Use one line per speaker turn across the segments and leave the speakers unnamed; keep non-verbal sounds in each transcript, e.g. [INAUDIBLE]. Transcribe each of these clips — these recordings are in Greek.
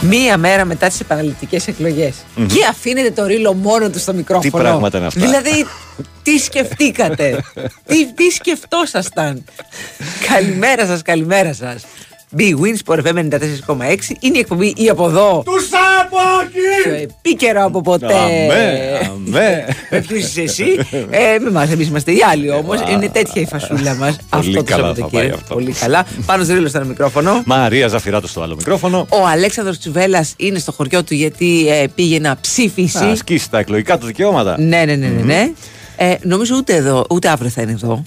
Μία μέρα μετά τις επαναληπτικές εκλογές. Και αφήνετε το ρίλο μόνο του στο μικρόφωνο.
Τι πράγματα είναι αυτά.
Δηλαδή, τι σκεφτήκατε; [LAUGHS] τι, τι σκεφτόσασταν; καλημέρα σας, καλημέρα σας. Big Wins Sport FM 94,6 είναι η εκπομπή ή από εδώ.
Τους Σάπακη!
Πιο επίκαιρο από ποτέ.
Αμέ, αμέ.
Με ποιος είσαι εσύ; Ε, με εμά, εμείς είμαστε οι άλλοι όμως. Είναι τέτοια η φασούλα μας. Αυτό το
καλά θα πάει
Σαββατοκύριακο.
αυτό.
Πολύ καλά. Πάνω στο ρίλο στο ένα μικρόφωνο.
Μαρία Ζαφυράτος στο άλλο μικρόφωνο.
Ο Αλέξανδρος Τσουβέλλας είναι στο χωριό του γιατί ε, πήγε να ψηφίσει.
Να ασκήσει τα εκλογικά του δικαιώματα.
Ναι, ναι, ναι, ναι. ναι. Ε, νομίζω ούτε εδώ, ούτε αύριο θα είναι εδώ.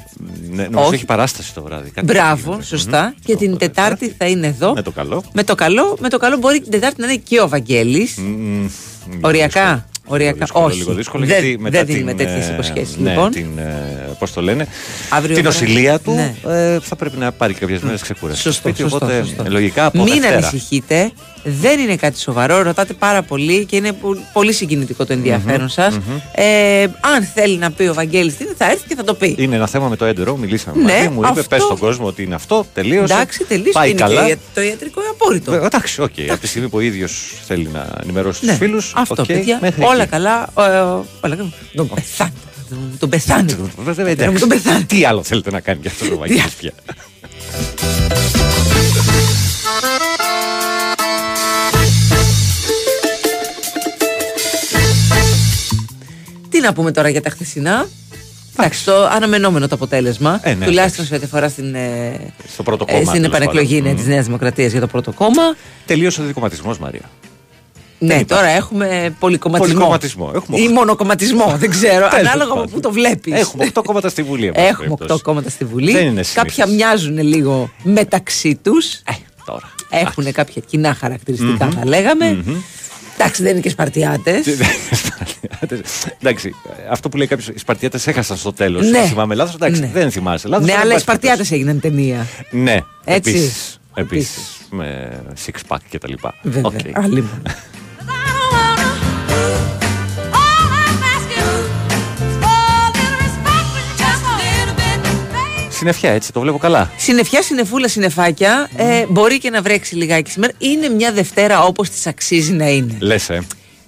Ναι, νομίζω
Όχι.
έχει παράσταση το βράδυ. Κάτι
Μπράβο,
τέτοιο.
σωστά.
Μμμ.
Και την
Οπότε,
Τετάρτη θα είναι εδώ.
Με το καλό.
Με το καλό, με το καλό μπορεί και την Τετάρτη να είναι και ο Βαγγέλης.
Μμμ, λίγο
Οριακά.
δύσκολο.
Οριακά.
Λίγο δύσκολο,
Όχι.
Λίγο δύσκολο,
Δεν-
γιατί μετά
δεν
την,
δίνουμε τέτοιες
ε,
υποσχέσεις,
ναι,
λοιπόν.
Την, ε, πώς το λένε,
Αύριο
την
βράδυ.
νοσηλεία του
Ναι.
ε, θα πρέπει να πάρει κάποιες μέρες ξεκούραση. στο
Σωστό,
σπίτι,
σωστό,
οπότε
σωστό.
λογικά από
Μην
Δευτέρα.
ανησυχείτε. Δεν είναι κάτι σοβαρό. Ρωτάτε πάρα πολύ και είναι πο- πολύ συγκινητικό το ενδιαφέρον σας. Ε, αν θέλει να πει ο Βαγγέλης τι είναι, θα έρθει και θα το πει.
Είναι ένα θέμα με το έντερο, μιλήσαμε
Ναι,
μαζί μου, είπε
αυτό-
πες στον κόσμο ότι είναι αυτό, τελείωσε.
Εντάξει, τελείωσε.
Πάει
είναι
καλά.
και το ιατρικό απόρριτο.
Ε, Εντάξει, οκ. Από τη στιγμή που ο ίδιος θέλει να ενημερώσει
Ναι,
τους φίλους.
Αυτό, παιδιά. Όλα καλά. ε, όλα καλά. Τον πεθάνει. Τον πεθάνει.
Εντάξει.
Τον πεθάνει.
Τι άλλο θέλετε να κάνει για αυτό το Βαγγέλης πια; [LAUGHS]
να πούμε τώρα για τα χθεσινά. Εντάξει, το αναμενόμενο το αποτέλεσμα.
Ε, ναι,
τουλάχιστον σε ό,τι αφορά στην, ε,
Στο πρώτο
ε,
κόμμα.
στην
τέλος
επανεκλογή
πάντων.
ναι, της Νέας Δημοκρατίας για το πρώτο κόμμα.
Τελείωσε ο δικοματισμός, Μαρία.
Ναι,
υπάρχει.
τώρα έχουμε πολυκομματισμό.
Πολυκομματισμό. Έχουμε
Ή
οχτώ.
μονοκομματισμό, δεν ξέρω.
Τέλος
ανάλογα από
πάντων.
πού το βλέπεις.
Έχουμε 8 κόμματα στη Βουλή. εν πάση
Έχουμε 8
περιπτώσει.
κόμματα στη Βουλή.
Δεν είναι
Κάποια
συνήθις.
μοιάζουν λίγο μεταξύ τους.
Ε, τώρα.
Έχουν κάποια κοινά χαρακτηριστικά, θα λέγαμε. Εντάξει, δεν είναι και Σπαρτιάτες.
Εντάξει, αυτό που λέει κάποιος, οι Σπαρτιάτες έχασαν στο τέλος.
Ναι.
Θυμάμαι λάθος. Εντάξει,
Ναι.
δεν θυμάσαι. Λάθος,
Ναι,
αλλά
αλλά οι
εν πάση
Σπαρτιάτες
περιπτώσει.
έγιναν ταινία.
Ναι,
Έτσι.
επίσης,
Επίσης.
Επίσης. Με six pack και τα λοιπά.
Βέβαια.
Οκ. Συννεφιά, έτσι, το βλέπω καλά.
Συννεφιά, συννεφούλα, συννεφάκια. Ε, μπορεί και να βρέξει λιγάκι σήμερα. Είναι μια Δευτέρα όπως της αξίζει να είναι.
Λες, ε.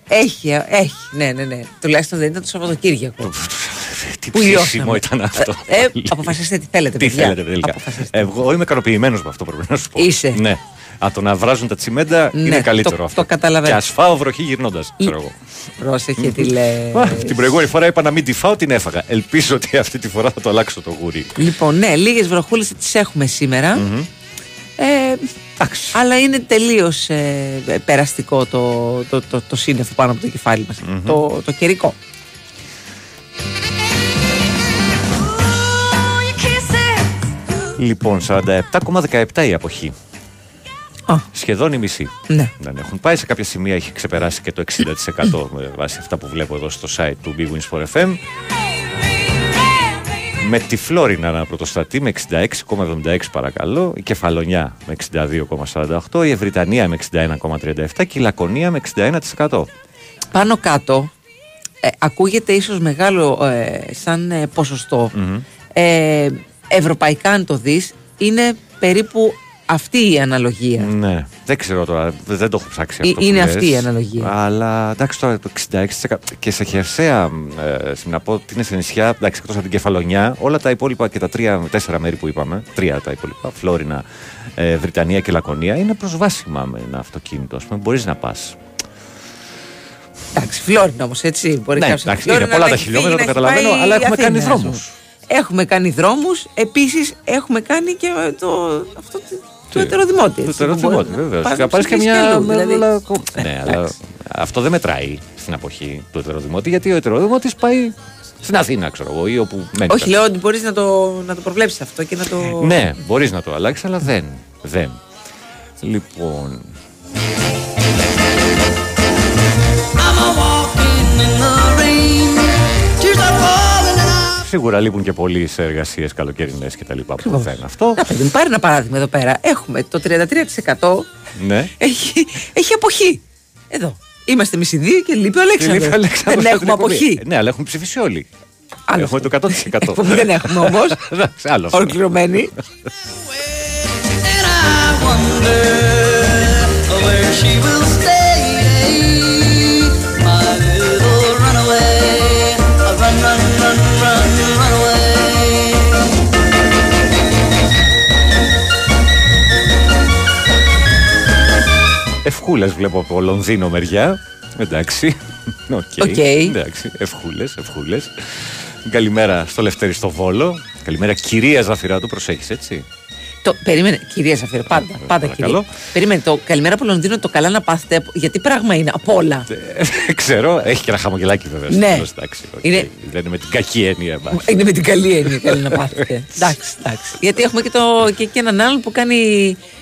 Έχει, ε, έχει. Ναι, ναι, ναι. Τουλάχιστον δεν ήταν το Σαββατοκύριακο.
Τι
Που
ψήσιμο
λιώσαμε.
ήταν αυτό.
Ε, ε, αποφασίστε τι θέλετε,
Τι
παιδιά.
θέλετε τελικά.
Αποφασίστε.
Εγώ είμαι ικανοποιημένος με αυτό πρέπει να σου πω.
Είσαι.
Ναι. Από το να βράζουν τα τσιμέντα
Ναι,
είναι καλύτερο
το-
αυτό.
το καταλαβαίνω.
Και ας φάω βροχή γυρνώντας, ξέρω εγώ.
Πρόσεχε τι λέει.
Α, Την προηγούμενη φορά είπα να μην τη φάω, την έφαγα. Ελπίζω ότι αυτή τη φορά θα το αλλάξω το γούρι.
Λοιπόν, ναι, λίγες βροχούλες τις έχουμε σήμερα. Ε, αλλά είναι τελείως περαστικό το, το, το, το σύννεφο πάνω από το κεφάλι μας. Το, το καιρικό.
Λοιπόν, 47,17 η αποχή.
Α,
Σχεδόν η μισή.
ναι.
Δεν έχουν πάει. Σε κάποια σημεία έχει ξεπεράσει και το 60% με βάση αυτά που βλέπω εδώ στο site του Big Wins for FM. Με τη Φλόρινα να πρωτοστατεί με 66,76 παρακαλώ, η Κεφαλονιά με 62,48, η Ευρυτανία με 61,37 και η Λακωνία με 61%.
Πάνω κάτω ε, ακούγεται ίσως μεγάλο ε, σαν ε, ποσοστο Ε, ευρωπαϊκά αν το δεις είναι περίπου αυτή η αναλογία.
Ναι, δεν ξέρω τώρα, δεν δεν το έχω ψάξει
Ε,
αυτό. που
είναι
λες.
αυτή η αναλογία.
Αλλά εντάξει τώρα το 66% και σε χερσαία, ε, να πω ότι είναι σε νησιά, εντάξει εκτός από την Κεφαλονιά, όλα τα υπόλοιπα και τα τρία, τέσσερα μέρη που είπαμε, τρία τα υπόλοιπα, Φλόρινα, ε, Βρυτανία και Λακωνία, είναι προσβάσιμα με ένα αυτοκίνητο. Ας πούμε, μπορείς να πας.
Εντάξει, Φλόρινα όμως έτσι. Μπορεί
Ναι,
κάποιος από
εντάξει,
Φλόρινα
είναι πολλά
να
τα
έχει
χιλιόμετρα,
φύγει,
το
να έχει
καταλαβαίνω,
πάει
αλλά έχουμε
Αθήνα,
κάνει
ας πούμε.
δρόμους.
Έχουμε κάνει δρόμους, επίσης έχουμε κάνει και το, αυτό, το- το ετεροδημότη.
Το
έτσι,
τεροδημότη,
που μπορεί να
βέβαια.
πας
Και
να
πάρεις και
ψηφίσεις
μια.
αλλού, δηλαδή.
αλλά- Ναι, [LAUGHS] αλλά αυτό δεν μετράει στην αποχή του ετεροδημότη, γιατί ο ετεροδημότης πάει στην Αθήνα, ξέρω εγώ, ή όπου μένει.
Όχι, λέω ότι μπορείς να το, να το προβλέψεις αυτό και να το...
Ναι, μπορείς να το αλλάξεις, αλλά δεν. Δεν. Λοιπόν. Σίγουρα λείπουν και πολλοί σε εργασίες καλοκαιρινές και τα λοιπά που
Ακριβώς.
φέρνει αυτό.
Να παιδί μου, πάρει ένα παράδειγμα εδώ πέρα. Έχουμε το 33%
Ναι.
έχει, έχει αποχή. Εδώ. Είμαστε εμείς οι δύο και λείπει ο
Και
Αλέξανδρος.
λείπει ο Αλέξανδρος
Δεν
από την
έχουμε
εκπομπή.
αποχή.
Ναι, αλλά έχουν ψηφίσει όλοι.
Άλλο
Έχουμε
αυτό.
το 100%. [LAUGHS]
Εκπομπή δεν έχουμε όμως. [LAUGHS]
Εντάξει, άλλο αυτό.
Ολοκληρωμένη.
And I wonder where she will
Ευχούλες βλέπω από Λονδίνο μεριά. Εντάξει. OK.
Okay.
Εντάξει. Ευχούλες, ευχούλες. Καλημέρα στο Λευτέρη στο Βόλο. Καλημέρα κυρία Ζαφυράτου, προσέχεις έτσι.
Το, περίμενε, κυρία Ζαφύρο, πάντα,
Ε,
πάντα
παρακαλώ.
κυρία. Περίμενε, το καλημέρα από Λονδίνο, το καλά να πάθετε. Γιατί πράγμα είναι, από όλα.
Ε, Ξέρω, έχει και ένα χαμογελάκι βέβαια. στο
Ναι.
τέλος, εντάξει, οκ.
Είναι-
Δεν είναι με την κακή έννοια. εντάξει.
Είναι με την καλή έννοια καλή να πάθετε. [LAUGHS] εντάξει, εντάξει. Γιατί έχουμε και, το, και, και έναν άλλον που κάνει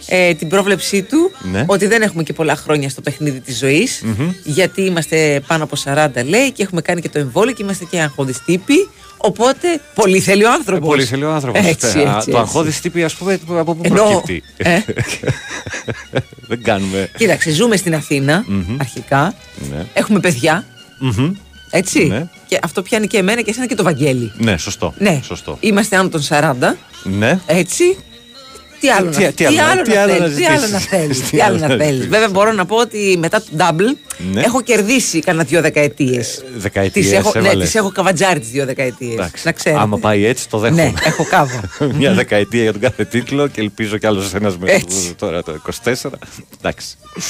ε, την πρόβλεψή του
Ναι.
ότι δεν έχουμε και πολλά χρόνια στο παιχνίδι της ζωής. Γιατί είμαστε πάνω από 40 λέει και έχουμε κάνει και το εμβόλιο και είμαστε και αγχώδεις τύποι. Οπότε πολύ θέλει ο άνθρωπος.
Ε, Πολύ θέλει ο άνθρωπος.
Έτσι, έτσι,
Το
έτσι.
αγχώδης τύπη, ας πούμε, από πού
Ενώ,
προκύπτει;
ε. [LAUGHS]
Δεν κάνουμε.
Κοίταξε, ζούμε στην αθηνα αρχικά.
Ναι.
Έχουμε παιδιά.
Μμμ.
Έτσι.
Ναι.
Και αυτό πιάνει και εμένα και εσένα και το Βαγγέλη.
Ναι, σωστό.
Ναι.
Σωστό.
Είμαστε άνω των 40.
Ναι.
Έτσι. Τι άλλο,
Τι-
να,
τι άλλο-
άλλο
τι
να
άλλο να
θέλεις, τι άλλο να
ζητήσεις.
θέλεις, [LAUGHS]
Τι
τι άλλο
άλλο
να
να
θέλεις.
ζητήσεις.
Βέβαια μπορώ να πω ότι μετά το double
Ναι.
έχω κερδίσει κανένα δύο δεκαετίες.
δεκαετίες
Τις έχω, ναι,
έβαλες.
τις έχω καβατζάρει τις δύο δεκαετίες.
Εντάξει.
Να ξέρετε.
Άμα πάει έτσι, το δέχομαι.
Ναι, έχω κάβα. [LAUGHS]
Μια δεκαετία για τον κάθε τίτλο και ελπίζω κι άλλος ένας με
Έτσι.
τώρα το 24. Εντάξει. [LAUGHS]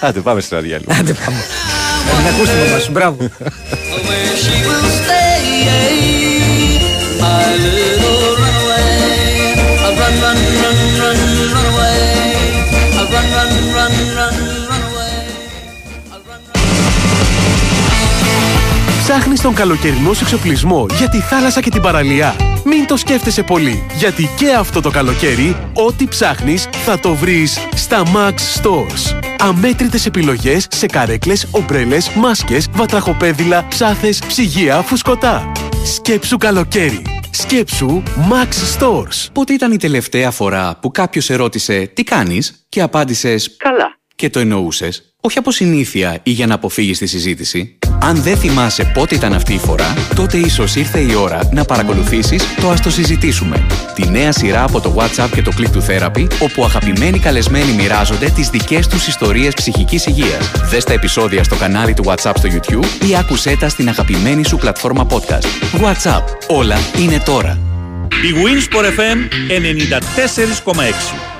Άντε, πάμε στην Αδιάλου.
Άντε πάμε. Να ακούσει τη μαμά σου, μπράβο.
where she will stay. My little
Ψάχνεις τον καλοκαιρινό σου εξοπλισμό για τη θάλασσα και την παραλία. Μην το σκέφτεσαι πολύ, γιατί και αυτό το καλοκαίρι, ό,τι ψάχνεις θα το βρεις στα Max Stores. Αμέτρητες επιλογές σε καρέκλες, ομπρέλες, μάσκες, βατραχοπέδιλα, ψάθες, ψυγεία, φουσκωτά. Σκέψου καλοκαίρι. Σκέψου Max Stores.
Πότε ήταν η τελευταία φορά που κάποιος ερώτησε «Τι κάνεις» και απάντησες «Καλά» και το εννοούσες, όχι από συνήθεια ή για να αποφύγεις τη συζήτηση. Αν δεν θυμάσαι πότε ήταν αυτή η φορά, τότε ίσως ήρθε η ώρα να παρακολουθήσεις το «Ας το συζητήσουμε». Τη νέα σειρά από το WhatsApp και το Click to Therapy, όπου αγαπημένοι καλεσμένοι μοιράζονται τις δικές τους ιστορίες ψυχικής υγείας. Δες τα επεισόδια στο κανάλι του WhatsApp στο YouTube ή άκουσέ τα στην αγαπημένη σου πλατφόρμα podcast. WhatsApp. Όλα είναι τώρα.
Η Winsport FM 94,6.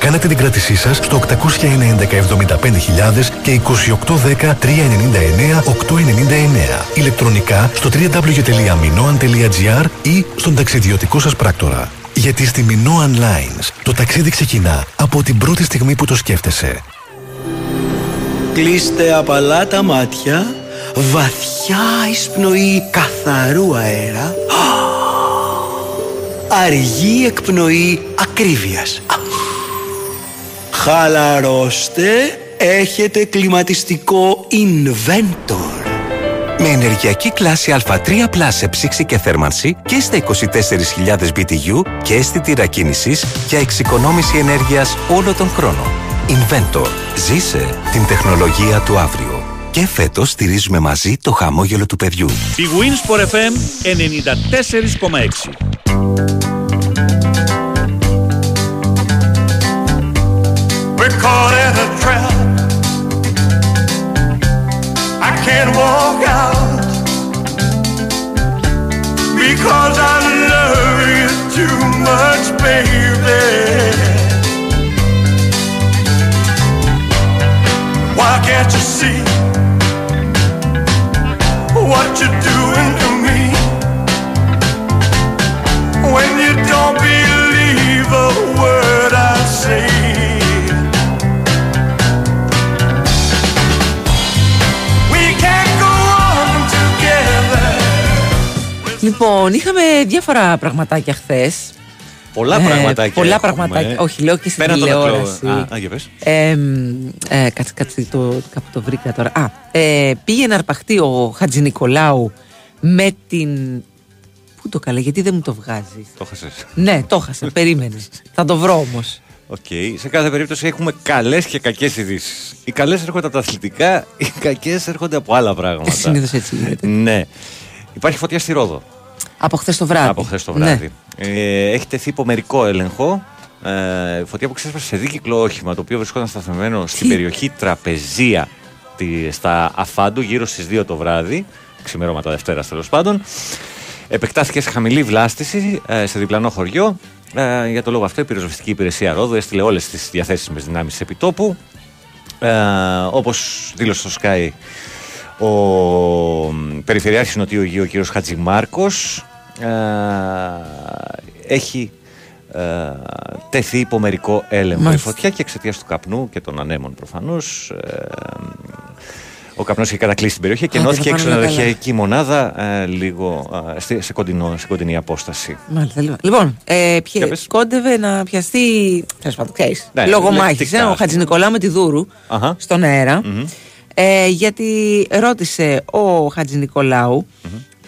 Κάνετε την κράτησή σας στο 811-75.000 και 2810-399-899. Ηλεκτρονικά στο www.minoan.gr ή στον ταξιδιωτικό σας πράκτορα. Γιατί στη Minoan Lines το ταξίδι ξεκινά από την πρώτη στιγμή που το σκέφτεσαι.
Κλείστε απαλά τα μάτια, βαθιά εισπνοή καθαρού αέρα, [GASPS] αργή εκπνοή ακρίβειας. Χαλαρώστε, έχετε κλιματιστικό Inventor.
Με ενεργειακή κλάση Α3 σε ψήξη και θέρμανση και στα 24.000 BTU και αίσθητη κίνησης για εξοικονόμηση ενέργειας όλο τον χρόνο. Inventor. Ζήσε την τεχνολογία του αύριο. Και φέτος στηρίζουμε μαζί το χαμόγελο του παιδιού.
Η Winsport FM 94,6.
Caught in a trap. I can't walk out because I love you too much, baby. Why can't you see what you're doing to me when you don't believe a word
Λοιπόν, είχαμε διάφορα πραγματάκια χθες.
Πολλά
Ε,
πραγματάκια.
πολλά
έχουμε.
πραγματάκια. Όχι, λέω και στην
Πέραν των
τηλεόραση.
εκλογών. Α, α, για πες.
Ε, μ, ε, κάτσε, κάτσε, το, κάπου το βρήκα τώρα. Α, ε, πήγε να αρπαχτεί ο Χατζηνικολάου με την. Πού το καλά, γιατί δεν μου το βγάζεις;
Το 'χασες.
Ναι, το 'χασα, [LAUGHS] περίμενες. Θα το βρω όμως.
Οκ. Σε κάθε περίπτωση έχουμε καλές και κακές ειδήσεις. Οι καλές έρχονται από τα αθλητικά, οι κακές έρχονται από άλλα πράγματα.
Συνήθως έτσι γίνεται.
Ναι. Υπάρχει φωτιά στη Ρόδο
Από χθες το βράδυ.
από χθες το
Ναι.
βράδυ. Ε, έχει τεθεί υπομερικό έλεγχο. Ε, φωτιά που ξέσπασε σε δίκυκλο όχημα το οποίο βρισκόταν σταθεμένο στην περιοχή Τραπεζία τη- στα Αφάντου γύρω στις 2 το βράδυ. Ξημερώματα Δευτέρας τέλος πάντων. Επεκτάθηκε σε χαμηλή βλάστηση ε, σε διπλανό χωριό. Ε, για το λόγο αυτό η πυροσβεστική υπηρεσία Ρόδου έστειλε όλες τις διαθέσιμε δυνάμεις επιτόπου. Ε, Όπως δήλωσε στο Sky ο μ, Περιφερειάρχης Νοτιού Αιγείου, ο κύριος Χατζημάρκος, ε, έχει ε, τεθεί υπομερικό έλεγχο η
Μάλιστα.
φωτιά και εξαιτίας του καπνού και των ανέμων προφανώς ε, ο καπνός είχε κατακλείσει την περιοχή και
Άντε,
ενώθηκε
να
έξω
πάνε όλα
ξενοδοχειακή μονάδα ε, λίγο ε, στη- σε, κοντινό, σε κοντινή απόσταση.
Μάλιστα, λοιπόν. Λοιπόν, ε, πιε, κόντευε να πιαστεί. Τέλος πάντων, ξέρεις,
Ναι,
λόγω μάχης.
λεκτικά,
Ε, ο
ας πούμε.
Χατζης Νικολάου με τη Δούρου
Αχα.
στον αερα Ε, γιατί ρώτησε ο Χατζηνικολάου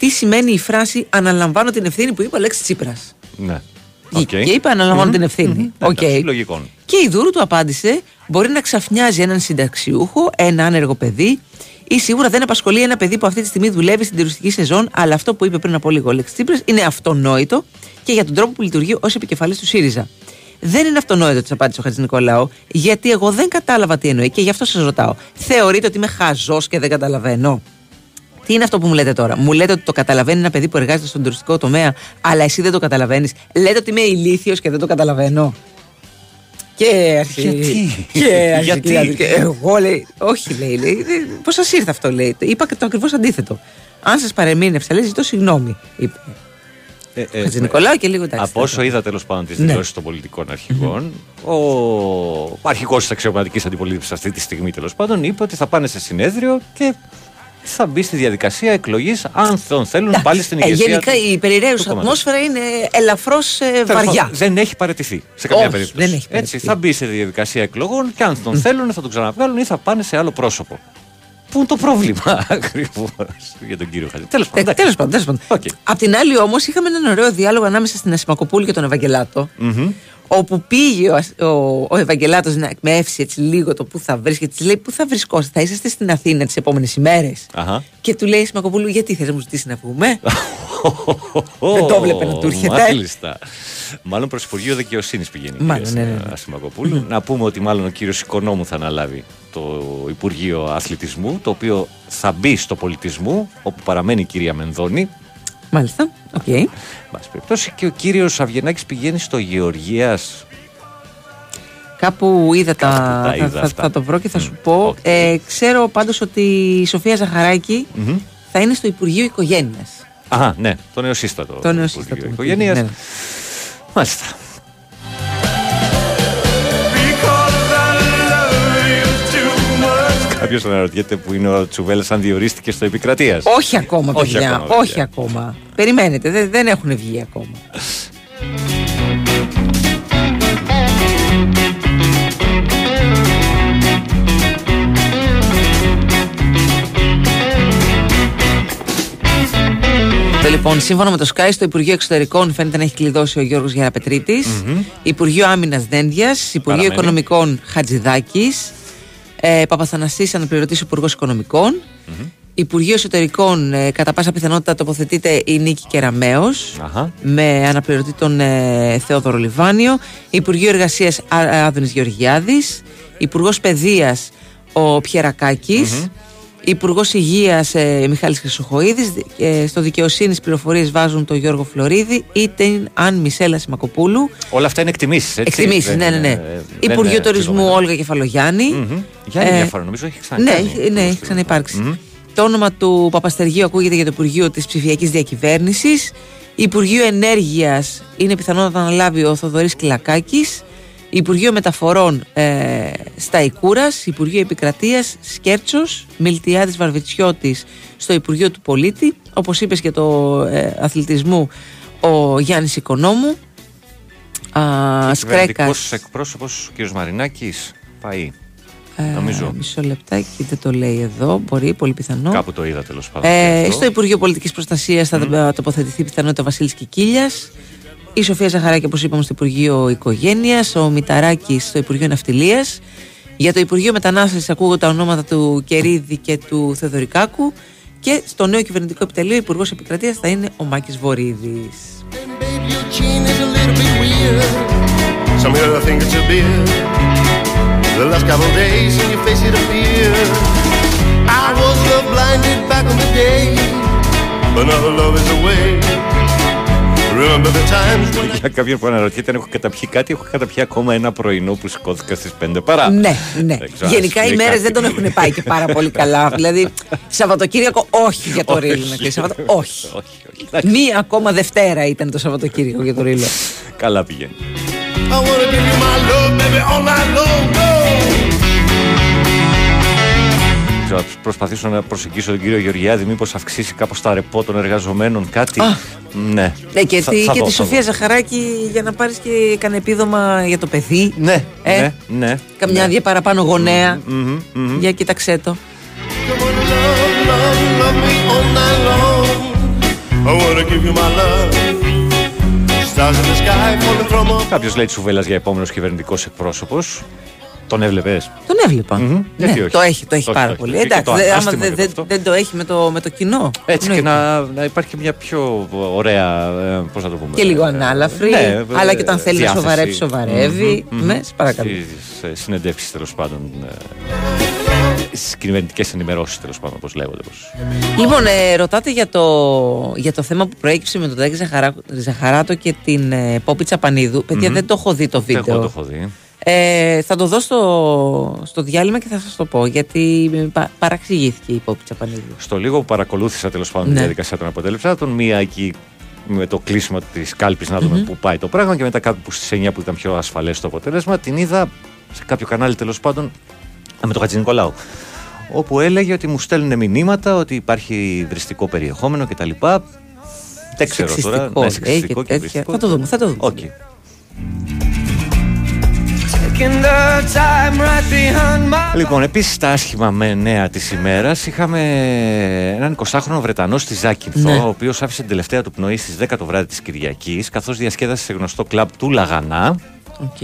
τι σημαίνει η φράση Αναλαμβάνω την ευθύνη που είπε ο Αλέξης Τσίπρας.
Ναι.
Και είπε Αναλαμβάνω την ευθύνη. Οκ.
Εντάξει, λογικό.
Και η Δούρου του απάντησε: Μπορεί να ξαφνιάζει έναν συνταξιούχο, ένα άνεργο παιδί, ή σίγουρα δεν απασχολεί ένα παιδί που αυτή τη στιγμή δουλεύει στην τουριστική σεζόν. Αλλά αυτό που είπε πριν από λίγο ο Αλέξης Τσίπρας είναι αυτονόητο και για τον τρόπο που λειτουργεί ως επικεφαλής του ΣΥΡΙΖΑ. Δεν είναι αυτονόητο, της απάντησε ο Χατζηνικολάου, γιατί εγώ δεν κατάλαβα τι εννοεί και γι' αυτό σας ρωτάω. Θεωρείτε ότι είμαι χαζός και δεν καταλαβαίνω; Τι είναι αυτό που μου λέτε τώρα; Μου λέτε ότι το καταλαβαίνει ένα παιδί που εργάζεται στον τουριστικό τομέα, αλλά εσύ δεν το καταλαβαίνεις. Λέτε ότι είμαι ηλίθιος και δεν το καταλαβαίνω. Και αρχίζει.
Γιατί;
Και αρχίζει
Γιατί;
και λέει, και Εγώ λέει. Όχι, λέει. λέει Πώς σας ήρθε αυτό, λέει. Είπα και το ακριβώς αντίθετο. Αν σας παρεμήνευσα, λέει, ζητώ συγγνώμη. Είπε.
Ε, ε,
Χατζη Νικολάου και λίγο εντάξει.
Από όσο είδα τέλος πάντων τις
Ναι.
δηλώσεις των πολιτικών αρχηγών, ο αρχηγός της αξιωματικής αντιπολίτευσης αυτή τη στιγμή τέλος πάντων είπε ότι θα πάνε σε συνέδριο και θα μπει στη διαδικασία εκλογής αν τον θέλουν πάλι στην
Ε,
ηγεσία.
γενικά
του-
η
του
περιρρέουσα
κόμματος.
ατμόσφαιρα είναι ελαφρώς
Τέλος
βαριά.
πάντων, Δεν έχει παραιτηθεί σε καμία
Όχι,
περίπτωση.
δεν έχει
Έτσι, θα μπει σε διαδικασία εκλογών και αν τον θέλουν θα τον ξαναβγάλουν ή θα πάνε σε άλλο πρόσωπο. Πού είναι το πρόβλημα [LAUGHS] ακριβώς για τον κύριο Χατζη; Τέλος πάντων.
Τέλος πάντων. Τέλος πάντων.
Οκ.
Απ' την άλλη, όμως, είχαμε έναν ωραίο διάλογο ανάμεσα στην Ασημακοπούλου και τον Ευαγγελάτο.
Μμμ.
Όπου πήγε ο, Ασ- ο, ο Ευαγγελάτος να εκμαιεύσει έτσι λίγο το πού θα βρίσκεται. Της λέει: Πού θα βρισκόσαστε, θα είσαστε στην Αθήνα τις επόμενες ημέρες.
Αχα.
Και του λέει η Ασημακοπούλου: Γιατί θες να μου ζητήσεις να βγούμε; Δεν το έβλεπε να του έρχεται.
Μάλιστα. Μάλλον προς Υπουργείο Δικαιοσύνης πηγαίνει η
Μάλλον,
κυρία
ναι, ναι, ναι.
Ασημακοπούλου. Να πούμε ότι μάλλον ο κύριος Οικονόμου θα αναλάβει το Υπουργείο Αθλητισμού, το οποίο θα μπει στο πολιτισμό, όπου παραμένει η κυρία Μενδώνη.
Μάλιστα. Οκ.
Πάση περιπτώσει, και ο κύριος Αυγενάκης πηγαίνει στο Γεωργίας.
Κάπου είδα τα.
Κάπου τα
θα,
είδα
θα-
αυτά.
θα το βρω και θα σου πω. Ε, ξέρω πάντως ότι η Σοφία Ζαχαράκη θα είναι στο Υπουργείο Οικογένειας.
Αχα, ναι, το νεοσύστατο.
Το νεοσύστατο
Οικογένειας.
Ναι.
Μάλιστα. Κάποιο αναρωτιέται που είναι ο Τσουβέλλα αν διορίστηκε στο επικρατείας;
Όχι ακόμα,
Όχι
παιδιά.
ακόμα,
όχι
παιδιά.
ακόμα. Περιμένετε, δεν, δεν έχουν βγει ακόμα. Το Λοιπόν, σύμφωνα με το Sky, στο Υπουργείο Εξωτερικών φαίνεται να έχει κλειδώσει ο Γιώργος Γεραπετρίτης, Υπουργείο Άμυνας Δένδιας, Υπουργείο
Παραμένει.
Οικονομικών Χατζηδάκης, ε, Παπαθανασής Αναπληρωτής Υπουργός Οικονομικών, Υπουργείο Εσωτερικών ε, κατά πάσα πιθανότητα τοποθετείται η Νίκη Κεραμέως
Αχα.
με αναπληρωτή τον ε, Θεόδωρο Λιβάνιο, Υπουργείο Εργασίας Α- Άδωνης Γεωργιάδης, Υπουργός Παιδείας ο Πιερακάκης, Υπουργός Υγείας ε, Μιχάλης Χρυσοχοίδης, ε, στο Δικαιοσύνης πληροφορίες βάζουν τον Γιώργο Φλωρίδη ή την Αν Μισέλα Σιμακοπούλου.
Όλα αυτά είναι εκτιμήσεις.
Εκτιμήσεις, ναι, ναι, ναι. Υπουργείο Τουρισμού Όλγα Κεφαλογιάννη.
Για άλλη
Ε,
μια φορά, νομίζω έχει
Ναι,
ξανακάνει.
έχει- ναι, έχει ξαναυπάρξει. Το όνομα του Παπαστεργίου ακούγεται για το Υπουργείο της Ψηφιακής Διακυβέρνησης. Υπουργείο Ενέργειας είναι πιθανό να το αναλάβει ο Θοδωρής Κυλακάκη. Υπουργείο Μεταφορών ε, στα Ικούρας, Υπουργείο Επικρατείας Σκέρτσος, Μιλτιάδης Βαρβιτσιώτης στο Υπουργείο του Πολίτη, όπως είπες και το ε, αθλητισμού ο Γιάννης Οικονόμου, α, Σκρέκας,
Κυβερνητικός εκπρόσωπος ο κ. Μαρινάκης πάει.
ε,
νομίζω.
μισό λεπτάκι δεν το λέει εδώ, μπορεί, πολύ πιθανό.
Κάπου το είδα τέλος πάντων.
Ε,
και αυτό.
στο Υπουργείο Πολιτικής Προστασίας θα τοποθετηθεί πιθανότητα ο Βασίλης Κικίλιας. Η Σοφία Ζαχαράκη, όπως είπαμε, στο Υπουργείο Οικογένειας. Ο Μηταράκης στο Υπουργείο Ναυτιλίας. Για το Υπουργείο Μετανάστευσης ακούγονται τα ονόματα του Κερίδη και του Θεοδωρικάκου. Και στο νέο κυβερνητικό επιτελείο, Υπουργός Επικρατείας θα είναι ο Μάκης Βορύδης.
Chin is a little bit weird. Some here think it's a beer. The last couple days and your face it appeared. I was love blinded back in the day, but now the love is away.
Για κάποιον που αναρωτιέται αν έχω καταπιεί κάτι, έχω καταπιεί ακόμα ένα πρωινό που σηκώθηκα στις 5 παρά.
Ναι, ναι.
Δεν ξέρω αν
Γενικά οι
σημαίνει
μέρες
κάτι.
δεν τον έχουν πάει και πάρα πολύ καλά. [LAUGHS] δηλαδή, Σαββατοκύριακο όχι για το
Όχι.
ρίλο. να ξέρεις. Σαββατο- όχι.
όχι, όχι.
Μία ακόμα Δευτέρα ήταν το Σαββατοκύριακο για το ρίλο.
Καλά πηγαίνει.
I wanna give you my love, baby, all night long. Go!
Ξέρω, θα προσπαθήσω να προσεγγίσω τον κύριο Γεωργιάδη, μήπως αυξήσει κάπως τα ρεπό των εργαζομένων, κάτι.
Α.
Ναι.
Ναι, και,
Θα-
τη,
θα
και
δω,
τη
θα
Σοφία
δω.
Ζαχαράκη για να πάρεις και κανένα επίδομα για το παιδί.
Ναι,
Ε,
ναι, ναι.
Καμιά
ναι.
άδεια παραπάνω γονέα.
Μμμ, μμμ.
Για κοίταξέ το.
Come on, love, love, love me all night long. I wanna give you my love. Stars in the sky falling from above.
Κάποιος λέει Τσουβέλλας για επόμενος κυβερνητικός εκπρόσωπος. Τον έβλεπες;
Τον έβλεπα.
Μμμ.
Ναι,
Γιατί όχι.
το έχει, το έχει
Όχι,
πάρα
όχι.
πολύ.
Και
Εντάξει,
το
δε- άμα
ανάστημα
δεν
και
δεν-
αυτό.
δεν το έχει με το, με το κοινό.
Έτσι και
εννοείται.
να, να υπάρχει και μια πιο ωραία. Ε, πώς να το πούμε.
Και λίγο
ε,
ανάλαφρη,
ναι,
αλλά και όταν θέλει να
διάθεση.
σοβαρεύει, σοβαρεύει.
Μμμ, μμμ.
Ναι, σε παρακαλώ.
Στις ε, συνεντεύξεις τέλος πάντων. Στις κυβερνητικέ ενημερώσεις τέλος πάντων, όπως λέγονται. Πώς.
Λοιπόν, ε, ρωτάτε για το, για το θέμα που προέκυψε με τον Τάκη Ζαχαρά, Ζαχαράτο και την ε, Πόπη Τσαπανίδου. Παιδιά, δεν το έχω δει το
Εγώ
βίντεο.
το έχω δει.
Ε, θα το δω στο, στο διάλειμμα και θα σας το πω γιατί πα, παραξηγήθηκε η Πόπη Τσαπανίδου.
Στο λίγο που παρακολούθησα τέλος πάντων
Ναι.
τη διαδικασία των αποτέλεσμα, μία εκεί με το κλείσιμο της κάλπης να δούμε πού πάει το πράγμα και μετά κάπου στις 9 που ήταν πιο ασφαλές το αποτέλεσμα, την είδα σε κάποιο κανάλι τέλος πάντων με τον Χατζηνικολάου. Όπου έλεγε ότι μου στέλνουν μηνύματα ότι υπάρχει βριστικό περιεχόμενο κτλ. Δεν ξέρω τώρα.
Σεξιστικό,
Ναι,
λέει,
σεξιστικό
και
και
τέτοια.
βριστικό.
Θα το δούμε, θα το δούμε.
OK.
Taking the time right behind my
Λοιπόν, επίσης τα άσχημα με νέα της ημέρας είχαμε έναν 20χρονο Βρετανό στη Ζάκυνθο,
Ναι.
ο οποίος άφησε την τελευταία του πνοή στις 10 το βράδυ της Κυριακής, καθώς διασκέδασε σε γνωστό κλαμπ του Λαγανά.
Οκ.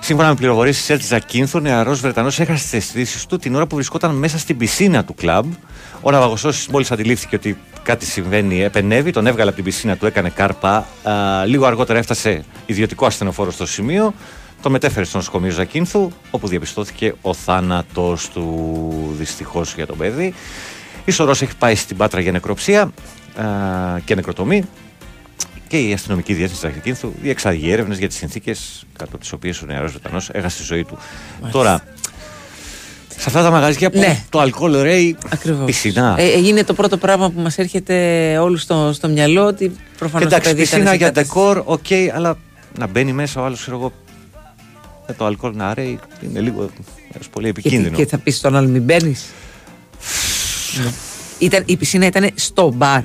Σύμφωνα με πληροφορίες της ΕΡΤ Ζακύνθου, ο νεαρός Βρετανός έχασε τις αισθήσεις του την ώρα που βρισκόταν μέσα στην πισίνα του κλαμπ. Ο ναυαγοσώστης μόλις αντιλήφθηκε ότι κάτι συμβαίνει, επενέβη, τον έβγαλε από την πισίνα του, έκανε ΚΑΡΠΑ. Α, λίγο αργότερα έφτασε ιδιωτικό ασθενοφόρο στο σημείο. Το μετέφερε στο νοσοκομείο Ζακίνθου, όπου διαπιστώθηκε ο θάνατος του δυστυχώς για το παιδί. Η σωρός έχει πάει στην Πάτρα για νεκροψία α, και νεκροτομή και η αστυνομική διεύθυνση της Ζακίνθου διεξάγει έρευνες για τις συνθήκες κάτω τις οποίες ο νεαρός Βρετανό έχασε τη ζωή του. Τώρα, σε αυτά τα μαγαζιά που
Ναι.
το αλκοόλ ρέει
Ακριβώς.
πισινά.
Ε, είναι το πρώτο πράγμα που μας έρχεται όλους στο, στο μυαλό ότι
και
προφανώς το
εντάξει,
παιδί ήταν
πισίνα
σε
για
κατάσταση-
ντεκόρ, οκ, αλλά να μπαίνει μέσα ο άλλος, ξέρω εγώ, με το αλκοόλ να ρέει είναι λίγο έως πολύ
Και, τι-
επικίνδυνο.
και θα πεις στον άλλο μην μπαίνεις. Ήταν, η πισίνα ήταν στο μπαρ.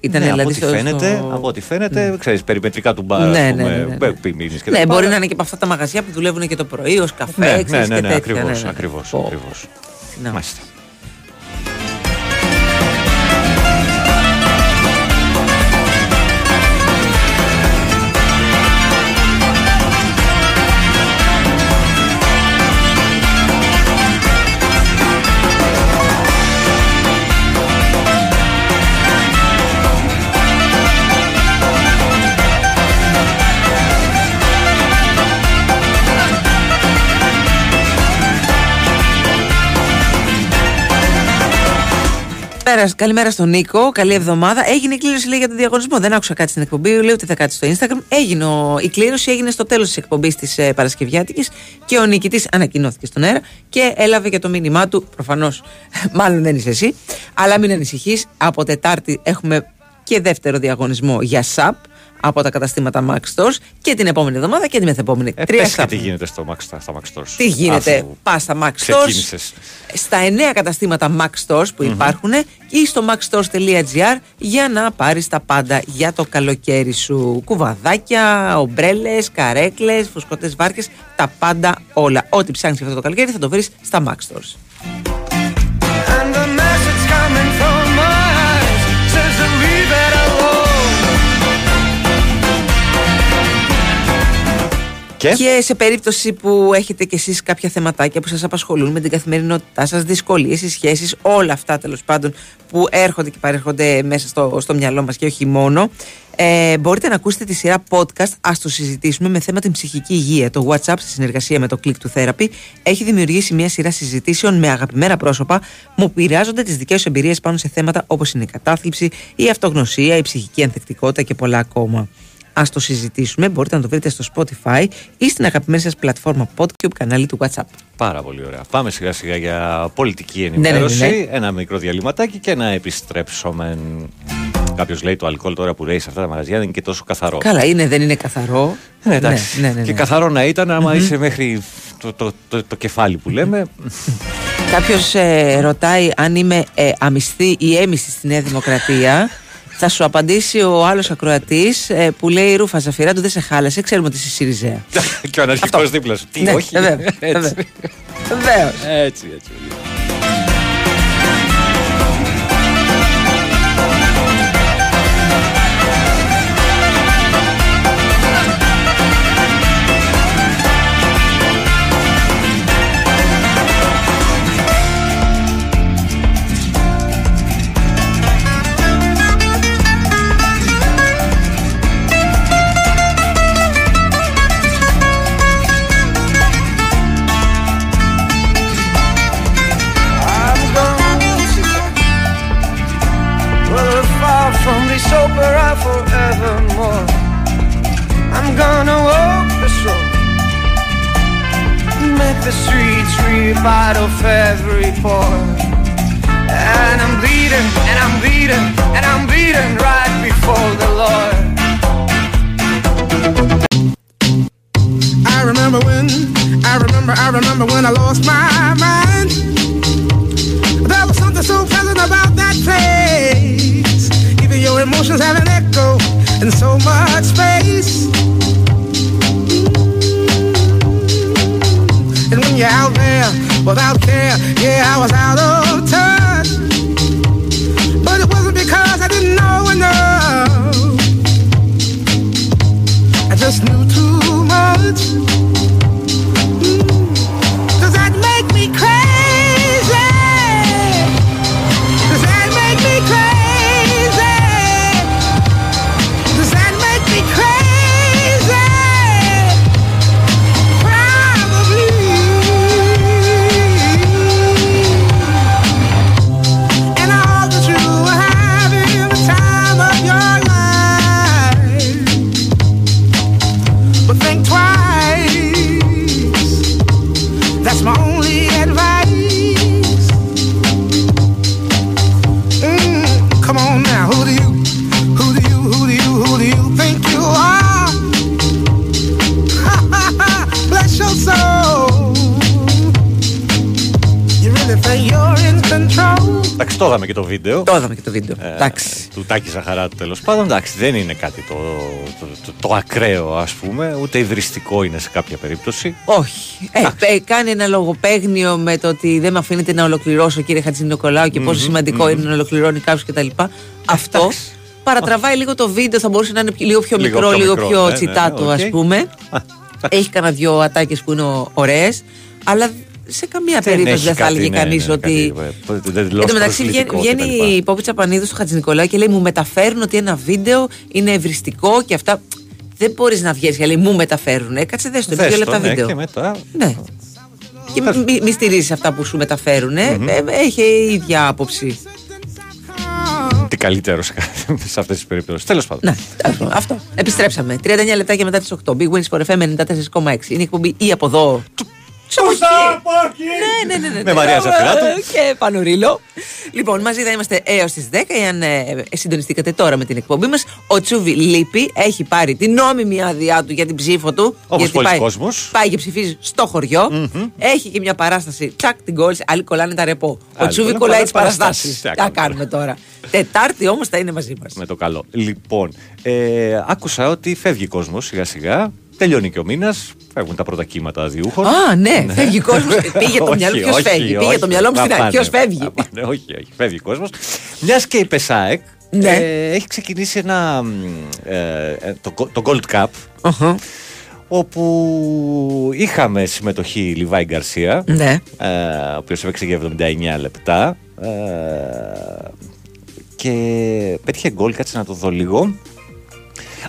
Ήταν
ναι,
δηλαδή
από, ό,τι
στο,
φαίνεται,
στο-
από ό,τι φαίνεται, ξέρεις, περιμετρικά του μπαρ,
Ναι,
ας
ναι,
πούμε,
ναι, ναι, ναι.
πε- πίνεις και
Ναι,
τα
μπορεί
λοιπά.
να είναι και από αυτά τα μαγαζιά που δουλεύουν και το πρωί ως καφέ,
Ναι, ναι,
ξέρεις,
ναι,
και
ναι,
τέτοια.
ακριβώς,
ναι, ναι, ναι.
ακριβώς,
Πω,
ακριβώς.
να.
Μάλιστα.
Καλημέρα, καλημέρα στον Νίκο. Καλή εβδομάδα. Έγινε η κλήρωση λέει, για τον διαγωνισμό. Δεν άκουσα κάτι στην εκπομπή. Λέω ότι θα κάτσει στο Instagram. Έγινε ο- η κλήρωση έγινε στο τέλος της εκπομπής της ε, Παρασκευιάτικης και ο νικητής ανακοινώθηκε στον αέρα και έλαβε και το μήνυμά του. Προφανώς, [LAUGHS] μάλλον δεν είσαι εσύ. Αλλά μην ανησυχείς. Από Τετάρτη έχουμε και δεύτερο διαγωνισμό για ΣΑΠ. Από τα καταστήματα Max Stores και την επόμενη εβδομάδα και την μεθεπόμενη.
Ε,
Τρία
πες και
στα-
τι γίνεται στο Max, στα, στα Max Stores.
τι γίνεται,
Αφού
πας στα Max Stores,
ξεκίνησες.
στα εννέα καταστήματα Max Stores που
Μμμ.
υπάρχουν ή στο maxstores.gr για να πάρεις τα πάντα για το καλοκαίρι σου. Κουβαδάκια, ομπρέλες, καρέκλες, φουσκωτές βάρκες, τα πάντα όλα. Ό,τι ψάχνεις αυτό το καλοκαίρι θα το βρεις στα Max Stores. Και; σε περίπτωση που έχετε κι εσείς κάποια θεματάκια που σας απασχολούν με την καθημερινότητά σας, δυσκολίες, οι σχέσεις, όλα αυτά τέλος πάντων που έρχονται και παρέρχονται μέσα στο, στο μυαλό μας και όχι μόνο, ε, μπορείτε να ακούσετε τη σειρά podcast Ας το συζητήσουμε με θέμα την ψυχική υγεία. Το WhatsApp, σε συνεργασία με το Click του Therapy, έχει δημιουργήσει μια σειρά συζητήσεων με αγαπημένα πρόσωπα που πειράζονται τις δικές τους εμπειρίες πάνω σε θέματα όπως είναι η κατάθλιψη, η αυτογνωσία, η ψυχική ανθεκτικότητα και πολλά ακόμα. Α το συζητήσουμε. Μπορείτε να το βρείτε στο Spotify ή στην αγαπημένη σας πλατφόρμα Podcube κανάλι του WhatsApp.
Πάρα πολύ ωραία. Πάμε σιγά σιγά για πολιτική
ναι, ναι,
ενημέρωση.
ναι.
Ένα μικρό διαλυματάκι και να επιστρέψουμε. Κάποιος λέει το αλκοόλ τώρα που λέει σε αυτά τα μαγαζιά δεν είναι και τόσο καθαρό.
Καλά, είναι, δεν είναι καθαρό.
Ε, εντάξει.
Ναι, ναι, ναι,
Και
ναι.
καθαρό να ήταν, άμα
Μμμ.
είσαι μέχρι το, το, το, το κεφάλι που λέμε.
Κάποιος ε, ρωτάει αν είμαι ε, αμυστή ή έμιστη στη Νέα Δημοκρατία. Θα σου απαντήσει ο άλλος ακροατής ε, που λέει Ρούφα Ζαφυρά του δεν σε χάλασε. Ξέρουμε ότι είσαι Σιριζέα. [LAUGHS]
και ο αναρχικός δίπλας σου. Τι,
Ναι,
όχι.
βέβαια,
έτσι.
βέβαια. Βεβαίως.
έτσι, έτσι.
Streets out of every pore. And I'm bleeding, and I'm bleeding, and I'm bleeding right before the Lord.
I remember when, I remember, I remember when I lost my mind. There was something so pleasant about that place. Even your emotions have an echo in so much space. You're out there without care, yeah, I was out of touch. But it wasn't because I didn't know enough. I just knew too much.
Εντάξει, το είδαμε και το βίντεο.
Το είδαμε και το βίντεο.
Ε,
Εντάξει.
του Τάκη Ζαχαράτου τέλος πάντων. Εντάξει, δεν είναι κάτι το, το, το, το ακραίο, ας πούμε, ούτε υβριστικό είναι σε κάποια περίπτωση.
Όχι. Ε, ε, κάνει ένα λογοπαίγνιο με το ότι δεν με αφήνετε να ολοκληρώσω, κύριε Χατζηνικολάου, και πόσο
Μμμ,
σημαντικό
μμμ.
είναι να ολοκληρώνει κάποιος κτλ. Αυτό παρατραβάει λίγο το βίντεο, θα μπορούσε να είναι λίγο πιο
Λίγο
μικρό,
πιο
λίγο
μικρό,
πιο
ναι, ναι,
τσιτάτο,
ναι,
ας
οκ.
πούμε. Έχει κανένα δυο ατάκες που είναι ωραίες, αλλά σε καμία περίπτωση
έχει
δεν θα
κάτι,
έλεγε
ναι,
κανείς
ναι,
ότι.
κάτι, ε, δεν
Εν τω μεταξύ βγαίνει, βγαίνει η Πόπη Τσαπανίδου στο Χατζη Νικολάου και λέει: Μου μεταφέρουν ότι ένα βίντεο είναι ευριστικό και αυτά. Δεν μπορείς να βγεις και λέει: Μου μεταφέρουν. Ε, κάτσε δες στο είναι δύο λεπτά
ναι,
βίντεο.
και μετά.
Ναι. Και μη, μη στηρίζεις αυτά που σου μεταφέρουν. Ε.
Μμμ.
Ε, έχει η ίδια άποψη.
Τι καλύτερο σε, κάθε- σε αυτές τις περιπτώσεις. Τέλος πάντων.
Ναι, τέλος πάντων. αυτό. Επιστρέψαμε. 39 λεπτά και μετά τις 8. Big Wins for FM 94,6. Είναι η εκπομπή ή από εδώ. Σωστά! Ναι, ναι, ναι, ναι.
Με Μαρία Ζαφυράτου.
Και Πανουρίλο. Λοιπόν, μαζί θα είμαστε έως τις 10. Εάν ε, συντονιστήκατε τώρα με την εκπομπή μας, ο Τσούβι λείπει. Έχει πάρει την νόμιμη άδειά του για την ψήφο του.
Όπως
γιατί
πολλοί
πάει,
κόσμος.
πάει και ψηφίζει στο χωριο Έχει και μια παράσταση. Τσακ την κόλλησε. Άλλοι κολλάνε τα ρεπό. Ο
Άλλοι
Τσούβι
κολλάνε
κολλάει τις
παραστάσεις.
παραστάσεις.
Τι να
Τι να
κάνουμε.
κάνουμε τώρα. Τετάρτη όμως θα είναι μαζί μας.
Με το καλό. Λοιπόν, ε, άκουσα ότι φεύγει κόσμος σιγά σιγά. Τελειώνει και ο μήνας. Φεύγουν τα πρώτα κύματα διούχων.
Α, ναι, φεύγει κόσμος. [LAUGHS] Πήγε το
Όχι,
μυαλό ποιος
όχι,
φεύγει; Πήγε
όχι.
το μυαλό μου
Να
στην αρχή.
πάνε,
Ποιος φεύγει;
να πάνε. Όχι, όχι, φεύγει κόσμος. Μιας και η Πεσάεκ
Ναι.
ε, έχει ξεκινήσει ένα. μ, Ε, ε, το, το Gold Cup. Όπου είχαμε συμμετοχή Λιβάη Γκαρσία,
Ναι.
ε, ο οποίος έπαιξε για 79 λεπτά ε, και πέτυχε γκολ, κάτσε να το δω λίγο.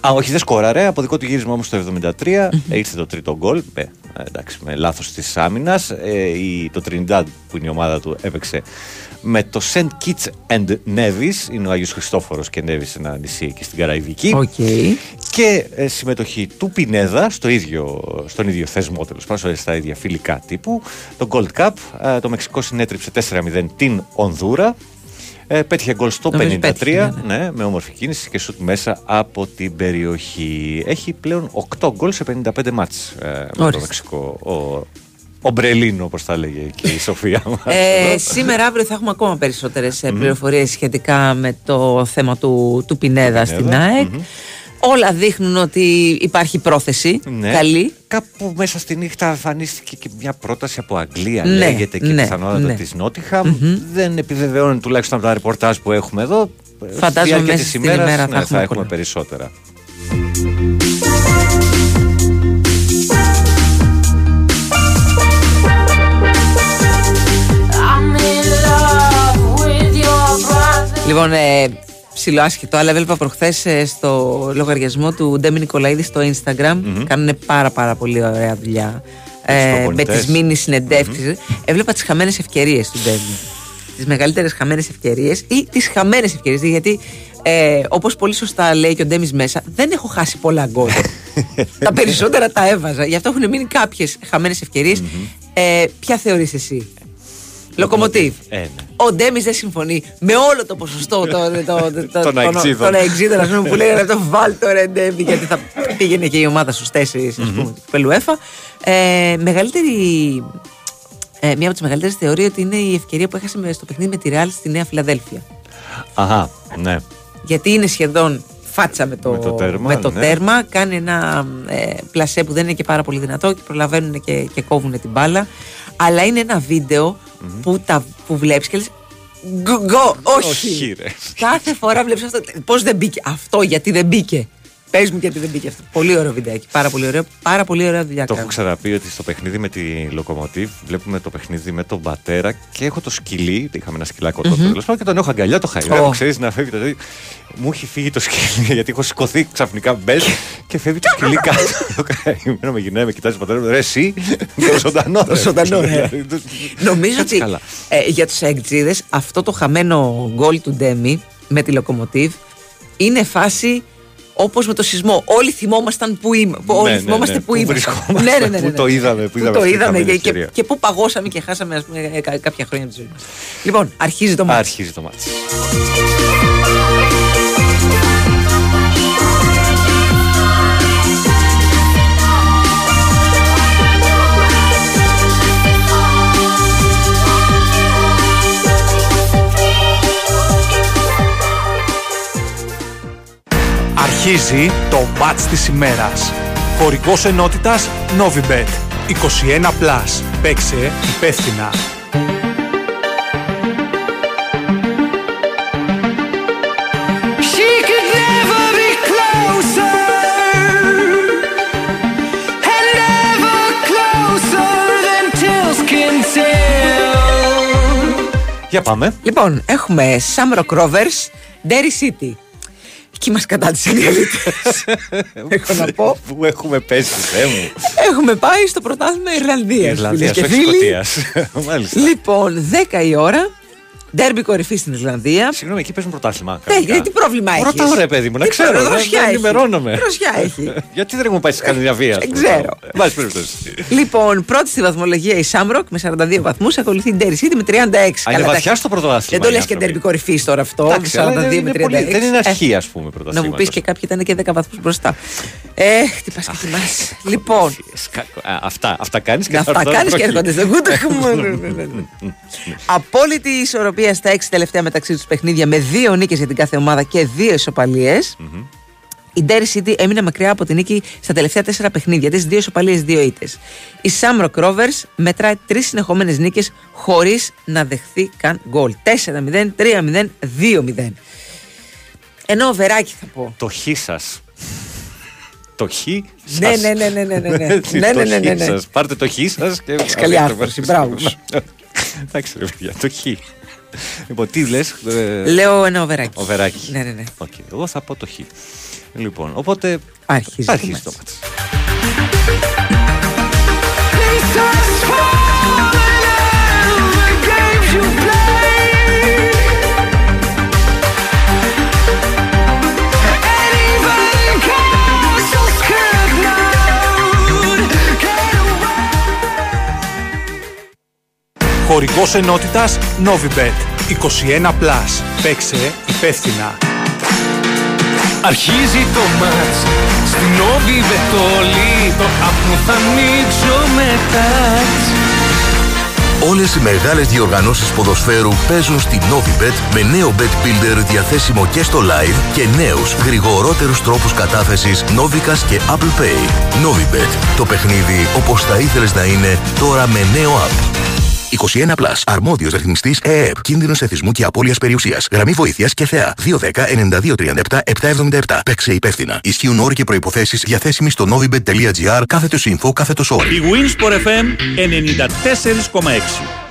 Α, όχι, δεν σκόραρε. Από δικό του γύρισμα όμως το 73 ήρθε το τρίτο γκολ. Ε, εντάξει, με λάθος της άμυνας. Ε, η- το Trinidad που είναι η ομάδα του έπαιξε με το St. Kitts and Nevis. Είναι ο Άγιος Χριστόφορος και Nevis, ένα νησί εκεί στην Καραϊβική.
Οκ.
Και ε, συμμετοχή του Πινέδα στο ίδιο, στον ίδιο θεσμό, τέλος πάντων, στα ίδια φιλικά τύπου. Το Gold Cup. Ε, το Μεξικό συνέτριψε 4-0 την Ονδούρα. Ε, πέτυχε γκολ στο 53,
Νομίζω πέτυχε, ναι,
ναι, με όμορφη κίνηση και σουτ μέσα από την περιοχή. Έχει πλέον 8 γκολ σε 55 μάτς ε, με το
Ορίστε.
Μεξικό. Ο, ο Μπρελίνο, όπως τα λέγε και η Σοφία [LAUGHS] μας.
Ε, σήμερα, αύριο θα έχουμε ακόμα περισσότερες πληροφορίες σχετικά με το θέμα του, του Πινέδα στην
Πινέδα,
ΑΕΚ. Όλα δείχνουν ότι υπάρχει πρόθεση.
Ναι.
Καλή.
Κάπου μέσα στη νύχτα εμφανίστηκε και μια πρόταση από Αγγλία,
Ναι,
λέγεται και
ναι,
πιθανότατα
ναι.
της Νότιχαμ. Δεν επιβεβαιώνει τουλάχιστον από τα ρεπορτάζ που έχουμε εδώ. Στη
Φαντάζομαι
διάρκεια
μέσα
της
στην
ημέρας,
ημέρα θα
ναι,
έχουμε
θα έχουμε
πολλά.
περισσότερα.
Λοιπόν, ε, ψιλοάσχετο, αλλά έβλεπα προχθές στο λογαριασμό του Ντέμι Νικολαίδη στο Instagram. Κάνουν πάρα πάρα πολύ ωραία δουλειά. Ε, με
προπονητές.
τις μήνυ συνεντεύξεις. Έβλεπα τις χαμένες ευκαιρίες του Ντέμι. Τις μεγαλύτερες χαμένες ευκαιρίες ή τις χαμένες ευκαιρίες. Γιατί ε, όπως πολύ σωστά λέει και ο Ντέμις μέσα, δεν έχω χάσει πολλά γκολ. [LAUGHS] τα περισσότερα τα έβαζα. Γι' αυτό έχουν μείνει κάποιες χαμένες ευκαιρίες. Ε, ποια θεωρείς εσύ, Λοκομοτίβ.
Ε, ναι.
Ο Ντέμις δεν συμφωνεί με όλο το ποσοστό το- το- το- το- [LAUGHS]
Των αεξίδων.
των αεξίδων, ας πούμε, που λέγανε αυτό βάλ το ρε Ντέμι γιατί θα [LAUGHS] πήγαινε και η ομάδα στους τέσσερις ας πούμε, του Πελουέφα. Ε, μεγαλύτερη, ε, μία από τις μεγαλύτερες θεωρεί ότι είναι η ευκαιρία που έχασε με- στο παιχνίδι με τη Ρεάλ στη Νέα Φιλαδέλφια.
Αχα, ναι.
Γιατί είναι σχεδόν φάτσα με το,
Με το τέρμα,
με το
ναι.
τέρμα. Κάνει ένα ε, πλασέ που δεν είναι και πάρα πολύ δυνατό και προλαβαίνουν και, και κόβουν την μπάλα. Αλλά είναι ένα βίντεο που, τα, που βλέπεις και λες «Γκο, γκο, όχι.
Όχι, ρε.
Κάθε φορά βλέπεις αυτό. Πώς δεν μπήκε αυτό, γιατί δεν μπήκε. Πες μου γιατί δεν μπήκε αυτό. Πολύ ωραίο βιντεάκι. Πάρα πολύ ωραίο. Πάρα πολύ ωραία δουλειά
Το έχω
κάνει.
ξαναπεί ότι στο παιχνίδι με τη Λοκομοτίβ βλέπουμε το παιχνίδι με τον πατέρα και έχω το σκυλί. Είχαμε ένα σκυλάκο τότε τέλος πάντων, και τον έχω αγκαλιά, το χαϊδεύω.
Ω.
Ξέρεις να φεύγει το τέτοιο. Μου έχει φύγει το σκυλί [LAUGHS] γιατί έχω σηκωθεί ξαφνικά μπέλ και φεύγει το σκυλί [LAUGHS] κάτω. Το καημένο με γυρνάει, με κοιτάζει πατέρας μου. Ρε, εσύ, το [LAUGHS] ζωντανό.
Το ζωντανό, ρε.
Δηλαδή, το-
Νομίζω
Κάτσε
ότι
καλά.
ε, για τους αεκτζίδες αυτό το χαμένο γκολ του Ντέμι με τη Λοκομοτίβ είναι φάση όπως με το σεισμό. Όλοι θυμόμασταν που είμαι. που- Όλοι
Ναι, ναι,
θυμόμαστε
ναι,
που
που
είμαστε.
βρισκόμαστε,
Ναι, ναι, ναι, ναι,
πού
ναι.
το είδαμε, πού
Πού
είδαμε
το
αυτή τη
είδαμε
χαμένη
και, και,
ευκαιρία.
και πού παγώσαμε και χάσαμε ας πούμε, ε, κα- κάποια χρόνια της ζωής μας. Λοιπόν, αρχίζει το μάτι.
Αρχίζει το μάτι.
αρχίζει το μάτς της ημέρας. Χορηγός ενότητας Novibet. 21+. Plus. Πέξε υπεύθυνα.
Για πάμε.
Λοιπόν, έχουμε Sam Rock Derry City. Εκεί μας κατάτησαν οι αλήτες. Έχω να πω.
Πού έχουμε πέσει, Θεέ μου.
Έχουμε πάει στο πρωτάθλημα Ιρλανδίας.
Ιρλανδίας,
φίλες και
όχι
φίλοι.
Σκοτίας. [LAUGHS] Μάλιστα.
Λοιπόν, 10 η ώρα. Ντέρμπι κορυφή στην Ισλανδία.
Συγγνώμη, εκεί παίζουν πρωτάθλημα.
Ναι, γιατί τι πρόβλημα έχεις;
Ρωτάω ρε παιδί μου, να ξέρω. δεν-
Δροσιά
δεν
έχει;
ενημερώνομαι.
Δροσιά έχει. [LAUGHS]
Γιατί δεν έχουμε πάει στη Σκανδιναβία.
Δεν ξέρω.
Βάζει περιπτώσει.
Λοιπόν, πρώτη στη βαθμολογία η Σάμροκ με 42 βαθμούς. Ακολουθεί η Ντέρι City με 36.
Α, είναι
Καλά,
βαθιά
εντάξει.
στο πρωτάθλημα.
Δεν το
οι
λε και
άνθρωποι.
ντέρμπι κορυφή τώρα αυτό. Με
Εντάξει, αλλά
42
είναι
με 36.
πολύ- δεν είναι
Ε,
αρχή, ας πούμε,
Να μου
πρωταθλήματος.
πεις και κάποιοι ήταν και 10 βαθμούς μπροστά. Ε, χτυπάς και θυμάσαι. Λοιπόν,
Α, Αυτά, αυτά κάνεις και
αυτά
έρθω
κάνεις και
βροχή.
έρχονται στο κούτο. [LAUGHS] Απόλυτη ισορροπία στα 6 τελευταία μεταξύ τους παιχνίδια με δύο νίκες για την κάθε ομάδα και δύο ισοπαλίες. Η Derry City έμεινε μακριά από την νίκη στα τελευταία τέσσερα παιχνίδια της, δύο ισοπαλίες, δύο ήττες. Η Shamrock Rovers μετράει τρεις συνεχόμενες νίκες χωρίς να δεχθεί καν γκολ. 4-0, 3-0, 2-0. Ένα οβεράκι θα πω.
Το χ σας. Το χ σας.
Ναι, ναι, ναι, ναι, ναι, ναι, ναι.
Έτσι,
Ναι,
το
ναι, ναι, ναι,
χ
ναι.
σας. Πάρτε το χ σας και.
Έχεις καλή άρθρωση, μπράβο σου. [LAUGHS]
Εντάξει, ρε παιδιά, το χ. Λοιπόν, τι λες.
Λέω ένα οβεράκι.
Οβεράκι.
Ναι, ναι, ναι.
Οκ, εγώ θα πω το χ. Λοιπόν, οπότε.
Αρχίζει το
Αρχίζει
μάτς.
το μάτς.
Χορηγός ενότητας Novibet 21+. Παίξε υπεύθυνα.
Αρχίζει το μάτς Στην Novibet όλοι Το app μου θα ανοίξω με τάτς
Όλες οι μεγάλες διοργανώσεις ποδοσφαίρου παίζουν στη Novibet με νέο Bet Builder διαθέσιμο και στο live και νέους γρηγορότερους τρόπους κατάθεσης Novicas και Apple Pay. Novibet. Το παιχνίδι όπως θα ήθελες να είναι τώρα με νέο app. 21 Plus. Αρμόδιος ρυθμιστής ΕΕΠ. Κίνδυνος εθισμού και απώλειας περιουσίας. Γραμμή βοήθειας και θεά. 210-9237-777. Παίξε υπεύθυνα. Ισχύουν όροι και προϋποθέσεις διαθέσιμοι στο novibet.gr κάθετος info κάθετος όροι.
Η Wins for FM 94,6.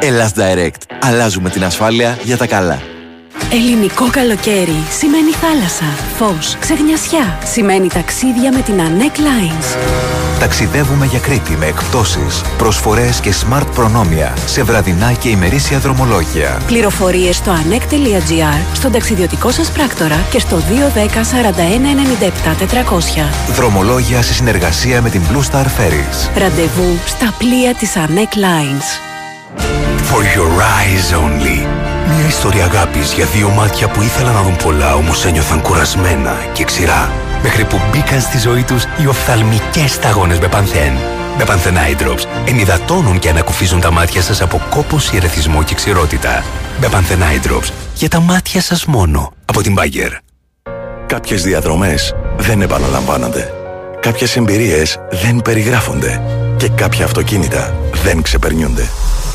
Ελλάς Direct. Αλλάζουμε την ασφάλεια για τα καλά.
Ελληνικό καλοκαίρι σημαίνει θάλασσα, φως, ξεγνιασιά. Σημαίνει ταξίδια με την ANEC Lines.
Ταξιδεύουμε για Κρήτη με εκπτώσεις, προσφορές και smart προνόμια σε βραδινά και ημερήσια δρομολόγια.
Πληροφορίες στο anec.gr, στον ταξιδιωτικό σας πράκτορα και στο 210 41 97 400.
Δρομολόγια σε συνεργασία με την Blue Star Ferries.
Ραντεβού στα πλοία της ANEC Lines.
For your eyes only. Μια ιστορία αγάπης για δύο μάτια που ήθελαν να δουν πολλά όμως ένιωθαν κουρασμένα και ξηρά. Μέχρι που μπήκαν στη ζωή τους οι οφθαλμικές σταγόνες με πανθέν. Με πανθέν Eye Drops ενυδατώνουν και ανακουφίζουν τα μάτια σας από κόπωση, ερεθισμό και ξηρότητα. Με πανθέν Eye Drops για τα μάτια σας μόνο. Από την Bayer. Κάποιες διαδρομές δεν επαναλαμβάνονται. Κάποιες εμπειρίες δεν περιγράφονται. Και κάποια αυτοκίνητα δεν ξεπερνιούνται.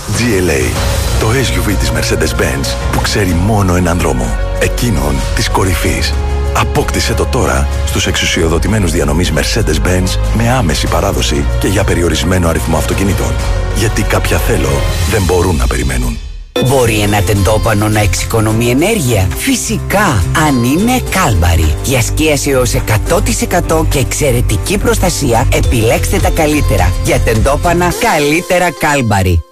GLA, το SUV της Mercedes-Benz που ξέρει μόνο έναν δρόμο. Εκείνον της κορυφής. Απόκτησε το τώρα στους εξουσιοδοτημένους διανομής Mercedes-Benz με άμεση παράδοση και για περιορισμένο αριθμό αυτοκινήτων. Γιατί κάποια θέλω δεν μπορούν να περιμένουν.
Μπορεί ένα τεντόπανο να εξοικονομεί ενέργεια. Φυσικά, αν είναι κάλμπαρη. Για σκίαση έως 100% και εξαιρετική προστασία, επιλέξτε τα καλύτερα. Για τεντόπανα, καλύτερα κάλμπαρη.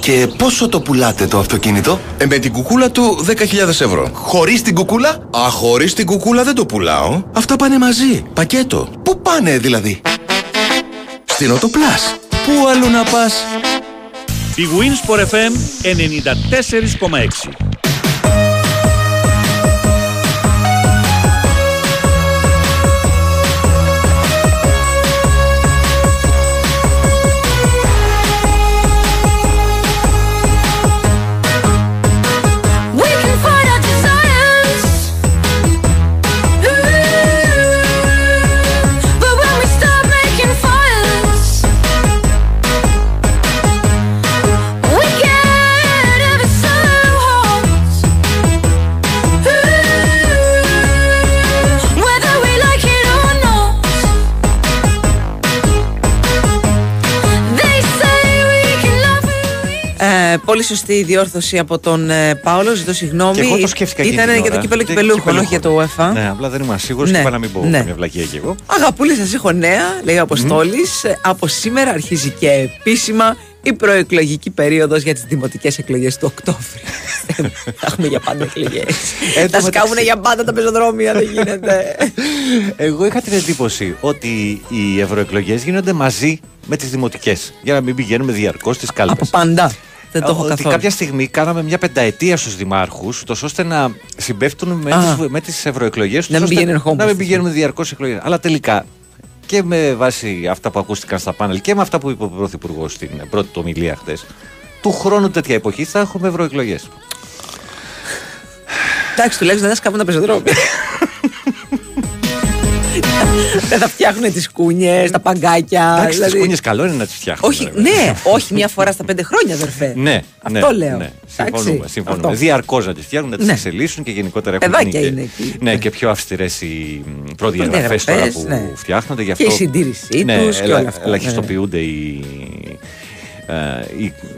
Και πόσο το πουλάτε το αυτοκίνητο;
Ε, με την κουκούλα του 10.000 ευρώ.
Χωρίς την κουκούλα;
Α, χωρίς την κουκούλα δεν το πουλάω.
Αυτά πάνε μαζί, πακέτο.
Πού πάνε δηλαδή;
Στην Οτοπλάς.
Πού αλλού να πας;
Η Wins for FM 94,6.
Πολύ σωστή η διόρθωση από τον ε, Πάολο. Ζητώ συγγνώμη.
Και εγώ το σκέφτηκα εκείνη
Ήταν
την
για το
ώρα.
κύπελο
Και
κυπελούχων,
κυπελούχων.
όχι για το UEFA.
Ναι, απλά δεν ήμουν σίγουρο
Ναι,
και είπα να μην πω
ναι.
καμία βλακία κι εγώ.
Αγαπούλη, σας έχω νέα, λέει ο αποστολη Από σήμερα αρχίζει και επίσημα η προεκλογική περίοδος για τις δημοτικές εκλογές του Οκτώβρη. [LAUGHS] Θα έχουμε για πάντα εκλογές.
Εν τω
Θα
μεταξύ-
σκάβουν για πάντα τα πεζοδρόμια, δεν γίνεται. [LAUGHS]
Εγώ είχα την εντύπωση ότι οι ευρωεκλογές γίνονται μαζί με τις δημοτικές. Για να μην πηγαίνουμε διαρκώς στις κάλπες.
Από πάντα. Δεν το έχω
ότι
καθόλου.
κάποια στιγμή κάναμε μια πενταετία στους δημάρχους, τόσο ώστε να συμπέφτουν με
Α.
τις, με τις ευρωεκλογές
Να μην πηγαίνουν ερχόμαστε.
Να μην πηγαίνουμε διαρκώς εκλογές. Αλλά τελικά και με βάση αυτά που ακούστηκαν στα πάνελ και με αυτά που είπε ο Πρωθυπουργός στην πρώτη του ομιλία χθες, του χρόνου τέτοια εποχή θα έχουμε ευρωεκλογές.
Εντάξει, τουλάχιστον δεν θα σκάβουν τα πεζοδρόμια. [LAUGHS] [LAUGHS] Δεν θα φτιάχνουν τις κούνιες, τα παγκάκια.
Εντάξει,
δηλαδή-
τι κούνιες καλό είναι να τις φτιάχνουμε.
Όχι,
ρε,
ναι, όχι μία φορά στα πέντε χρόνια, αδερφέ.
Ναι,
Αυτό
ναι,
λέω.
Ναι,
Εντάξει,
συμφωνούμε. συμφωνούμε.
αυτό.
Διαρκώς να τις φτιάχνουν, να τις
Ναι.
εξελίσσουν και γενικότερα έχουν
Παιδάκια
γίνει
είναι
και,
εκεί.
ναι, και πιο αυστηρές οι προδιαγραφέ τώρα
Προδιαγραφές,
που
ναι.
φτιάχνονται. Γι'
Και
αυτό,
η συντήρησή
ναι,
τους και
ελα-
όλα αυτά,
Ελαχιστοποιούνται οι, ε, οι- οι- τι-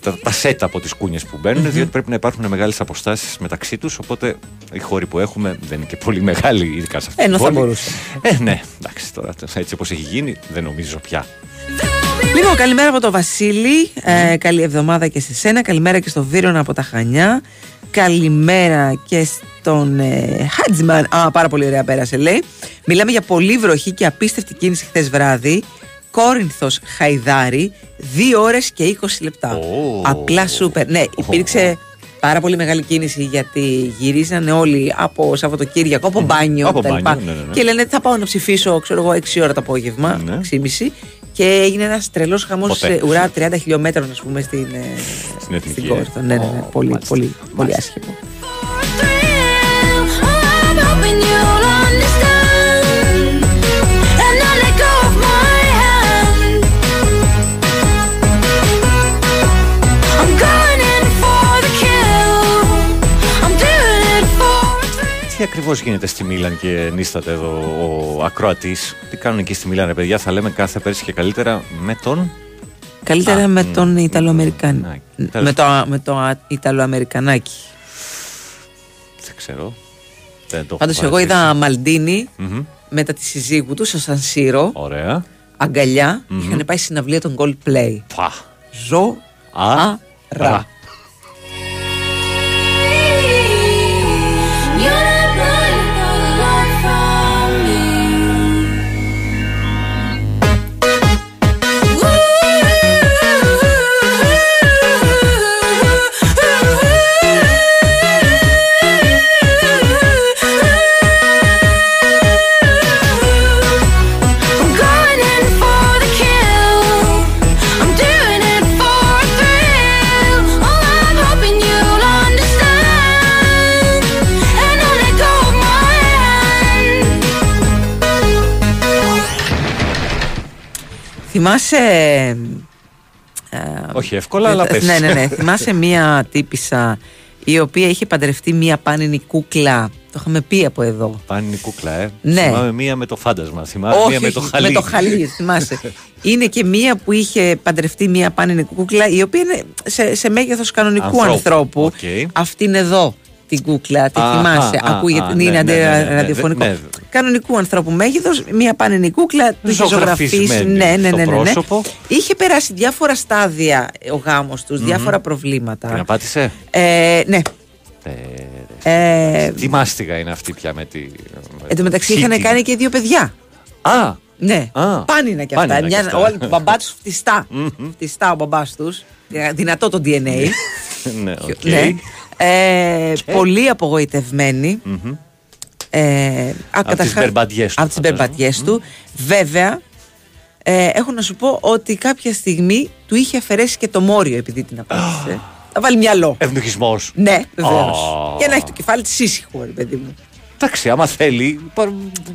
τα, τα σετ από τις κούνιες που μπαινουν διότι πρέπει να υπάρχουν μεγάλες αποστάσεις μεταξύ τους. Οπότε οι χώροι που έχουμε δεν είναι και πολύ μεγάλοι, ειδικά σε αυτή
Ενώ
την
θα
πόλη.
μπορούσε.
Ε, ναι, εντάξει, τώρα έτσι όπως έχει γίνει, δεν νομίζω πια.
Λοιπόν, καλημέρα από τον Βασίλη. Ε, καλή εβδομάδα και σε σένα. Καλημέρα και στο Βίρονα από τα Χανιά. Καλημέρα και στον ε, Χάτζμαν. Α, πάρα πολύ ωραία πέρασε, λέει. Μιλάμε για πολύ βροχή και απίστευτη κίνηση χθες βράδυ. Κόρινθος Χαϊδάρη, 2 ώρες και 20 λεπτά. Απλά σούπερ. Ναι, υπήρξε πάρα πολύ μεγάλη κίνηση γιατί γυρίζανε όλοι από Σαββατοκύριακο, από μπάνιο
Από
κτλ.
μπάνιο, ναι, ναι, ναι.
Και λένε θα πάω να ψηφίσω, ξέρω εγώ, 6 ώρα το απόγευμα, 6.30 και έγινε ένας τρελός χαμός
Ποτέ.
ουρά 30 χιλιόμετρων, ας πούμε, στην, ε,
Στην εθνική.
στην Κόρινθο. Ναι, ναι, ναι. πολύ, πολύ, πολύ άσχημο.
Τι ακριβώς γίνεται στη Μίλαν και νίσταται εδώ ο ακροατής; Τι κάνουν εκεί στη Μίλαν, ρε παιδιά, θα λέμε κάθε πέρσι και καλύτερα με τον;
Καλύτερα
Α,
με
μ,
τον Ιταλοαμερικάν.
τέλος
Με το, με το α- Ιταλοαμερικανάκι.
Δεν ξέρω. Δεν το έχω
Πάντως, εγώ
παρατηρήσει.
είδα Μαλντίνη
Μμμ.
μετά τη συζύγου του στο Σαν Σύρο.
Ωραία.
Αγκαλιά.
Μμμ.
Είχαν πάει συναυλία των Coldplay.
Πα.
Ζω.
Α.
Ρα. Θυμάσαι. ε,
Όχι εύκολα, αλλά
ε,
πες.
Ναι, ναι, ναι. Θυμάσαι μία τύπισσα η οποία είχε παντρευτεί μία πάνινη κούκλα. Το είχαμε πει από εδώ.
Πάνινη κούκλα, ε.
Ναι.
Θυμάμαι μία με το φάντασμα. Θυμάμαι
όχι,
μία με το
όχι,
χαλί.
με το χαλί, θυμάσαι. [LAUGHS] είναι και μία που είχε παντρευτεί μία πάνινη κούκλα, η οποία είναι σε, σε μέγεθος κανονικού
Ανθρώπου.
ανθρώπου.
Οκ.
Αυτή είναι εδώ την κούκλα, τη
Αχα,
θυμάσαι.
α,
Ακούγεται,
α,
είναι
ναι,
αντε-
ναι, ναι, ναι, ναι,
ραδιοφωνικό.
ναι.
Κανονικού ανθρώπου μέγεθος, μία πάνινη κούκλα, τους είχε ζωγραφίσει.
Ζωγραφισμένη
Ναι, ναι,
στο
ναι, ναι, ναι.
πρόσωπο.
Είχε περάσει διάφορα στάδια ο γάμος τους,
Μμμ.
διάφορα προβλήματα.
Την απάτησε;
Ε, ναι. Ε,
Τι μάστιγα είναι αυτή πια με τη.
Εν τω μεταξύ είχαν
χει
κάνει και δύο παιδιά.
Α!
Ναι.
Α.
Πάνινα κι αυτά.
Πάνινα κι
Μια,
αυτά.
όλοι, ο μπαμπάς τους φτυστά. φτυστά ο μπαμπάς τους. Δυνατό το DNA. [LAUGHS]
ναι, οκ.
Ναι. Ε, Πολύ απογοητευμένοι.
Μμμ.
Ε, α,
Από τις
καταρχάς-
μπερμπαντιές του,
Από τις μπερμπαντιές του. Βέβαια, ε, έχω να σου πω ότι κάποια στιγμή του είχε αφαιρέσει και το μόριο επειδή την απάντησε. [GASPS] Θα βάλει μυαλό.
Ευνοχισμός.
Ναι, βεβαίως.
Α.
Για να έχει το κεφάλι της ήσυχο, ρε παιδί μου.
Εντάξει, άμα θέλει, μπο-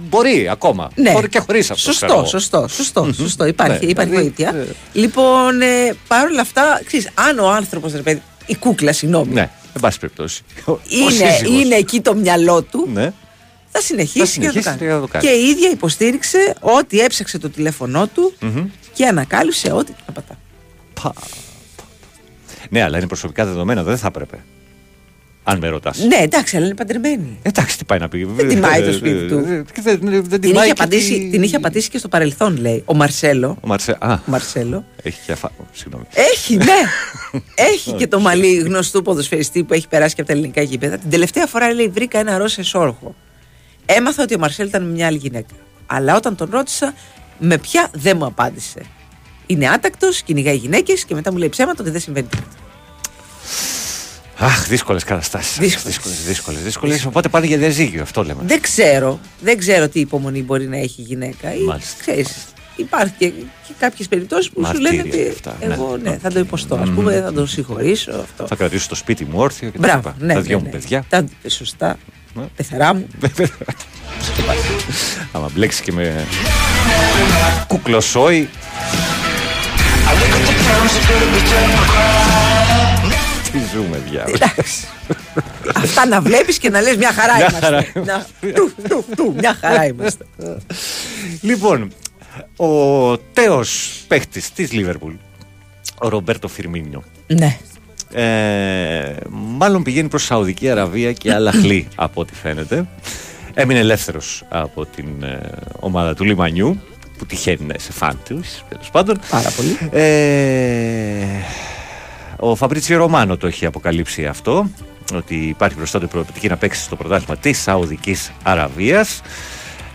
μπορεί ακόμα.
Ναι.
Μπορεί και χωρίς αυτό. ξέρω
Σωστό,
εγώ.
σωστό, σωστό, σωστό. Υπάρχει,
Ναι,
υπάρχει
δηλαδή,
βοήθεια.
ε.
Λοιπόν, ε, παρόλα αυτά, ξέρεις, αν ο άνθρωπος, ρε παιδί, η κούκλα, συγγνώμη,
Ναι, εν πάση περιπτώσει. Ο
είναι,
σύζυγος.
είναι εκεί το μυαλό του,
Ναι.
θα συνεχίσει,
Θα
και,
συνεχίσει
να το
και
κάνει.
να το κάνει.
Και η ίδια υποστήριξε ότι έψαξε το τηλέφωνό του
Μμμ.
και ανακάλυψε ότι την απατά.
Ναι, αλλά είναι προσωπικά δεδομένα, δεν θα έπρεπε. Αν με ρωτάς.
Ναι, εντάξει, αλλά είναι παντρεμένη.
Εντάξει, τι πάει να πει.
Δεν τιμάει το σπίτι του.
Ε, και Δεν, δεν
Την
τιμάει
είχε,
και
απαντήσει,
τη-
την είχε απαντήσει και στο παρελθόν, λέει. Ο Μαρσέλο.
Ο Μαρσε... Α,
Ο Μαρσέλο.
έχει και αφά... Συγγνώμη.
Έχει, ναι. [LAUGHS] έχει και το μαλλί γνωστού ποδοσφαιριστή που έχει περάσει και από τα ελληνικά γήπεδα. Την τελευταία φορά λέει βρήκα ένα ροζ εσόρουχο. Έμαθα ότι ο Μαρσέλ ήταν με μια άλλη γυναίκα. Αλλά όταν τον ρώτησα με ποια δεν μου απάντησε. Είναι άτακτος, κυνηγάει γυναίκες και μετά μου λέει ψέματα ότι δεν συμβαίνει τίποτα.
Αχ, δύσκολες καταστάσεις. Δύσκολες, δύσκολες. δύσκολες. Οπότε πάνε για διαζύγιο, αυτό λέμε.
Δεν ξέρω, δεν ξέρω τι υπομονή μπορεί να έχει η γυναίκα. Ή,
Μάλιστα.
ξέρεις, υπάρχει και, και κάποιες περιπτώσεις που σου
Μαρτύρια
λένε ότι
αυτά, ναι.
εγώ ναι, θα το υποστώ. Α
Μμμ.
πούμε, θα το συγχωρήσω. Αυτό.
Θα κρατήσω το σπίτι μου όρθιο και τα
Μπράβο,
λοιπά.
ναι,
Τα
ναι,
δυο
ναι.
μου παιδιά.
Τα σωστά.
Ναι.
Πεθερά μου.
Άμα μπλέξει και με κουκλοσόι. Τι ζούμε, διάβολο.
Αυτά να βλέπεις και να λες μια χαρά
Μια
είμαστε.
χαρά
Να- του, του, του, μια χαρά είμαστε.
Λοιπόν, ο τέος παίχτης της Λίβερπουλ, ο Ρομπέρτο Φιρμίνιο,
ναι.
ε, μάλλον πηγαίνει προς Σαουδική Αραβία και άλλα χλή από ό,τι φαίνεται. Έμεινε ελεύθερος από την ε, ομάδα του Λιμανιού, που τυχαίνει να είσαι φαν του, τέλος πάντων.
Πάρα πολύ.
Ε, ο Φαμπρίτσιο Ρωμάνο το έχει αποκαλύψει αυτό, ότι υπάρχει μπροστά του προοπτική να παίξει στο πρωτάθλημα της Σαουδικής Αραβίας.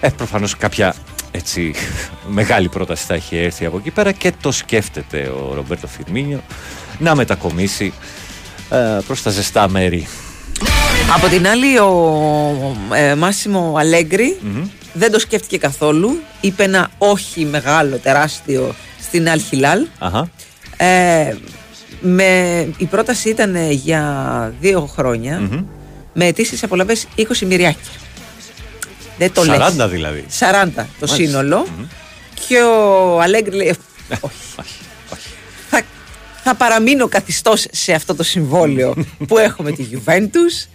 Ε, προφανώς κάποια έτσι, [LAUGHS] μεγάλη πρόταση θα έχει έρθει από εκεί πέρα και το σκέφτεται ο Ρομπέρτο Φιρμίνιο να μετακομίσει ε, προς τα ζεστά μέρη.
Από την άλλη, ο ε, Μάσιμο Αλέγκρι δεν το σκέφτηκε καθόλου. Είπε ένα όχι μεγάλο, τεράστιο στην Αλ Χιλάλ.
Αχα.
Ε, με, η πρόταση ήταν ε, για δύο χρόνια
Μμμ.
με αιτήσεις απολαυέ 20 μοιριάκια. Δεν το
40
λες.
δηλαδή.
40 το
Μάλιστα.
σύνολο. Και ο Αλέγκρι λέει: Όχι. [LAUGHS] θα, θα παραμείνω καθιστός σε αυτό το συμβόλαιο που έχω με τη Juventus.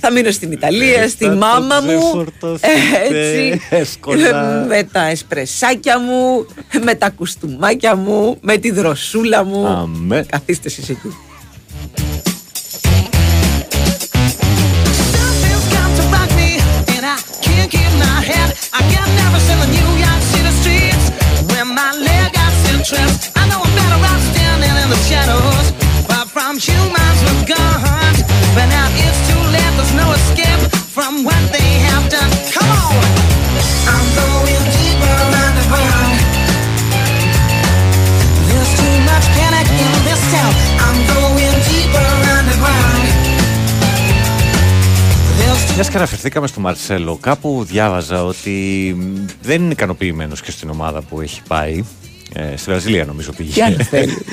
Θα μείνω στην Ιταλία, στη
θα το
μάμα μου.
ξεφορτωθείτε
Έτσι.
εύκολα.
Με τα εσπρεσάκια μου, με τα κουστούμάκια μου, με τη δροσούλα μου.
Αμέ.
Καθίστε εσείς εκεί.
From what they have done, come on! I'm going deeper underground. There's too much panic in this town. I'm going deeper underground. There's
Μια και αναφερθήκαμε στο Μαρσέλο, κάπου διάβαζα ότι μ, δεν είναι ικανοποιημένο και στην ομάδα που έχει πάει. Ε, στη Βραζιλία νομίζω πήγε.
Τι άλλο θέλει,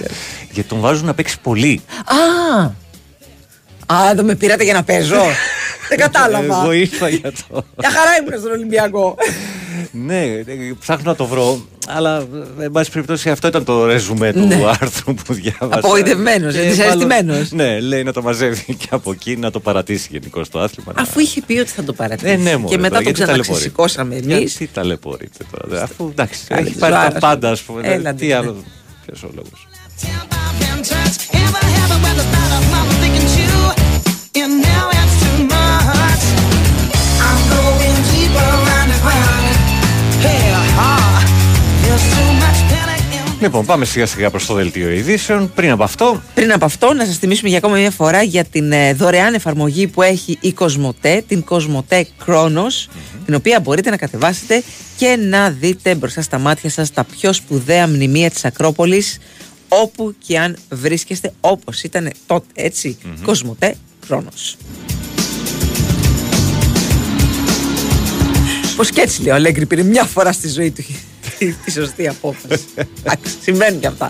Γιατί τον βάζουν να παίξει πολύ.
Α! Α, εδώ με πήρατε για να παίζω. [LAUGHS] Δεν κατάλαβα.
Εγώ ήρθα για το.
Μια χαρά ήμουν στον Ολυμπιακό.
ναι, ε, ψάχνω να το βρω. Αλλά, ε, εν πάση περιπτώσει, αυτό ήταν το ρεζουμέ του
Ναι.
άρθρου που διάβασα.
Απογοητευμένος,
Και
δυσαρεστημένος.
μάλλον- Ναι, λέει να το μαζεύει και από εκεί, να το παρατήσει γενικώ το άθλημα. να-
Αφού είχε πει ότι θα το παρατήσει.
Ε, ναι, μωρέ,
και μετά
τώρα,
το
γιατί
ξαναξεσηκώσαμε εμείς.
Γιατί ταλαιπωρείτε τώρα. δε, Αφού εντάξει,
Καλή
έχει πάρει τα
ζωάρας σου.
πάντα, ας πούμε.
Έλα,
τι
ναι.
άλλο. Ποιος ο λόγος.
been touched. Ever have a weather thought of mama thinking you. And now it's too much. I'm going deeper underground.
Λοιπόν, πάμε σιγά σιγά προς το δελτίο ειδήσεων. Πριν από αυτό,
Πριν από αυτό, να σας θυμίσουμε για ακόμα μια φορά για την ε, δωρεάν εφαρμογή που έχει η Κοσμοτέ, την Κοσμοτέ Chronos, την οποία μπορείτε να κατεβάσετε και να δείτε μπροστά στα μάτια σας τα πιο σπουδαία μνημεία της Ακρόπολης, όπου και αν βρίσκεστε, όπως ήταν τότε, έτσι, Κοσμοτέ Chronos. Πως και έτσι λέει ο Αλέγκρι πήρε μια φορά στη ζωή του τη, τη σωστή απόφαση. Εντάξει, Συμβαίνουν και αυτά.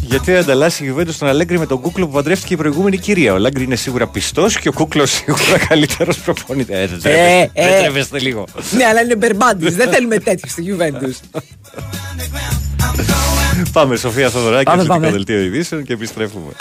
γιατί ανταλλάσσει η Juventus τον Αλέγκρι με τον Κούκλο που παντρεύτηκε η προηγούμενη κυρία. Ο Αλέγκρι είναι σίγουρα πιστός και ο Κούκλος σίγουρα καλύτερος προπονητής. Ε, δεν τρέπεστε-
ε.
δεν τρέπεστε λίγο.
Ναι, αλλά είναι μπερμπάντης. Δεν θέλουμε τέτοιο στη Juventus.
Πάμε, Σοφία Θοδωράκη,
Πάμε,
στο
πάμε.
δελτίο ειδήσεων και επιστρέφουμε.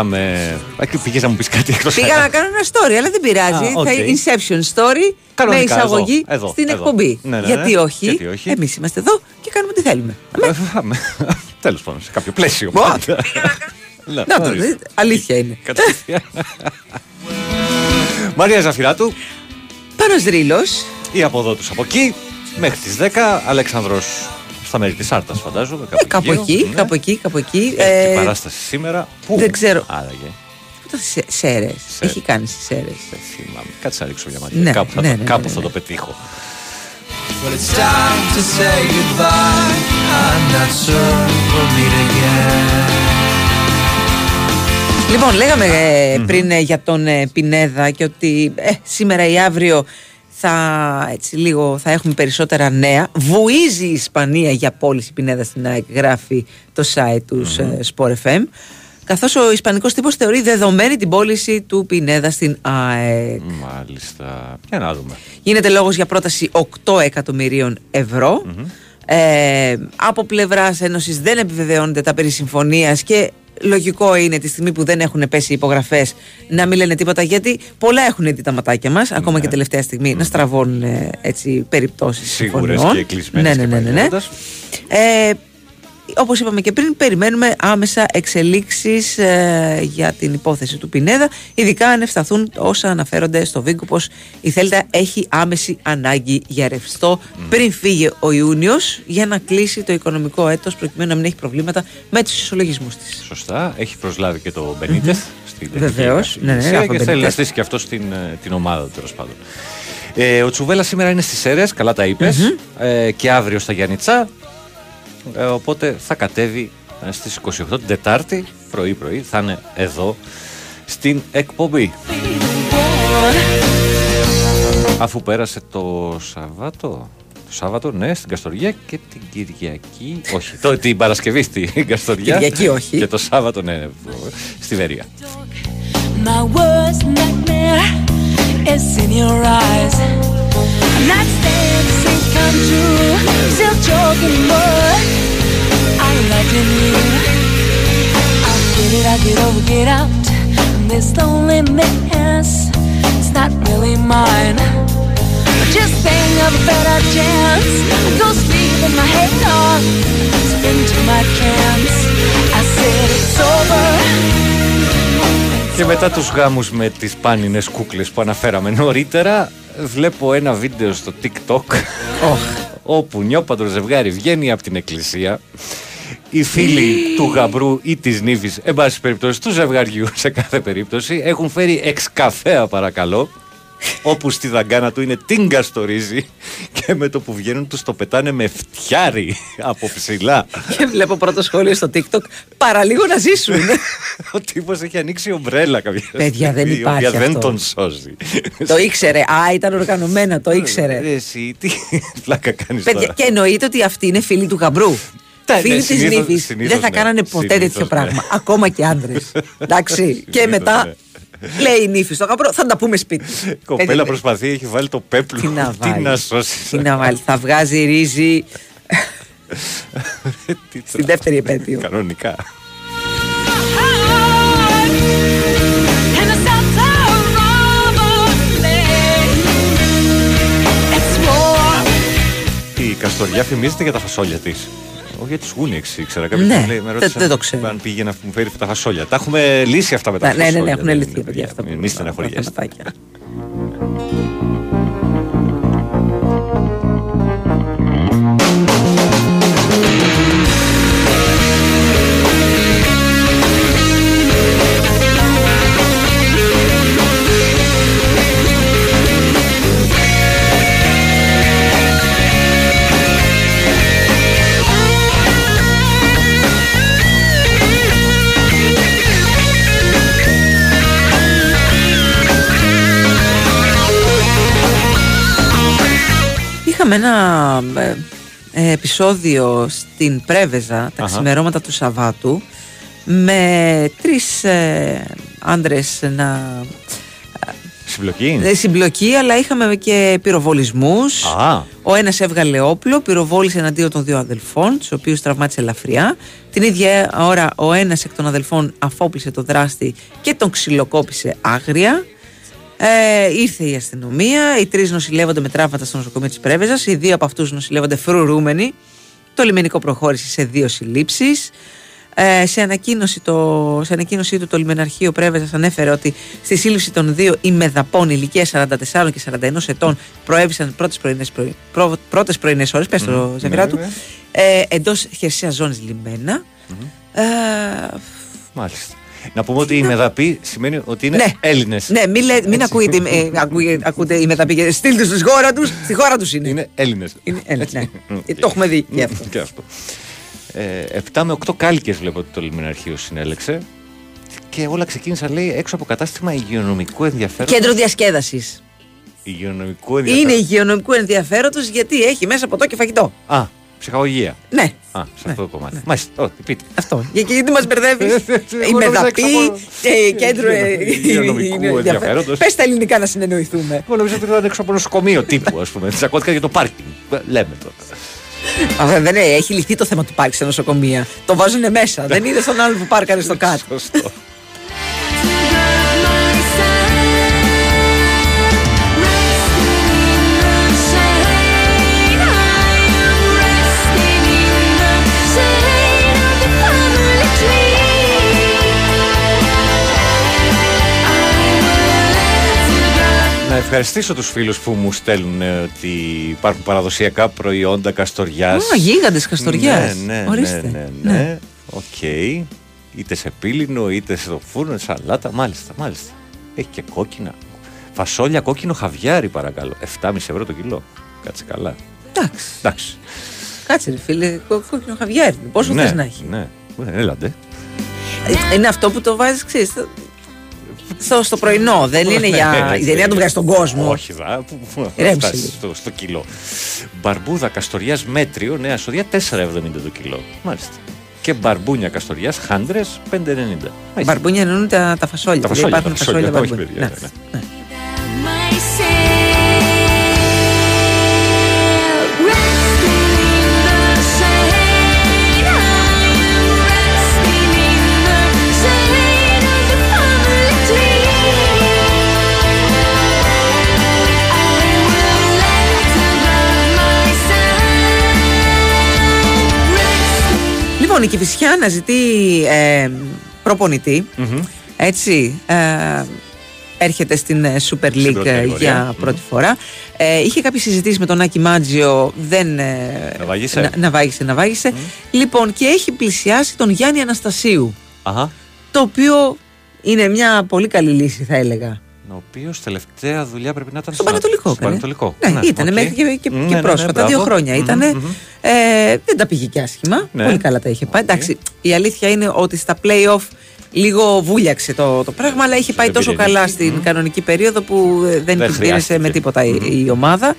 Επιστρέψαμε. Α, και Πήγες να μου πεις κάτι εκτός.
Πήγα να κάνω ένα story, αλλά δεν πειράζει.
Α, οκ.
Θα είναι Inception story
Κανονικά,
με εισαγωγή
εδώ, εδώ,
στην
εδώ.
εκπομπή.
Ναι, ναι, ναι.
Γιατί όχι;
Γιατί όχι;
Εμείς είμαστε εδώ και κάνουμε τι θέλουμε.
Τέλος πάντων, σε κάποιο πλαίσιο.
Μπο.
πάντα. Ναι,
Να το
ορίστε.
δείτε. Αλήθεια είναι.
Κατευθείαν. Μαρία Ζαφυράτου,
Πάνω Ρήλος.
ή από εδώ του από εκεί, μέχρι τις 10. Αλέξανδρος στα μέρη τη Άρτας, φαντάζομαι. Κάπου,
Ε, Κάπου εκεί,
Ναι.
κάπου εκεί, κάπου εκεί.
Έχει
Ε,
παράσταση σήμερα. Πού;
δεν ξέρω.
Άραγε.
Πού σε- Σέρες; Έχει κάνει στις Σέρες.
Δεν θυμάμαι. Κάτσε να ρίξω μια ματιά.
Ναι,
κάπου θα,
ναι,
το,
ναι,
κάπου
ναι,
θα
ναι.
το πετύχω.
Well, it's time to say goodbye. I'm not sure we'll meet again.
Λοιπόν, λέγαμε ε, πριν ε, για τον ε, Πινέδα και ότι ε, σήμερα ή αύριο θα, έτσι, λίγο, θα έχουμε περισσότερα νέα. Βουίζει η Ισπανία για πώληση Πινέδα στην ΑΕΚ, γράφει το site τους ε, Sport FM. Καθώς ο Ισπανικός τύπος θεωρεί δεδομένη την πώληση του Πινέδα στην ΑΕΚ.
Μάλιστα. Για να δούμε.
Γίνεται λόγος για πρόταση 8 εκατομμυρίων ευρώ. Ε, από πλευράς Ένωσης δεν επιβεβαιώνεται τα περί συμφωνίας και λογικό είναι τη στιγμή που δεν έχουν πέσει υπογραφές να μην λένε τίποτα γιατί πολλά έχουν δει τα ματάκια μας, ακόμα και τελευταία στιγμή, να στραβώνουν ε, έτσι περιπτώσεις.
Σίγουρες και κλεισμένες
Ναι, ναι,
και
ναι, ναι, ναι.
παγιώνοντας.
Ε, όπως είπαμε και πριν, περιμένουμε άμεσα εξελίξεις ε, για την υπόθεση του Πινέδα, ειδικά αν ευσταθούν όσα αναφέρονται στο Βίγκο πως η Θέλτα έχει άμεση ανάγκη για ρευστό πριν φύγει ο Ιούνιος για να κλείσει το οικονομικό έτος προκειμένου να μην έχει προβλήματα με τους ισολογισμούς της.
Σωστά. Έχει προσλάβει και το Μπενίτεθ στην τεχνική
Βεβαίως. Ναι, ναι,
υπηρεσία
Ράφα
και θέλει να
Μπενίτεθ.
στήσει και αυτός στην, ε, την ομάδα του τέλος πάντων. Ε, ο Τσουβέλας σήμερα είναι στις αίρε, καλά τα είπες. Ε, και αύριο στα Γιάννητσά. Ε, οπότε θα κατέβει ε, στις 28 την Τετάρτη, πρωί-πρωί, θα είναι εδώ στην εκπομπή. Αφού πέρασε το Σαββάτο. Το Σάββατο, ναι, στην Καστοριά και την Κυριακή. Όχι, το, την Παρασκευή στην Καστοριά.
Κυριακή όχι.
Και το Σάββατο, ναι, ναι, στη Βερία.
My worst nightmare is in your eyes. I'm not saying this ain't come true. Still joking, but I like you. I'll get it, I'll get over, get out. This loneliness, it's not really mine. But just think of a better chance. Go sleep in my head off. Spin to my cans. I said it's over.
Και μετά τους γάμους με τις πάνινες κούκλες που αναφέραμε νωρίτερα, βλέπω ένα βίντεο στο TikTok όπου νιώπαντρο ζευγάρι βγαίνει από την εκκλησία. Οι φίλοι του γαμπρού ή της νύφης, εν πάση περιπτώσει του ζευγαριού σε κάθε περίπτωση, έχουν φέρει εξ καφέα παρακαλώ, όπου στη δαγκάνα του είναι τίνκα στο ρύζι και με το που βγαίνουν τους το πετάνε με φτιάρι από ψηλά.
Και βλέπω πρώτο σχόλιο στο TikTok, παραλίγο να ζήσουν.
Ο τύπος έχει ανοίξει ομπρέλα κάποια
Παιδιά, δεν
στιγμή,
υπάρχει
Η οποία δεν
αυτό.
τον σώζει.
το ήξερε. Α, ήταν οργανωμένα, το ήξερε.
Ε, Εσύ, τι πλάκα κάνεις
Παιδιά,
τώρα;
και εννοείται ότι αυτοί είναι φίλοι του γαμπρού.
Τα-
Φίλοι
ναι,
της
συνήθως-
νύφης
συνήθως
δεν θα
ναι.
κάνανε ποτέ
Συνήθως
τέτοιο
ναι.
πράγμα. Ακόμα και άντρε. Εντάξει. και
Συνήθως,
μετά
ναι.
Λέει η νύφη στο γαμπρό, θα τα πούμε σπίτι.
Η κοπέλα
Παιδί,
προσπαθεί, έχει βάλει το πέπλο.
Τι να βάλει.
Τι να σώσει.
Τι να βάλει. Θα βγάζει ρύζι στη δεύτερη επέτειο.
Κανονικά.
And the sounds of rolling. It's war.
Η Καστοριά φημίζεται για τα φασόλια της. Όχι για τι γούνιεξ, ήξερα. Κάποιος
Ναι,
μου λέει, με
δεν-
ρώτησε
δεν το ξέρω.
Αν πήγε να μου φέρει τα φασόλια. Τα έχουμε λύσει αυτά με τα
Ναι, ναι,
φασόλια.
ναι, έχουν
δεν
λυθεί
είναι,
παιδιά αυτά.
Μην
που-
μη
τα
στεναχωριέστε.
Είχαμε ένα ε, ε, επεισόδιο στην Πρέβεζα τα
Αχα.
ξημερώματα του Σαββάτου με τρεις ε, άντρες να
Συμπλοκή.
ε, συμπλοκή αλλά είχαμε και πυροβολισμούς
Α,
ο ένας έβγαλε όπλο, πυροβόλησε εναντίον των δύο αδελφών, τους οποίους τραυμάτισε ελαφριά. Την ίδια ώρα, ο ένας εκ των αδελφών αφόπλησε το δράστη και τον ξυλοκόπησε άγρια. Ε, ήρθε η αστυνομία. Οι τρεις νοσηλεύονται με τραύματα στο νοσοκομείο της Πρέβεζας. Οι δύο από αυτούς νοσηλεύονται φρουρούμενοι. Το λιμενικό προχώρησε σε δύο συλλήψεις. Ε, σε, ανακοίνωση το, σε ανακοίνωσή του το λιμεναρχείο Πρέβεζας ανέφερε ότι στη σύλληψη των δύο ημεδαπών ηλικία 44 και 41 ετών προέβησαν πρώτες πρωινές προ, πρώτες πρωινές ώρες, πες το
Μμμ,
ζευγάρι
ναι,
του,
ναι.
ε, εντός χερσαία ζώνης λιμένα. Ε,
μάλιστα. Να πούμε ότι η μεδαπή σημαίνει ότι είναι
Ναι.
Έλληνες.
ναι, μην, λέ- μην ακούγεται, ε, ακούγε- ακούτε οι μεταπήγε. Στείλτε του στη χώρα τους. Στη χώρα τους είναι.
Είναι Έλληνες.
Είναι Έλληνες, ναι. Ε, το έχουμε δει και αυτό.
Και αυτό. Ε, 7 με 8 κάλικες βλέπω ότι το λιμεναρχείο συνέλεξε. Και όλα ξεκίνησαν, λέει, έξω από κατάστημα υγειονομικού ενδιαφέροντος.
Κέντρο διασκέδασης.
Υγειονομικού
Είναι
ενδιαφέροντος.
υγειονομικού ενδιαφέροντος γιατί έχει μέσα ποτό και φαγητό.
Α, ψυχαγωγία.
Ναι.
Α, σε αυτό το κομμάτι. Μάλιστα, ό,τι πείτε.
Αυτό. Για- και γιατί μας μπερδεύεις; [LAUGHS] η
Εγώ νόμιζα
Μεδαπή
εξ
και κέντρο. ε, [LAUGHS]
Υγειονομικού ενδιαφέροντος.
Πες τα ελληνικά να συνεννοηθούμε.
Εγώ νομίζω ότι ήταν έξω από νοσοκομείο τύπου, ας πούμε. Τσακώθηκα για το πάρκινγκ. Ε, Λέμε τώρα.
Α, δεν είναι, έχει λυθεί το θέμα του πάρκη σε νοσοκομεία. Το βάζουν μέσα. [LAUGHS] δεν είδε τον άλλο που πάρκαρε στο κάτω.
Σωστό. Ευχαριστήσω τους φίλους που μου στέλνουν ε, ότι υπάρχουν παραδοσιακά προϊόντα Καστοριάς.
Α, γίγαντες Καστοριάς.
Ναι, ναι,
Ορίστε.
ναι, ναι, ναι. Οκ. Είτε σε πήλινο, είτε στο φούρνο, σαλάτα. Μάλιστα, μάλιστα. Έχει και κόκκινα. Φασόλια κόκκινο χαβιάρι παρακαλώ. 7,5 ευρώ το κιλό. Κάτσε καλά.
Εντάξει.
Εντάξει.
Κάτσε, ρε φίλε, κο- κόκκινο χαβιάρι. Πόσο
ναι,
θες να έχει;
Ναι, ναι, έλα ντε.
Ε, Είναι αυτό που το βάζεις, ξέρεις. Στο, στο πρωινό, δεν είναι για. [LAUGHS]
Ναι,
δεν είναι να το βγάλει στον κόσμο.
Όχι, δα, που, που θα
Ρέμψε
φτάσει
λίγο.
στο, στο κιλό. Μπαρμπούδα καστοριάς μέτριο, νέα σοδιά 4,70 το κιλό. Μάλιστα. Και μπαρμπούνια καστοριάς χάντρες 5,90. Μάλιστα.
Μπαρμπούνια εννοούν τα, τα φασόλια.
Τα
δηλαδή
φασόλια,
υπάρχουν
τα φασόλια, όχι
μπαρμπούνια.
παιδιά.
Λοιπόν, η Κηφισιά αναζητεί ε, προπονητή. Έτσι. Ε, έρχεται στην ε, Super
Στην
League
πρώτη
ε,
κατηγορία.
για
Μμμ.
πρώτη φορά. Ε, είχε κάποιες συζητήσεις με τον Άκη Μάντζιο, δεν... ε,
Να βάγισε;
Να, να βάγισε, να βάγισε. Λοιπόν, και έχει πλησιάσει τον Γιάννη Αναστασίου,
Αχα.
το οποίο είναι μια πολύ καλή λύση θα έλεγα.
Ο οποίος τελευταία δουλειά πρέπει να ήταν
Στον Παναιτωλικό
Στον
έκανε.
Παναιτωλικό.
Ναι, ήταν
οκ.
μέχρι και, και,
Μμ,
και
ναι, ναι,
πρόσφατα,
μπράβο.
δύο χρόνια
Μμμ,
ήταν.
μμμ.
Ε, δεν τα πήγε και άσχημα.
Ναι.
Πολύ καλά τα είχε πάει. Εντάξει, η αλήθεια είναι ότι στα play-off λίγο βούλιαξε το, το πράγμα, αλλά είχε πάει
Δεν
τόσο
πήρε
καλά
νίκη.
στην
Μμ.
κανονική περίοδο που ε, δεν,
Δεν
τους συμπεριέσε
χρειάστηκε.
με τίποτα η, η ομάδα.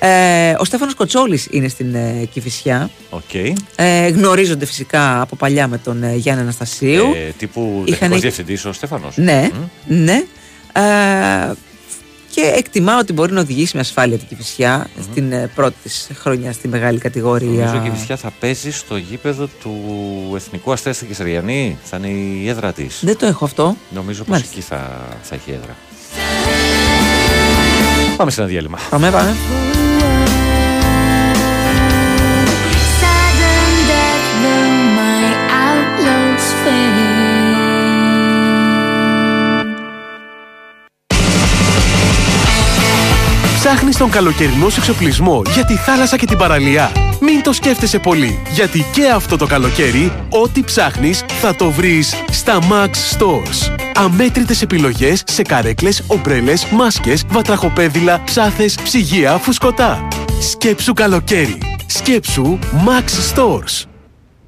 Ε, ο Στέφανος Κοτσόλης είναι στην ε, Κηφισιά.
Οκ.
Ε, γνωρίζονται φυσικά από παλιά με τον ε, Γιάννη Αναστασίου.
Ε, τύπου
Είχαν-
τεχνικός διευθυντής ο Στέφανος.
Ναι, ναι. Ε, και εκτιμά ότι μπορεί να οδηγήσει με ασφάλεια την Κηφισιά στην ε, πρώτη της χρονιάς στη μεγάλη κατηγορία.
Νομίζω και η Κηφισιά θα παίζει στο γήπεδο του Εθνικού Αστέρα στην Κεσαριανή. Θα είναι η έδρα της.
Δεν το έχω αυτό.
Νομίζω πως
Μάλιστα.
εκεί θα, θα έχει έδρα. Πάμε σε ένα διάλειμμα.
Πάμε, πάμε.
Ψάχνεις τον καλοκαιρινό σου εξοπλισμό για τη θάλασσα και την παραλία. Μην το σκέφτεσαι πολύ, γιατί και αυτό το καλοκαίρι, ό,τι ψάχνεις θα το βρεις στα Max Stores. Αμέτρητες επιλογές σε καρέκλες, ομπρέλες, μάσκες, βατραχοπέδιλα, ψάθες, ψυγεία, φουσκωτά. Σκέψου καλοκαίρι. Σκέψου Max Stores.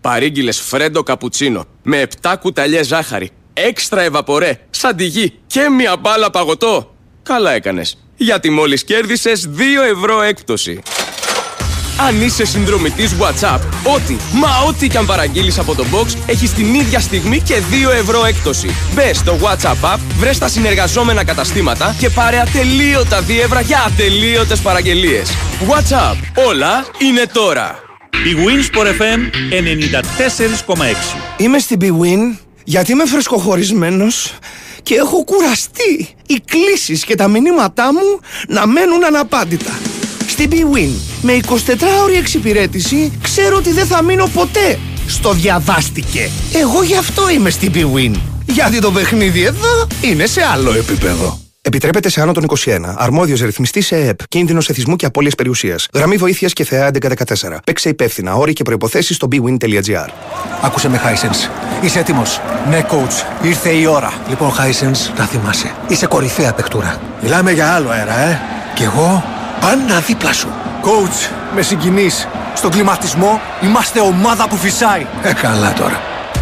Παρήγγειλες φρέντο καπουτσίνο με 7 κουταλιές ζάχαρη, έξτρα ευαπορέ, σαντιγί και μια μπάλα παγωτό. Καλά έκανες. Γιατί μόλις κέρδισες 2 ευρώ έκπτωση. Αν είσαι συνδρομητής WhatsApp, ό,τι, μα ό,τι και αν παραγγείλεις από το box, έχεις την ίδια στιγμή και 2 ευρώ έκπτωση. Μπες στο WhatsApp app, βρες τα συνεργαζόμενα καταστήματα και πάρε ατελείωτα δίευρα για ατελείωτες παραγγελίες. WhatsApp, όλα είναι τώρα.
Η Winsport FM 94,6.
Είμαι στην BWIN γιατί είμαι φρεσκοχωρισμένος και έχω κουραστεί οι κλήσεις και τα μηνύματά μου να μένουν αναπάντητα. Στην BWIN με 24ωρη εξυπηρέτηση ξέρω ότι δεν θα μείνω ποτέ στο διαβάστηκε. Εγώ γι' αυτό είμαι στην BWIN. Γιατί το παιχνίδι εδώ είναι σε άλλο επίπεδο. Επιτρέπεται σε άνω των 21. Αρμόδιος ρυθμιστής σε ΕΕΠ. Κίνδυνος εθισμού και απώλειας περιουσίας. Γραμμή βοήθειας και θεά 1114. Παίξε υπεύθυνα. Όροι και προποθέσει στο bwin.gr.
Άκουσε με, Hisense. Είσαι έτοιμος; Ναι, coach. Ήρθε η ώρα. Λοιπόν, Hisense, να θυμάσαι. Είσαι κορυφαία παιχτούρα. Μιλάμε για άλλο αέρα, ε. Κι εγώ; Πάντα δίπλα σου. Coach, με συγκινείς. Στον κλιματισμό είμαστε ομάδα που φυσάει. Ε, καλά τώρα.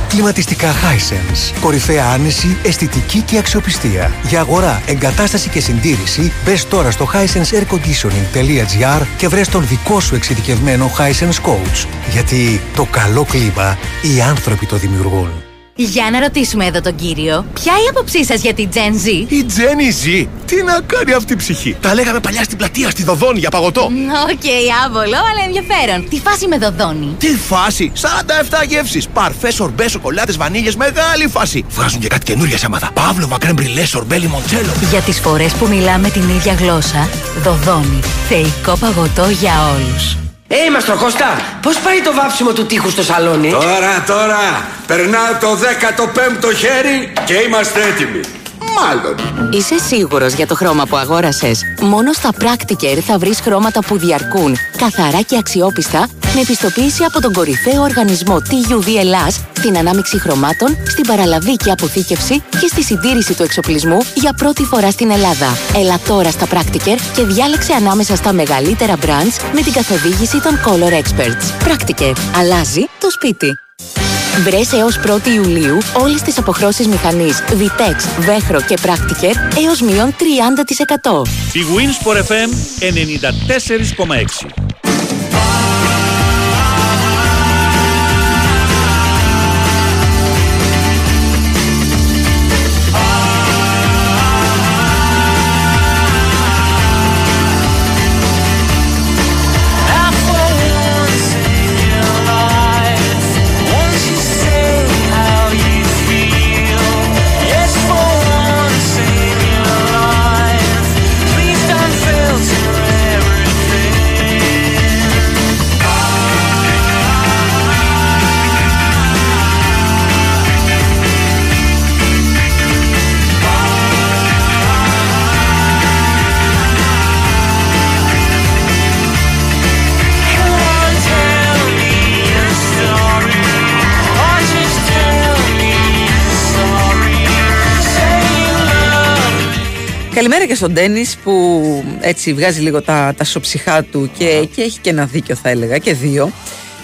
Κλιματιστικά Hisense. Κορυφαία άνεση, αισθητική και αξιοπιστία. Για αγορά, εγκατάσταση και συντήρηση, μπες τώρα στο hisenseairconditioning.gr και βρες τον δικό σου εξειδικευμένο Hisense Coach. Γιατί το καλό κλίμα οι άνθρωποι το δημιουργούν.
Για να ρωτήσουμε εδώ τον κύριο, ποια η άποψή σας για την Gen Z;
Η Τζένη Ζ, τι να κάνει αυτή η ψυχή; Τα λέγαμε παλιά στην πλατεία, στη Δωδώνη για παγωτό.
Οκ, άβολο, αλλά ενδιαφέρον. Τι φάση με δοδόνη;
Τι φάση, 47 γεύσεις. Παρφέ, σορμπέ, σοκολάτες, βανίλιες, μεγάλη φάση. Βγάζουν και κάτι καινούργια θέματα. Πάβλοβα, κρεμ μπρουλέ, σορμπέ, λιμοντσέλο.
Για τις φορές που μιλάμε την ίδια γλώσσα, Δωδώνη. Θεϊκό παγωτό για όλους.
Ε, Μαστροκώστα, πώς πάει το βάψιμο του τείχου στο σαλόνι;
Τώρα, τώρα, περνάω το 15ο χέρι και είμαστε έτοιμοι. Μάλλον.
Είσαι σίγουρος για το χρώμα που αγόρασες; Μόνο στα Practiker θα βρεις χρώματα που διαρκούν, καθαρά και αξιόπιστα, με επιστοποίηση από τον κορυφαίο οργανισμό TUV Ελλάς, στην ανάμειξη χρωμάτων, στην παραλαβή και αποθήκευση και στη συντήρηση του εξοπλισμού για πρώτη φορά στην Ελλάδα. Έλα τώρα στα Practiker και διάλεξε ανάμεσα στα μεγαλύτερα brands με την καθοδήγηση των Color Experts. Practiker. Αλλάζει το σπίτι. Βρες έως 1η Ιουλίου όλες τις αποχρώσεις μηχανής Vitex, Βέχρο και Practiker έως μείον 30%.
Η Winsport FM 94,6.
Καλημέρα και στον Ντένι που έτσι βγάζει λίγο τα, τα εσώψυχά του και, και έχει και ένα δίκιο θα έλεγα και δύο.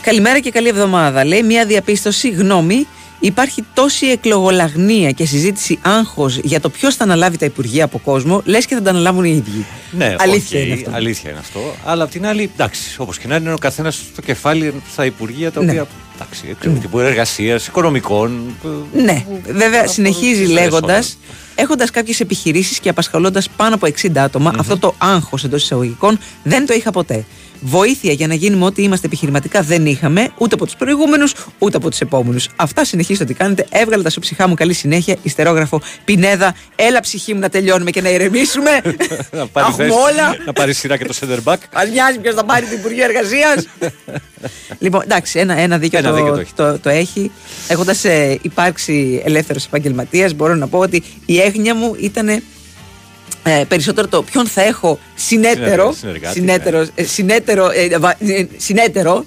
Καλημέρα και καλή εβδομάδα. Λέει μια διαπίστωση, γνώμη, υπάρχει τόση εκλογολαγνία και συζήτηση άγχος για το ποιος θα αναλάβει τα υπουργεία από κόσμο, λες και θα τα αναλάβουν οι ίδιοι.
Ναι,
αλήθεια
οκ,
είναι αυτό.
αλήθεια είναι αυτό. Αλλά απ' την άλλη, εντάξει, όπως και να είναι, είναι ο καθένας στο κεφάλι στα υπουργεία τα
Ναι.
οποία. Εντάξει, εξωτερικών, εργασίας, οικονομικών.
Ναι, βέβαια συνεχίζει
τις
λέγοντας,
ώρες
έχοντας κάποιες επιχειρήσεις και απασχολώντας πάνω από 60 ατομα αυτό το άγχος εντός εισαγωγικών δεν το είχα ποτέ. Βοήθεια για να γίνουμε ό,τι είμαστε επιχειρηματικά δεν είχαμε ούτε από τους προηγούμενους ούτε από τους επόμενους. Αυτά συνεχίστε ότι κάνετε. Έβγαλε τα σου ψυχά μου καλή συνέχεια. Ιστερόγραφο Πινέδα. Έλα ψυχή μου να τελειώνουμε και να ηρεμήσουμε. [LAUGHS]
Να πάρει
Έχουμε
θέση,
όλα.
Να πάρει σειρά και το center back.
Αν νοιάζει ποιος θα πάρει το Υπουργείο Εργασίας. [LAUGHS] λοιπόν, εντάξει, ένα, ένα δίκιο,
Ένα
το,
δίκιο το έχει.
το, το έχει. Έχοντας υπάρξει ελεύθερος επαγγελματίας, μπορώ να πω ότι η έγνοια μου ήταν ε, περισσότερο το ποιον θα έχω συνέτερο.
Συνεργάτη,
συνέτερο, ε, συνέτερο, ε, βα- ε, συνέτερο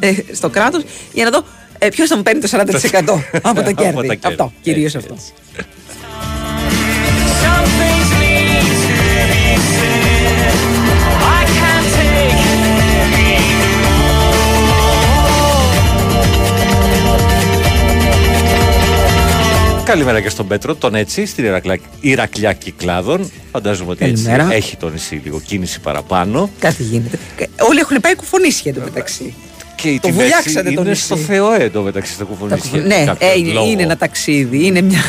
ε, στο κράτος για να δω ε, ποιος θα μου παίρνει το [LAUGHS] 40% από τα
Από τα
κέρδη.
κέρδη.
Αυτό, κυρίως
Έτσι,
αυτό.
Καλημέρα και στον Πέτρο, τον έτσι, στην Ηρακλιά, Ηρακλιά Κυκλάδων. Φαντάζομαι ότι έτσι
Καλημέρα.
έχει το νησί λίγο κίνηση παραπάνω.
Κάτι γίνεται. Και Όλοι έχουν πάει κουφονίσια εντωμεταξύ.
Και η
Το
Τιβέτσι
βουλιάξατε το
είναι
νησί.
στο Θεό εντωμεταξύ στο κουφονίσι.
Ναι, ε, είναι, είναι ένα ταξίδι. Είναι μια.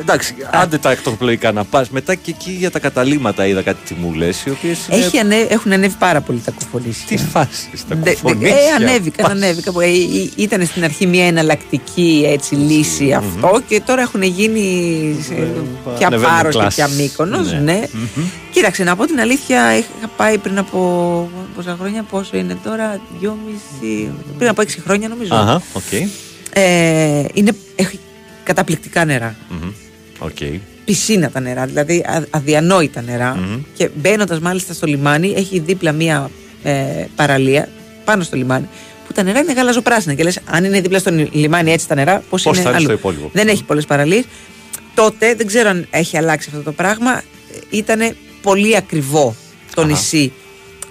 Εντάξει, άντε τα εκτοπλοϊκά να πας. Μετά και εκεί για τα καταλήμματα είδα κάτι τιμούλες, οι οποίες.
Έχει ανέ... Έχουν ανέβει πάρα πολύ τα κουφονίσια.
Τι φάση στα
Δε- δε-
κουφονίσια.
Ε, ανέβηκαν, ανέβηκαν. Ε, ε, ήταν στην αρχή μια εναλλακτική έτσι, λύση αυτό και τώρα έχουν γίνει σε- πια
ανεβαίνουν
Πάρο και
κλάσεις.
πια Μύκονος,
Ναι.
ναι. Κοίταξε, να πω την αλήθεια, είχα πάει πριν από πόσα χρόνια, πόσο είναι τώρα, δυόμιση, πριν από έξι χρόνια νομίζω.
Αχα, οκ.
Ε, είναι, έχει καταπληκτικά νερά.
Μμμ, Οκ.
Πισίνα τα νερά, δηλαδή α- αδιανόητα νερά. Και μπαίνοντας μάλιστα στο λιμάνι, έχει δίπλα μία ε, παραλία πάνω στο λιμάνι, που τα νερά είναι γαλαζοπράσινα. Και λες, αν είναι δίπλα στο λιμάνι έτσι τα νερά, πώς
Πώς
είναι
θα είναι
αλλού.
στο υπόλοιπο.
Δεν έχει πολλές παραλίες. Τότε δεν ξέρω αν έχει αλλάξει αυτό το πράγμα. Ήταν πολύ ακριβό το
Αχα.
νησί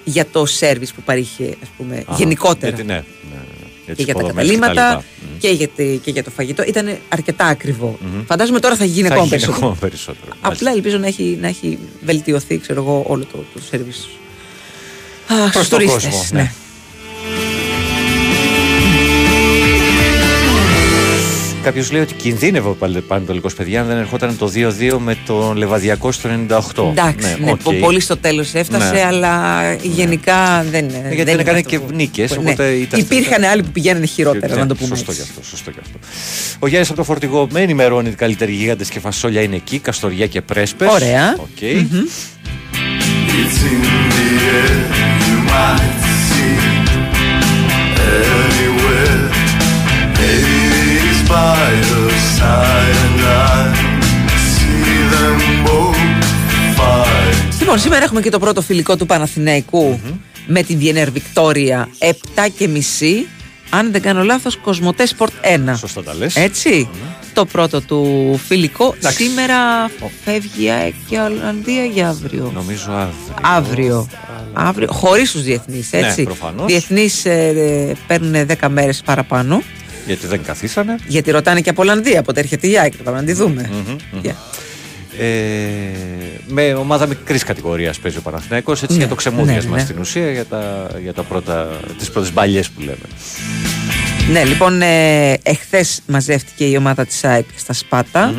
για το σερβις που παρήχε, ας πούμε,
Αχα,
γενικότερα.
γιατί ναι, ναι, ναι,
και
τις
για τα
υποδομές και τα
καταλήμματα
λοιπά.
και για, τη- και για το φαγητό. Ήταν αρκετά ακριβό.
Μμμ.
Φαντάζομαι τώρα θα γίνει
Θα
ακόμα
γίνει
περισσότερο.
ακόμα περισσότερο.
Απλά ελπίζω να έχει, να έχει βελτιωθεί ξέρω εγώ, όλο το, το σέρβις. Αχ,
Προς
στους
τον
τουρίστες,
κόσμο,
ναι.
ναι. Κάποιος λέει ότι κινδύνευε ο Παναιτωλικός παιδιά αν δεν ερχόταν το 2-2 με τον Λεβαδιακό στο 98.
Εντάξει, ναι,
οκ.
πο- πολύ στο τέλος έφτασε,
Ναι.
αλλά γενικά δεν.
γιατί δεν έκανε και νίκες, οπότε ήταν-
Υπήρχαν άλλοι που πηγαίνανε χειρότερα,
Ναι,
να το πούμε.
Σωστό
έτσι.
γι' αυτό. Σωστό γι αυτό. Ο Γιάννης από το φορτηγό με ενημερώνει ότι καλύτεροι γίγαντες και φασόλια είναι εκεί, Καστοριά και Πρέσπες.
Ωραία.
Οκ.
Μμμ. Λοιπόν, σήμερα έχουμε και το πρώτο φιλικό του παναθηναικου με την Βιενέρ Βικτόρια 7 και μισή. Αν δεν κάνω λάθος, Κοσμοτέ Sport 1.
Σωστά τα λες.
ετσι Το πρώτο του φιλικό.
Εντάξει.
Σήμερα φεύγει η ΑΕΚ και η Ολλανδία για αύριο.
Νομίζω αύριο.
Αύριο. αύριο χωρίς τους διεθνείς,
Ναι,
έτσι.
προφανώς.
Διεθνείς ε, παίρνουν 10 μέρες παραπάνω.
Γιατί δεν καθίσανε.
Γιατί ρωτάνε και από Ολλανδία πότε έρχεται η ΑΕΚ. Πάμε να τη δούμε.
Μμμ, μμμ.
Yeah.
Ε, με ομάδα μικρής κατηγορίας παίζει ο Παναθηναϊκός έτσι
Ναι,
για το ξεμούδιασμα
ναι, ναι.
στην ουσία για, τα, για τα πρώτα, τις πρώτες μπαλιές που λέμε.
Ναι, λοιπόν, ε, εχθές μαζεύτηκε η ομάδα της ΑΕΚ στα σπατα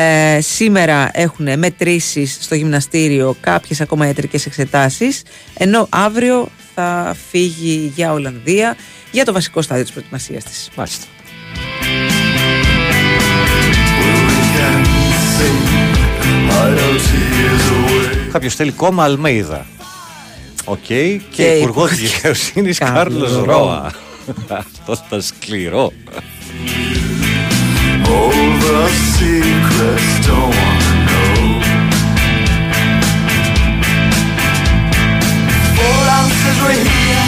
Ε, σήμερα έχουν μετρήσεις στο γυμναστήριο κάποιες ακόμα ιατρικές εξετάσεις ενώ αύριο θα φύγει για Ολλανδία για το βασικό στάδιο της προετοιμασίας της.
Μάλιστα. Κάποιος θέλει κόμμα Αλμέιδα. Οκ. Και,
Και
υπουργός
υπουργός
δικαιοσύνης
Κάρλος
Κάρλος
Ρώα.
Ρώα. Αυτός ήταν σκληρό.
All the secrets don't ounces were here,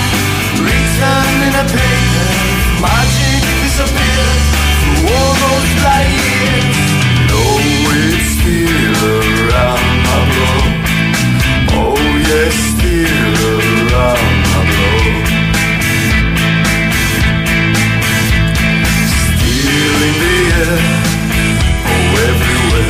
written in a paper. Magic disappears through all those bloody years. No, it's still around my blow. Oh, yes, still around my blow. Still in the air.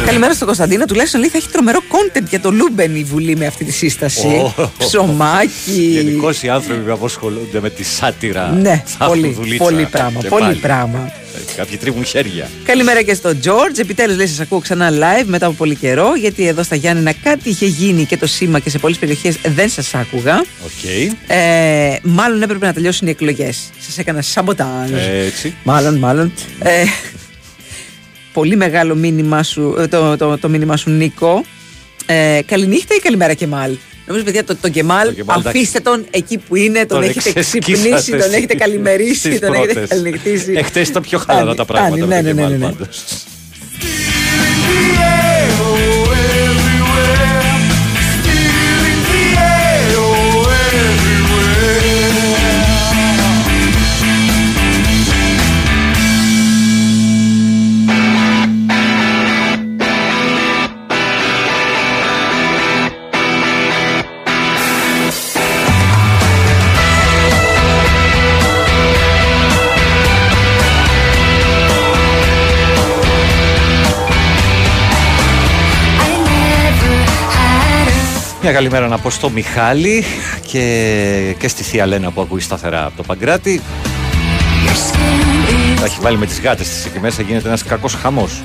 Oh, everywhere.
Καλημέρα στον Κωνσταντίνο. Τουλάχιστον λέει θα έχει τρομερό content για το Λούμπεν η Βουλή με αυτή τη σύσταση.
Ω.
Ψωμάκι.
Γενικώς οι άνθρωποι που ασχολούνται με τη σάτιρα.
Ναι,
θα έχουν
πολύ,
δουλίτσα
πολύ πράγμα.
και
Πολύ
πάλι.
πράγμα.
Έτσι, Κάποιοι τρίβουν χέρια.
Καλημέρα και στον George. Επιτέλους λέει: Σας ακούω ξανά live μετά από πολύ καιρό. Γιατί εδώ στα Γιάννενα κάτι είχε γίνει και το σήμα και σε πολλές περιοχές δεν σας άκουγα.
Οκ.
Ε, μάλλον έπρεπε να τελειώσουν οι εκλογές. Σας έκανα σαμποτάζ.
Έτσι.
Μάλλον, μάλλον. Ε, πολύ μεγάλο μήνυμά σου, ε, το, το, το μήνυμά σου, Νίκο. Ε, καληνύχτα ή καλημέρα, Κεμάλ; Νομίζω, παιδιά, τον το Κεμάλ,
Το Κεμάλ,
αφήστε τον εκεί που είναι, τον,
Τον
έχετε
ξεσκίσατε
ξυπνήσει, τον
στις-
έχετε καλημερίσει,
στις
τον έχετε
πρώτες.
καληνυχτήσει.
Εχθές ήταν πιο χαλαρά
Φτάνει,
τα πράγματα
φτάνει,
με
ναι,
τον
ναι, ναι,
Κεμάλ
ναι.
Πάντως. Μια καλημέρα να πω στο Μιχάλη και, και στη Θεία Λένα που ακούει σταθερά από το Παγκράτη. Τα έχει βάλει με τις γάτες της εκεί μέσα, γίνεται ένας κακός χαμός.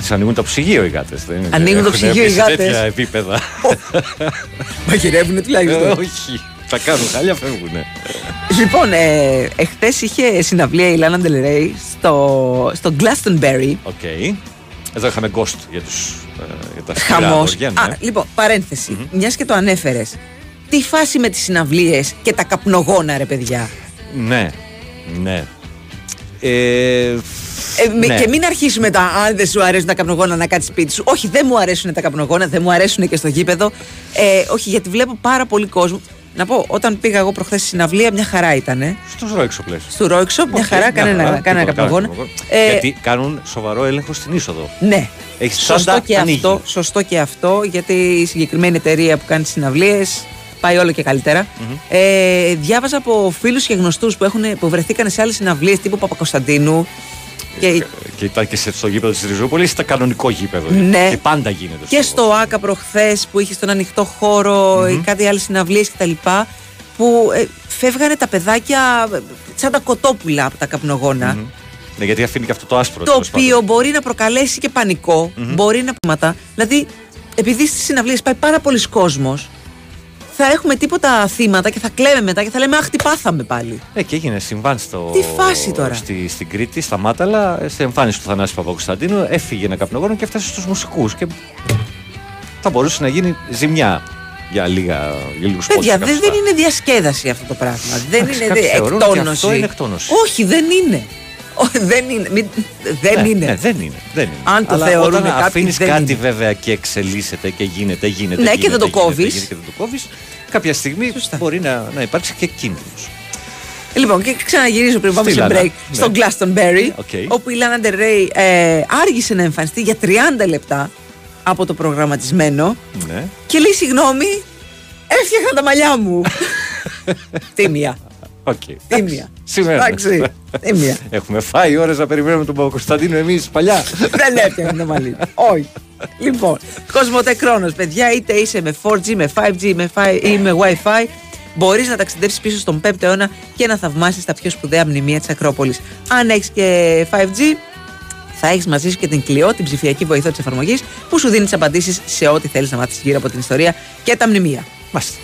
Τις ανοίγουν το ψυγείο οι γάτες. Δεν είναι-
Ανοίγουν το
έχουν
ψυγείο οι
μπει σε
γάτες.
τέτοια επίπεδα. [LAUGHS]
Μαγειρεύουν τουλάχιστον.
Ε, Όχι, θα κάνουν χάλια, φεύγουνε.
Λοιπόν, ε, εχθές είχε συναυλία η Λάνα Del Rey στο, στο Glastonbury.
OK. Εδώ είχαμε Ghost για, τους, ε, για τα σκληρά
Χαμός.
αγόρια, ναι.
Α, λοιπόν, παρένθεση. Μιας και το ανέφερες. Τι φάση με τις συναυλίες και τα καπνογόνα, ρε παιδιά;
Ναι, ναι. Ε,
Ε, με-
ναι.
Και μην αρχίσουμε τα αν δεν σου αρέσουν τα καπνογόνα να κάτσεις σπίτι σου. Όχι, δεν μου αρέσουν τα καπνογόνα, δεν μου αρέσουν και στο γήπεδο. Ε, όχι, γιατί βλέπω πάρα πολύ κόσμο. Να πω, όταν πήγα εγώ προχθές στη συναυλία, μια χαρά ήταν.
Στους Ρόιξοπλες.
Στο Ρόιξο, μια χαρά, κανένα, κανένα καπνογόνα. Ε,
Γιατί κάνουν σοβαρό έλεγχο στην είσοδο.
Ναι.
Έχεις
Σωστό
τσάντα,
και,
ανοίγεις.
αυτό, σωστό και αυτό, γιατί η συγκεκριμένη εταιρεία που κάνει συναυλίες πάει όλο και καλυτερα Ε, διάβαζα από φίλους και γνωστούς που, έχουν, που βρεθήκαν σε άλλες συναυλίες τύπου Παπακοσταντίνου. Και,
Και ήταν και σε- στο γήπεδο της Ριζούπολης, ήταν κανονικό γήπεδο.
Ναι.
Και πάντα γίνεται.
και στο ΆΚΑ προχθές που είχε στον ανοιχτό χώρο ή κάτι άλλες συναυλίες κτλ. Που ε, φεύγανε τα παιδάκια ε, σαν τα κοτόπουλα από τα καπνογόνα.
Ναι, γιατί αφήνει και αυτό το άσπρο.
Το
τέλος
οποίο μπορεί να προκαλέσει και πανικο μπορεί να πήματα. Δηλαδή, επειδή στις συναυλίες πάει πάρα πολλοί κόσμος, θα έχουμε τίποτα θύματα και θα κλαίμε μετά και θα λέμε Αχ, τι πάθαμε πάλι.
Ε, και έγινε συμβάν στο.
Τι φάση τώρα;
Στη, στην Κρήτη, στα Μάταλα, σε εμφάνιση του Θανάση Παπακοσταντίνου, έφυγε ένα καπνογόνο και έφτασε στους μουσικούς. Και θα μπορούσε να γίνει ζημιά για, λίγα, για λίγους
Παιδιά,
πόντους
δεν,
κάποια
δεν είναι διασκέδαση αυτό το πράγμα. δεν
Εντάξει,
είναι
κάποιοι
δε-
θεωρούν ότι
εκτόνωση.
αυτό είναι εκτόνωση.
Όχι, δεν είναι. Ω, [LAUGHS] δεν είναι. Μην- δεν
Ναι,
είναι.
ναι, δεν είναι. Δεν είναι.
Αν το
Αλλά
θεωρούν
όταν
κάποιοι,
αφήνεις
δεν
κάτι
είναι.
βέβαια και εξελίσσεται και γίνεται, γίνεται.
Ναι, και
γίνεται,
δεν το
γίνεται,
κόβεις.
γίνεται Και δεν το κόβεις, κάποια στιγμή μπορεί να, να υπάρξει και κίνδυνος.
Λοιπόν, και ξαναγυρίζω πριν πάμε
Στη
σε
Λάνα,
break
ναι.
στον Glastonbury,
Οκ.
όπου η Lana Del Rey ε, άργησε να εμφανιστεί για 30 λεπτά από το προγραμματισμένο
Ναι.
και λέει συγγνώμη, έφτιαχνα τα μαλλιά μου. [LAUGHS] Τίμια.
Οκ.
Τίμια.
Σήμερα.
Εντάξει. Τίμια. [LAUGHS]
Έχουμε φάει ώρες να περιμένουμε τον Παπακωνσταντίνου εμείς παλιά. [LAUGHS]
Δεν έφτιαχνε τα μαλλιά. Όχι. Λοιπόν, Cosmote Chronos, παιδιά, είτε είσαι με 4G, με 5G με 5 ή με Wi-Fi, μπορείς να ταξιδέψεις πίσω στον 5ο αιώνα και να θαυμάσεις τα πιο σπουδαία μνημεία της Ακρόπολης. Αν έχεις και 5G, θα έχεις μαζί σου και την Κλειό, την ψηφιακή βοηθό της εφαρμογής, που σου δίνει τις απαντήσεις σε ό,τι θέλεις να μάθεις γύρω από την ιστορία και τα μνημεία.
Μάλιστα.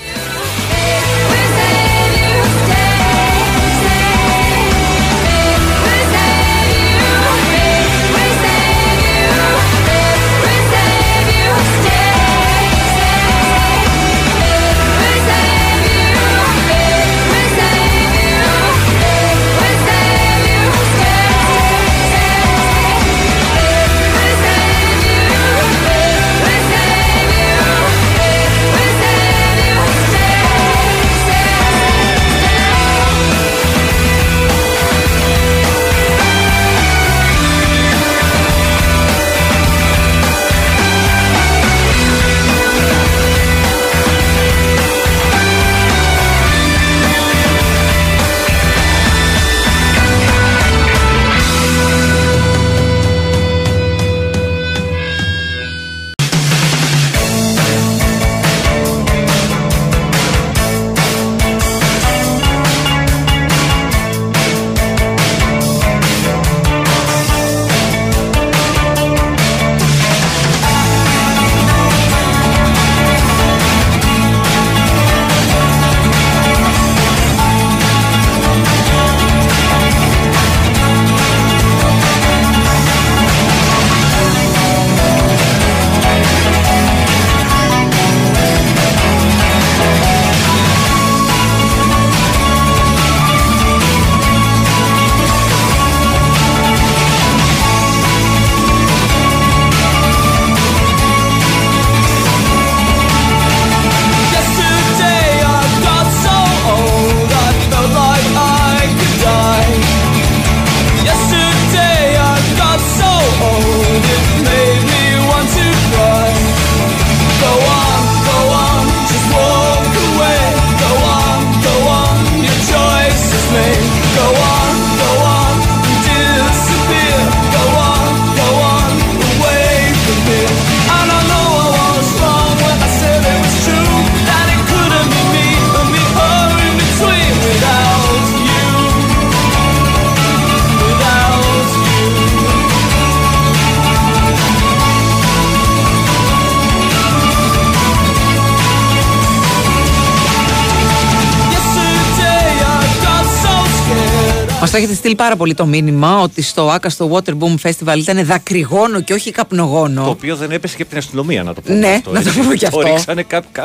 Στείλει πάρα πολύ το μήνυμα ότι στο Άκα στο Waterboom Festival ήταν δακρυγόνο και όχι καπνογόνο.
Το οποίο δεν έπεσε και από την αστυνομία, να το πούμε.
Ναι,
αυτό,
να το
έτσι.
πούμε και αυτό.
Το ρίξανε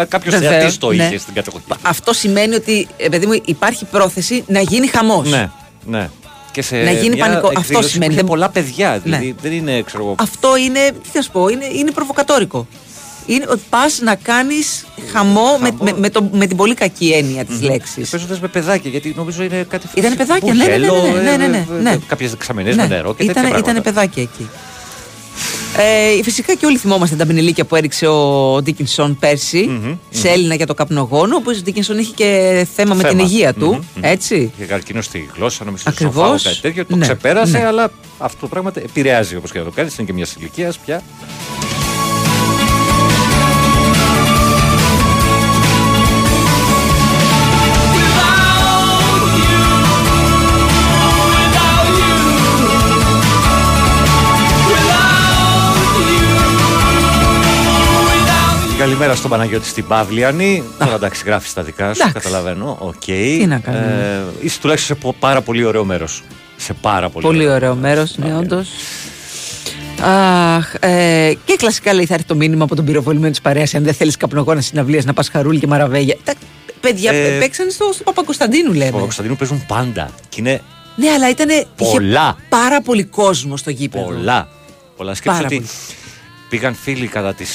κάποιος
Βεβαίως,
θεατής το
ναι.
είχε στην κατοχή.
Αυτό σημαίνει ότι ε, παιδί μου, υπάρχει πρόθεση να γίνει χαμός.
Ναι, ναι. Και σε
Να γίνει
μια
πανικό. Αυτό
εκδήλωση που
σημαίνει.
είχε
Δεν-
πολλά παιδιά. Δηλαδή
Ναι.
δεν είναι, ξέρω εγώ.
Αυτό είναι, τι θα σου πω, είναι, είναι προβοκατόρικο είναι ότι πας να κάνεις χαμό, χαμό. Με, με, με, το, με, την πολύ κακή έννοια της mm. λέξης.
Παίζοντα με παιδάκια, γιατί νομίζω είναι κάτι φυσικό.
Ήταν παιδάκια, ναι, ναι, ναι. ναι, ε, ναι, ναι, ε, ναι, ναι
Κάποιες δεξαμενέ με ναι. νερό και τέτοια.
Ήταν παιδάκια εκεί. Ε, φυσικά και όλοι θυμόμαστε τα πινελίκια που έριξε ο Ντίκινσον πέρσι mm-hmm, σε mm-hmm. Έλληνα για το καπνογόνο. Όπω ο Ντίκινσον είχε και θέμα, θέμα. με την υγεία του.
Mm-hmm,
έτσι.
Είχε καρκίνο στη γλώσσα, νομίζω ότι κάτι τέτοιο. Το
ναι,
ξεπέρασε,
ναι.
αλλά αυτό το πράγμα επηρεάζει όπως και να το κάνεις. Είναι και μια ηλικία πια. Καλημέρα στον Παναγιώτη στην Παύλιανη. Τώρα εντάξει, γράφεις τα δικά σου,
Εντάξει.
καταλαβαίνω. Οκ.
Τι να κάνουμε.
Ε, είσαι τουλάχιστον σε πο- πάρα πολύ ωραίο μέρος. Σε πάρα πολύ,
Πολύ ωραίο μέρος, ναι, όντως. Αχ, ε, και κλασικά λέει θα έρθει το μήνυμα από τον πυροβολημένο της παρέας. Αν δεν θέλεις καπνογόνα συναυλίας να πας Χαρούλη και Μαραβέγια. Τα παιδιά
Ε,
παίξανε στο, στο Παπακωνσταντίνου, λέμε.
Ο Κωνσταντίνου παίζουν πάντα. Και είναι
Ναι, αλλά ήταν.
Πολλά.
πάρα πολύ κόσμο στο γήπεδο.
πολλά. Πολλά. Σκέψου
Πάρα
ότι
πολύ.
πήγαν φίλοι κατά τι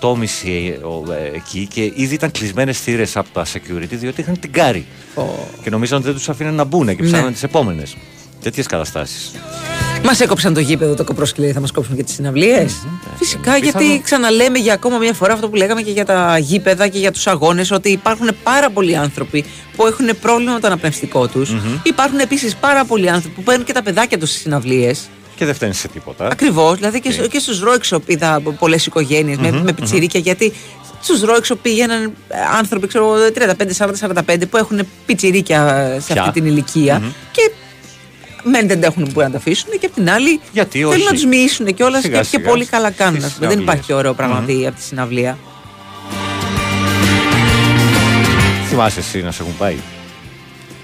8.30 ε, ο, ε, εκεί και ήδη ήταν κλεισμένες θύρες από τα security διότι είχαν την κάρη. Και νομίζαν ότι δεν τους αφήναν να μπουν και
Ναι.
ψάχναν τις επόμενες. Τέτοιες καταστάσεις.
Μας έκοψαν το γήπεδο το κοπρόσκυλο, θα μας κόψουν και τις συναυλίες. Φυσικά,
Ε, πιθανό.
γιατί ξαναλέμε για ακόμα μια φορά αυτό που λέγαμε και για τα γήπεδα και για τους αγώνες, ότι υπάρχουν πάρα πολλοί άνθρωποι που έχουν πρόβλημα με το αναπνευστικό τους. Υπάρχουν επίσης πάρα πολλοί άνθρωποι που παίρνουν και τα παιδάκια τους στις συναυλίες.
Και δεν φταίνε σε τίποτα.
Ακριβώς. Δηλαδή και,
Οκ.
και στους Röyksopp είδα πολλές με, με πιτσιρίκια. Γιατί στους Röyksopp πήγαιναν ε, άνθρωποι, ξέρω εγώ, 35, 40, 45 που έχουν πιτσιρίκια ε, σε
Πια.
αυτή την ηλικία Και μεν δεν έχουν που να τα αφήσουν και απ' την άλλη
Γιατί
θέλουν
όχι.
να τους μυήσουν και όλα και,
Σιγά,
και
σιγά.
πολύ καλά κάνουν.
Στις
ας πούμε. Δεν
συναυλίες.
υπάρχει ωραίο πράγμα αυτή- από τη συναυλία.
Θυμάσαι εσύ να σε έχουν πάει;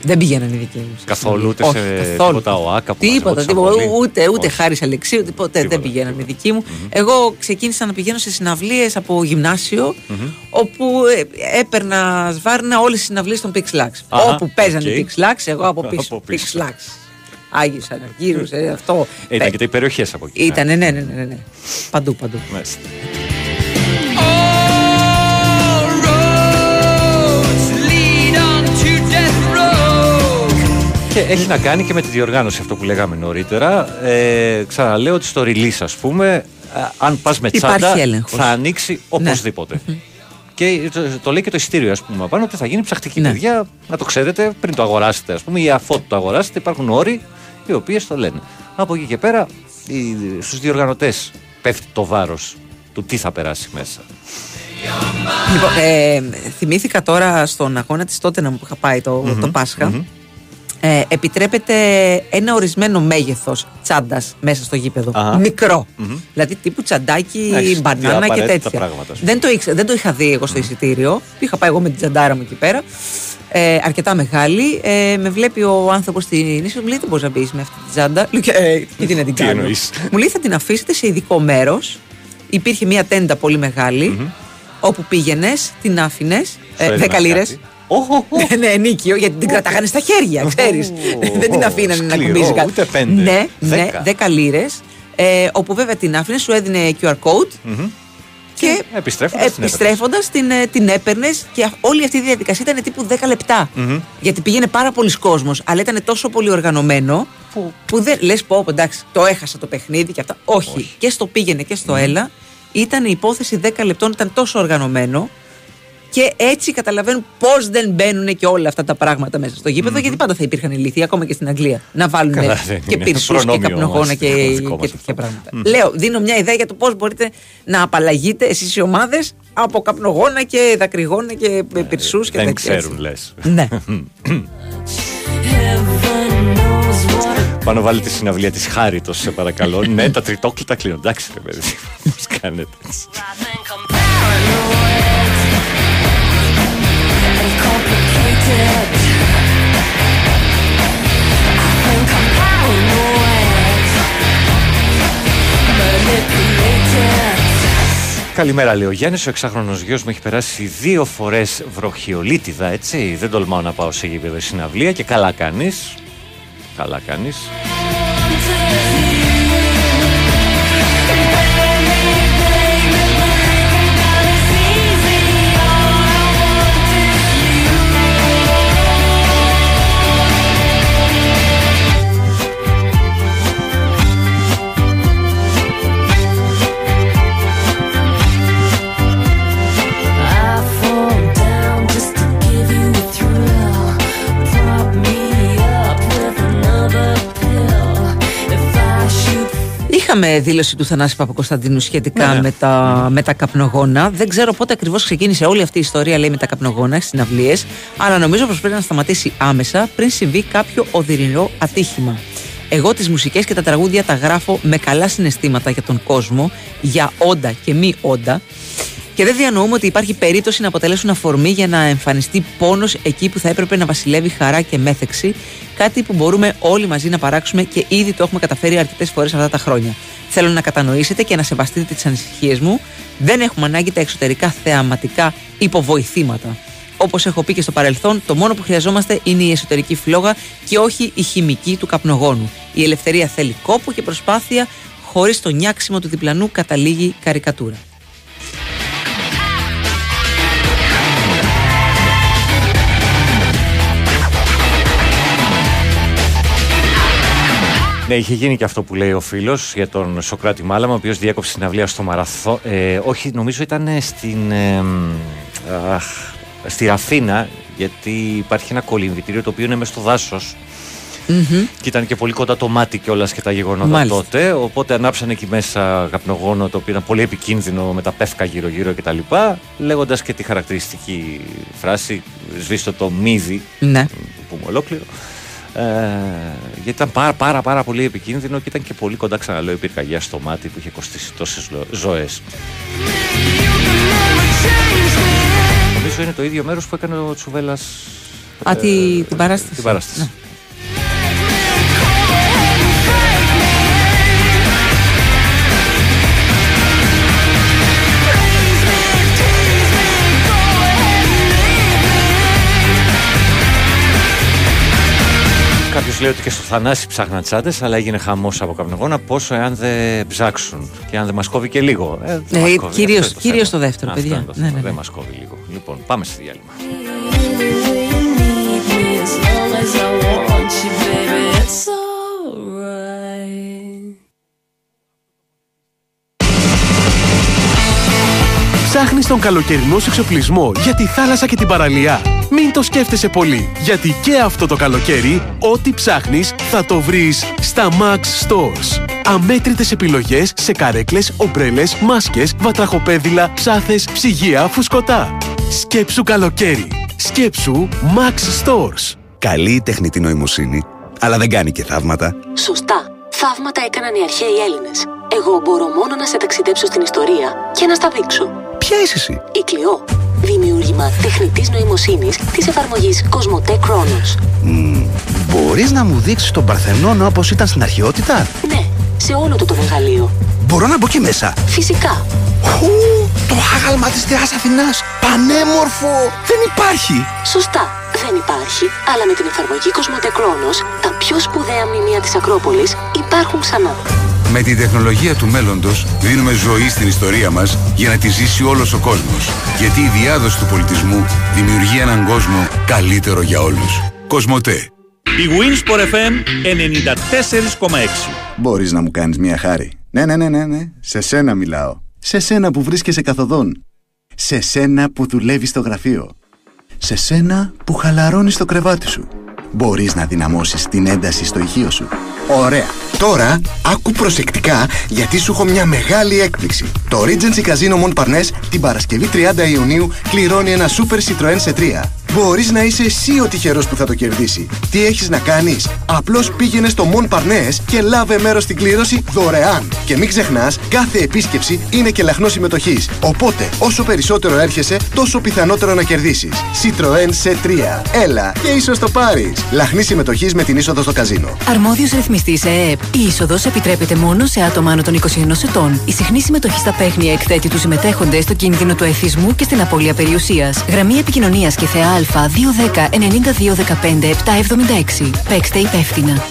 Δεν πηγαίναν οι δικοί μου. στις
Καθόλου, ούτε
συναυλίες.
σε
καθόλου.
τίποτα ΟΑΚΑ που
Τίποτα,
μαζευόντουσαν
τίποτα.
πολύ.
Ούτε, ούτε
Όχι.
Χάρις Αλεξίου, ούτε ποτέ δεν πηγαίναν οι δικοί μου. Εγώ ξεκίνησα να πηγαίνω σε συναυλίες από γυμνάσιο, όπου ε, έπαιρνα σβάρνα όλες τις συναυλίες των Πυξ Λαξ.
Αχα,
Όπου παίζανε
οκ.
Πυξ Λαξ, εγώ από [LAUGHS] πίσω.
Από
Πυξ
πίσω.
Λαξ. Άγιου Αναργύρου, ε, αυτό.
Ε, Ήταν και τα υπεροχές από εκεί.
Ήταν, ναι, ναι, ναι, ναι, ναι. Παντού, παντού.
Και έχει να κάνει και με τη διοργάνωση αυτό που λέγαμε νωρίτερα. Ε, ξαναλέω ότι στο release, ας πούμε, α, αν πας με
Υπάρχει
τσάντα,
έλεγχος.
θα ανοίξει οπωσδήποτε. Και το, το λέει και το ειστήριο, ας πούμε, απάνω ότι θα γίνει ψαχτική
Ναι.
παιδιά. Να το ξέρετε πριν το αγοράσετε, ας πούμε, ή αφότου το αγοράσετε, υπάρχουν όροι οι οποίε το λένε. Από εκεί και πέρα, στους διοργανωτές πέφτει το βάρος του τι θα περάσει μέσα.
Λοιπόν, ε, θυμήθηκα τώρα στον αγώνα της τότε που είχα πάει το, το πασχα Ε, επιτρέπεται ένα ορισμένο μέγεθος τσάντας μέσα στο γήπεδο.
Αχα.
Μικρό.
Μμμ.
Δηλαδή τύπου τσαντάκι,
Εντάξει,
μπανάνα και
απαραίτητα
τέτοια.
πράγματα, ας πούμε.
δεν, το ήξα, δεν το είχα δει εγώ στο εισιτήριο. Είχα πάει εγώ με την τσαντάρα μου εκεί πέρα. Ε, αρκετά μεγάλη. Ε, με βλέπει ο άνθρωπος στην ίσως μου λέει: Δεν μπορείς να μπεις με αυτή την τσάντα. Λέω και, ε, και τι να την
Τι
κάνω.
εννοείς;
Μου λέει: Θα την αφήσετε σε ειδικό μέρος. Υπήρχε μια τέντα πολύ μεγάλη, όπου πήγαινες, την άφηνες.
έδιναν
10 λίρες.
Κάτι.
Ναι, ναι, ενίκιο, γιατί την κρατάγανε στα χέρια, ξέρεις. Δεν την αφήνανε να
σκληρό,
κουμπίζει κάτι.
ούτε πέντε.
Ναι, ναι,
Δέκα.
10 λίρες. Ε, όπου βέβαια την άφηνε, σου έδινε QR code
Μμμ.
και
Επιστρέφοντας την
επιστρέφοντας την, ε, την έπαιρνες και α- όλη αυτή η διαδικασία ήταν τύπου 10 λεπτά.
Μμμ.
Γιατί πήγαινε πάρα πολλοί κόσμος, αλλά ήταν τόσο πολύ οργανωμένο που, που δεν λες πω, πω, εντάξει, το έχασα το παιχνίδι και αυτά. Όχι. Και στο πήγαινε και στο έλα. Ήταν η υπόθεση 10 λεπτών, ήταν τόσο οργανωμένο. Και έτσι καταλαβαίνουν πώς δεν μπαίνουν και όλα αυτά τα πράγματα μέσα στο γηπεδο γιατί πάντα θα υπήρχαν ηλίθιοι, ακόμα και στην Αγγλία. Να βάλουν
Καλά, δεν
και
είναι.
πυρσούς και
Προνόμιο
καπνογόνα
μας,
και,
δικό- δικό μας
και
αυτό.
τέτοια πράγματα. Λέω, δίνω μια ιδέα για το πώς μπορείτε να απαλλαγείτε εσείς οι ομάδες από καπνογόνα και δακρυγόνα και πυρσούς και
Ε, Δεν
τέτοια.
ξέρουν, λες.
Ναι.
Πάνω βάλει τη συναυλία της Χάριτος, σε παρακαλώ. [LAUGHS] ναι, τα τριτόκλητα κλείνουν. Εντάξει, ρε παιδί. Πώς κάνετε Καλημέρα, λέει ο Γιάννης. Ο εξάχρονος γιος μου έχει περάσει δύο φορές βροχιολίτιδα, έτσι. Δεν τολμάω να πάω σε γήπεδο συναυλία και καλά κάνεις. Καλά
κάνεις.
Είχαμε δήλωση του Θανάση Παπακοσταντίνου σχετικά
Ναι, ναι.
με, τα, με τα καπνογόνα. Δεν ξέρω πότε ακριβώς ξεκίνησε όλη αυτή η ιστορία λέει, με τα καπνογόνα στις συναυλίες, αλλά νομίζω πως πρέπει να σταματήσει άμεσα πριν συμβεί κάποιο οδυνηρό ατύχημα. Εγώ τις μουσικές και τα τραγούδια τα γράφω με καλά συναισθήματα για τον κόσμο, για όντα και μη όντα. Και δεν διανοούμε ότι υπάρχει περίπτωση να αποτελέσουν αφορμή για να εμφανιστεί πόνος εκεί που θα έπρεπε να βασιλεύει χαρά και μέθεξη. Κάτι που μπορούμε όλοι μαζί να παράξουμε και ήδη το έχουμε καταφέρει αρκετές φορές αυτά τα χρόνια. Θέλω να κατανοήσετε και να σεβαστείτε τις ανησυχίες μου. Δεν έχουμε ανάγκη τα εξωτερικά θεαματικά υποβοηθήματα. Όπως έχω πει και στο παρελθόν, το μόνο που χρειαζόμαστε είναι η εσωτερική φλόγα και όχι η χημική του καπνογόνου. Η ελευθερία θέλει κόπο και προσπάθεια, χωρίς το νιάξιμο του διπλανού καταλήγει καρικατούρα.
Ναι, είχε γίνει και αυτό που λέει ο φίλος για τον Σοκράτη Μάλαμα, ο οποίος διέκοψε την αυλία στο Μαραθώ. Ε, όχι, νομίζω ήταν στην. ε, μ, αχ, στη Ραφίνα, γιατί υπάρχει ένα κολυμβητήριο το οποίο είναι μέσα στο δάσος. Και ήταν και πολύ κοντά το μάτι και όλα και τα γεγονότα
Μάλιστα.
τότε. Οπότε ανάψανε εκεί μέσα καπνογόνο το οποίο ήταν πολύ επικίνδυνο με τα πεύκα γύρω-γύρω κτλ. Λέγοντας και τη χαρακτηριστική φράση, σβήστο το μύδι,
Ναι.
που πούμε ολόκληρο. Ε, γιατί ήταν πάρα, πάρα, πάρα πολύ επικίνδυνο και ήταν και πολύ κοντά, ξαναλέω, η πυρκαγιά στο μάτι που είχε κοστίσει τόσες ζωές. Νομίζω είναι το ίδιο μέρος που έκανε ο Τσουβέλλα.
Α, τη- την παράσταση.
Την παράσταση.
Ναι.
Λέει ότι και στο Θανάση ψάχναν τσάντες, αλλά έγινε χαμός από καπνογόνα. Πόσο εάν δεν ψάξουν και αν δεν μας κόβει και λίγο. Ε, δεν
Ναι,
μας κόβει.
κυρίως-
Αυτό είναι το
κυρίως
θέμα.
το δεύτερο,
Αυτό
παιδιά.
είναι το
Ναι,
θέμα.
ναι,
Δεν
ναι.
μας κόβει λίγο. Λοιπόν, πάμε στη διάλειμμα.
need me as long as I want you, baby. It's alright.
Ψάχνεις τον καλοκαιρινό σου εξοπλισμό για τη θάλασσα και την παραλία. Μην το σκέφτεσαι πολύ, γιατί και αυτό το καλοκαίρι, ό,τι ψάχνεις θα το βρεις στα Max Stores. Αμέτρητες επιλογές σε καρέκλες, ομπρέλες, μάσκες, βατραχοπέδιλα, ψάθες, ψυγεία, φουσκωτά. Σκέψου καλοκαίρι. Σκέψου Max Stores.
Καλή η τεχνητή νοημοσύνη, αλλά δεν κάνει και θαύματα.
Σωστά. Θαύματα έκαναν οι αρχαίοι Έλληνες. Εγώ μπορώ μόνο να σε ταξιδέψω στην ιστορία και να στα δείξω.
Ποια είσαι εσύ;
Η Κλειό. Δημιούργημα τεχνητής νοημοσύνης της εφαρμογής Cosmote Chronos.
Μμ, μπορείς να μου δείξεις τον Παρθενώνα όπως ήταν στην αρχαιότητα;
Ναι, σε όλο του το μεγαλείο.
Μπορώ να μπω εκεί μέσα;
Φυσικά.
Χου, το άγαλμα της Θεάς Αθηνάς. Πανέμορφο. Δεν υπάρχει.
Σωστά. Δεν υπάρχει, αλλά με την εφαρμογή Cosmote Chronos, τα πιο σπουδαία μνημεία της Ακρόπολης υπάρχουν ξανά.
Με την τεχνολογία του μέλλοντος δίνουμε ζωή στην ιστορία μας για να τη ζήσει όλος ο κόσμος. Γιατί η διάδοση του πολιτισμού δημιουργεί έναν κόσμο καλύτερο για όλους. Κοσμοτέ.
Η Winsport FM 94,6.
Μπορείς να μου κάνεις μια χάρη. Ναι, ναι, ναι, ναι, ναι. Σε σένα μιλάω. Σε σένα που βρίσκεσαι καθοδόν. Σε σένα που δουλεύεις στο γραφείο. Σε σένα που χαλαρώνεις στο κρεβάτι σου. Μπορείς να δυναμώσεις την ένταση στο ηχείο σου.
Ωραία. Τώρα άκου προσεκτικά γιατί σου έχω μια μεγάλη έκπληξη. Το Regency Casino Montparnasse την Παρασκευή 30 Ιουνίου κληρώνει ένα Super Citroën C3.
Μπορείς να είσαι εσύ ο τυχερός που θα το κερδίσει. Τι έχεις να κάνεις, Απλώς πήγαινε στο Mon Parnes και λάβε μέρος στην κλήρωση δωρεάν. Και μην ξεχνάς, κάθε επίσκεψη είναι και λαχνός συμμετοχής. Οπότε, όσο περισσότερο έρχεσαι, τόσο πιθανότερο να κερδίσεις. Citroën C3. Έλα και ίσως το πάρεις. Λαχνή συμμετοχής με την είσοδο στο καζίνο.
Αρμόδιος ρυθμιστής ΕΕΠ. Η είσοδος επιτρέπεται μόνο σε άτομα άνω των 21 ετών. Η συχνή συμμετοχή στα παίχνια εκθέτει του συμμετέχοντες στο κίνδυνο του εθισμού και στην απώλεια περιουσίας. Γραμμή επικοινωνίας και θεά Α 210 9215 776. Παίξτε υπεύθυνα.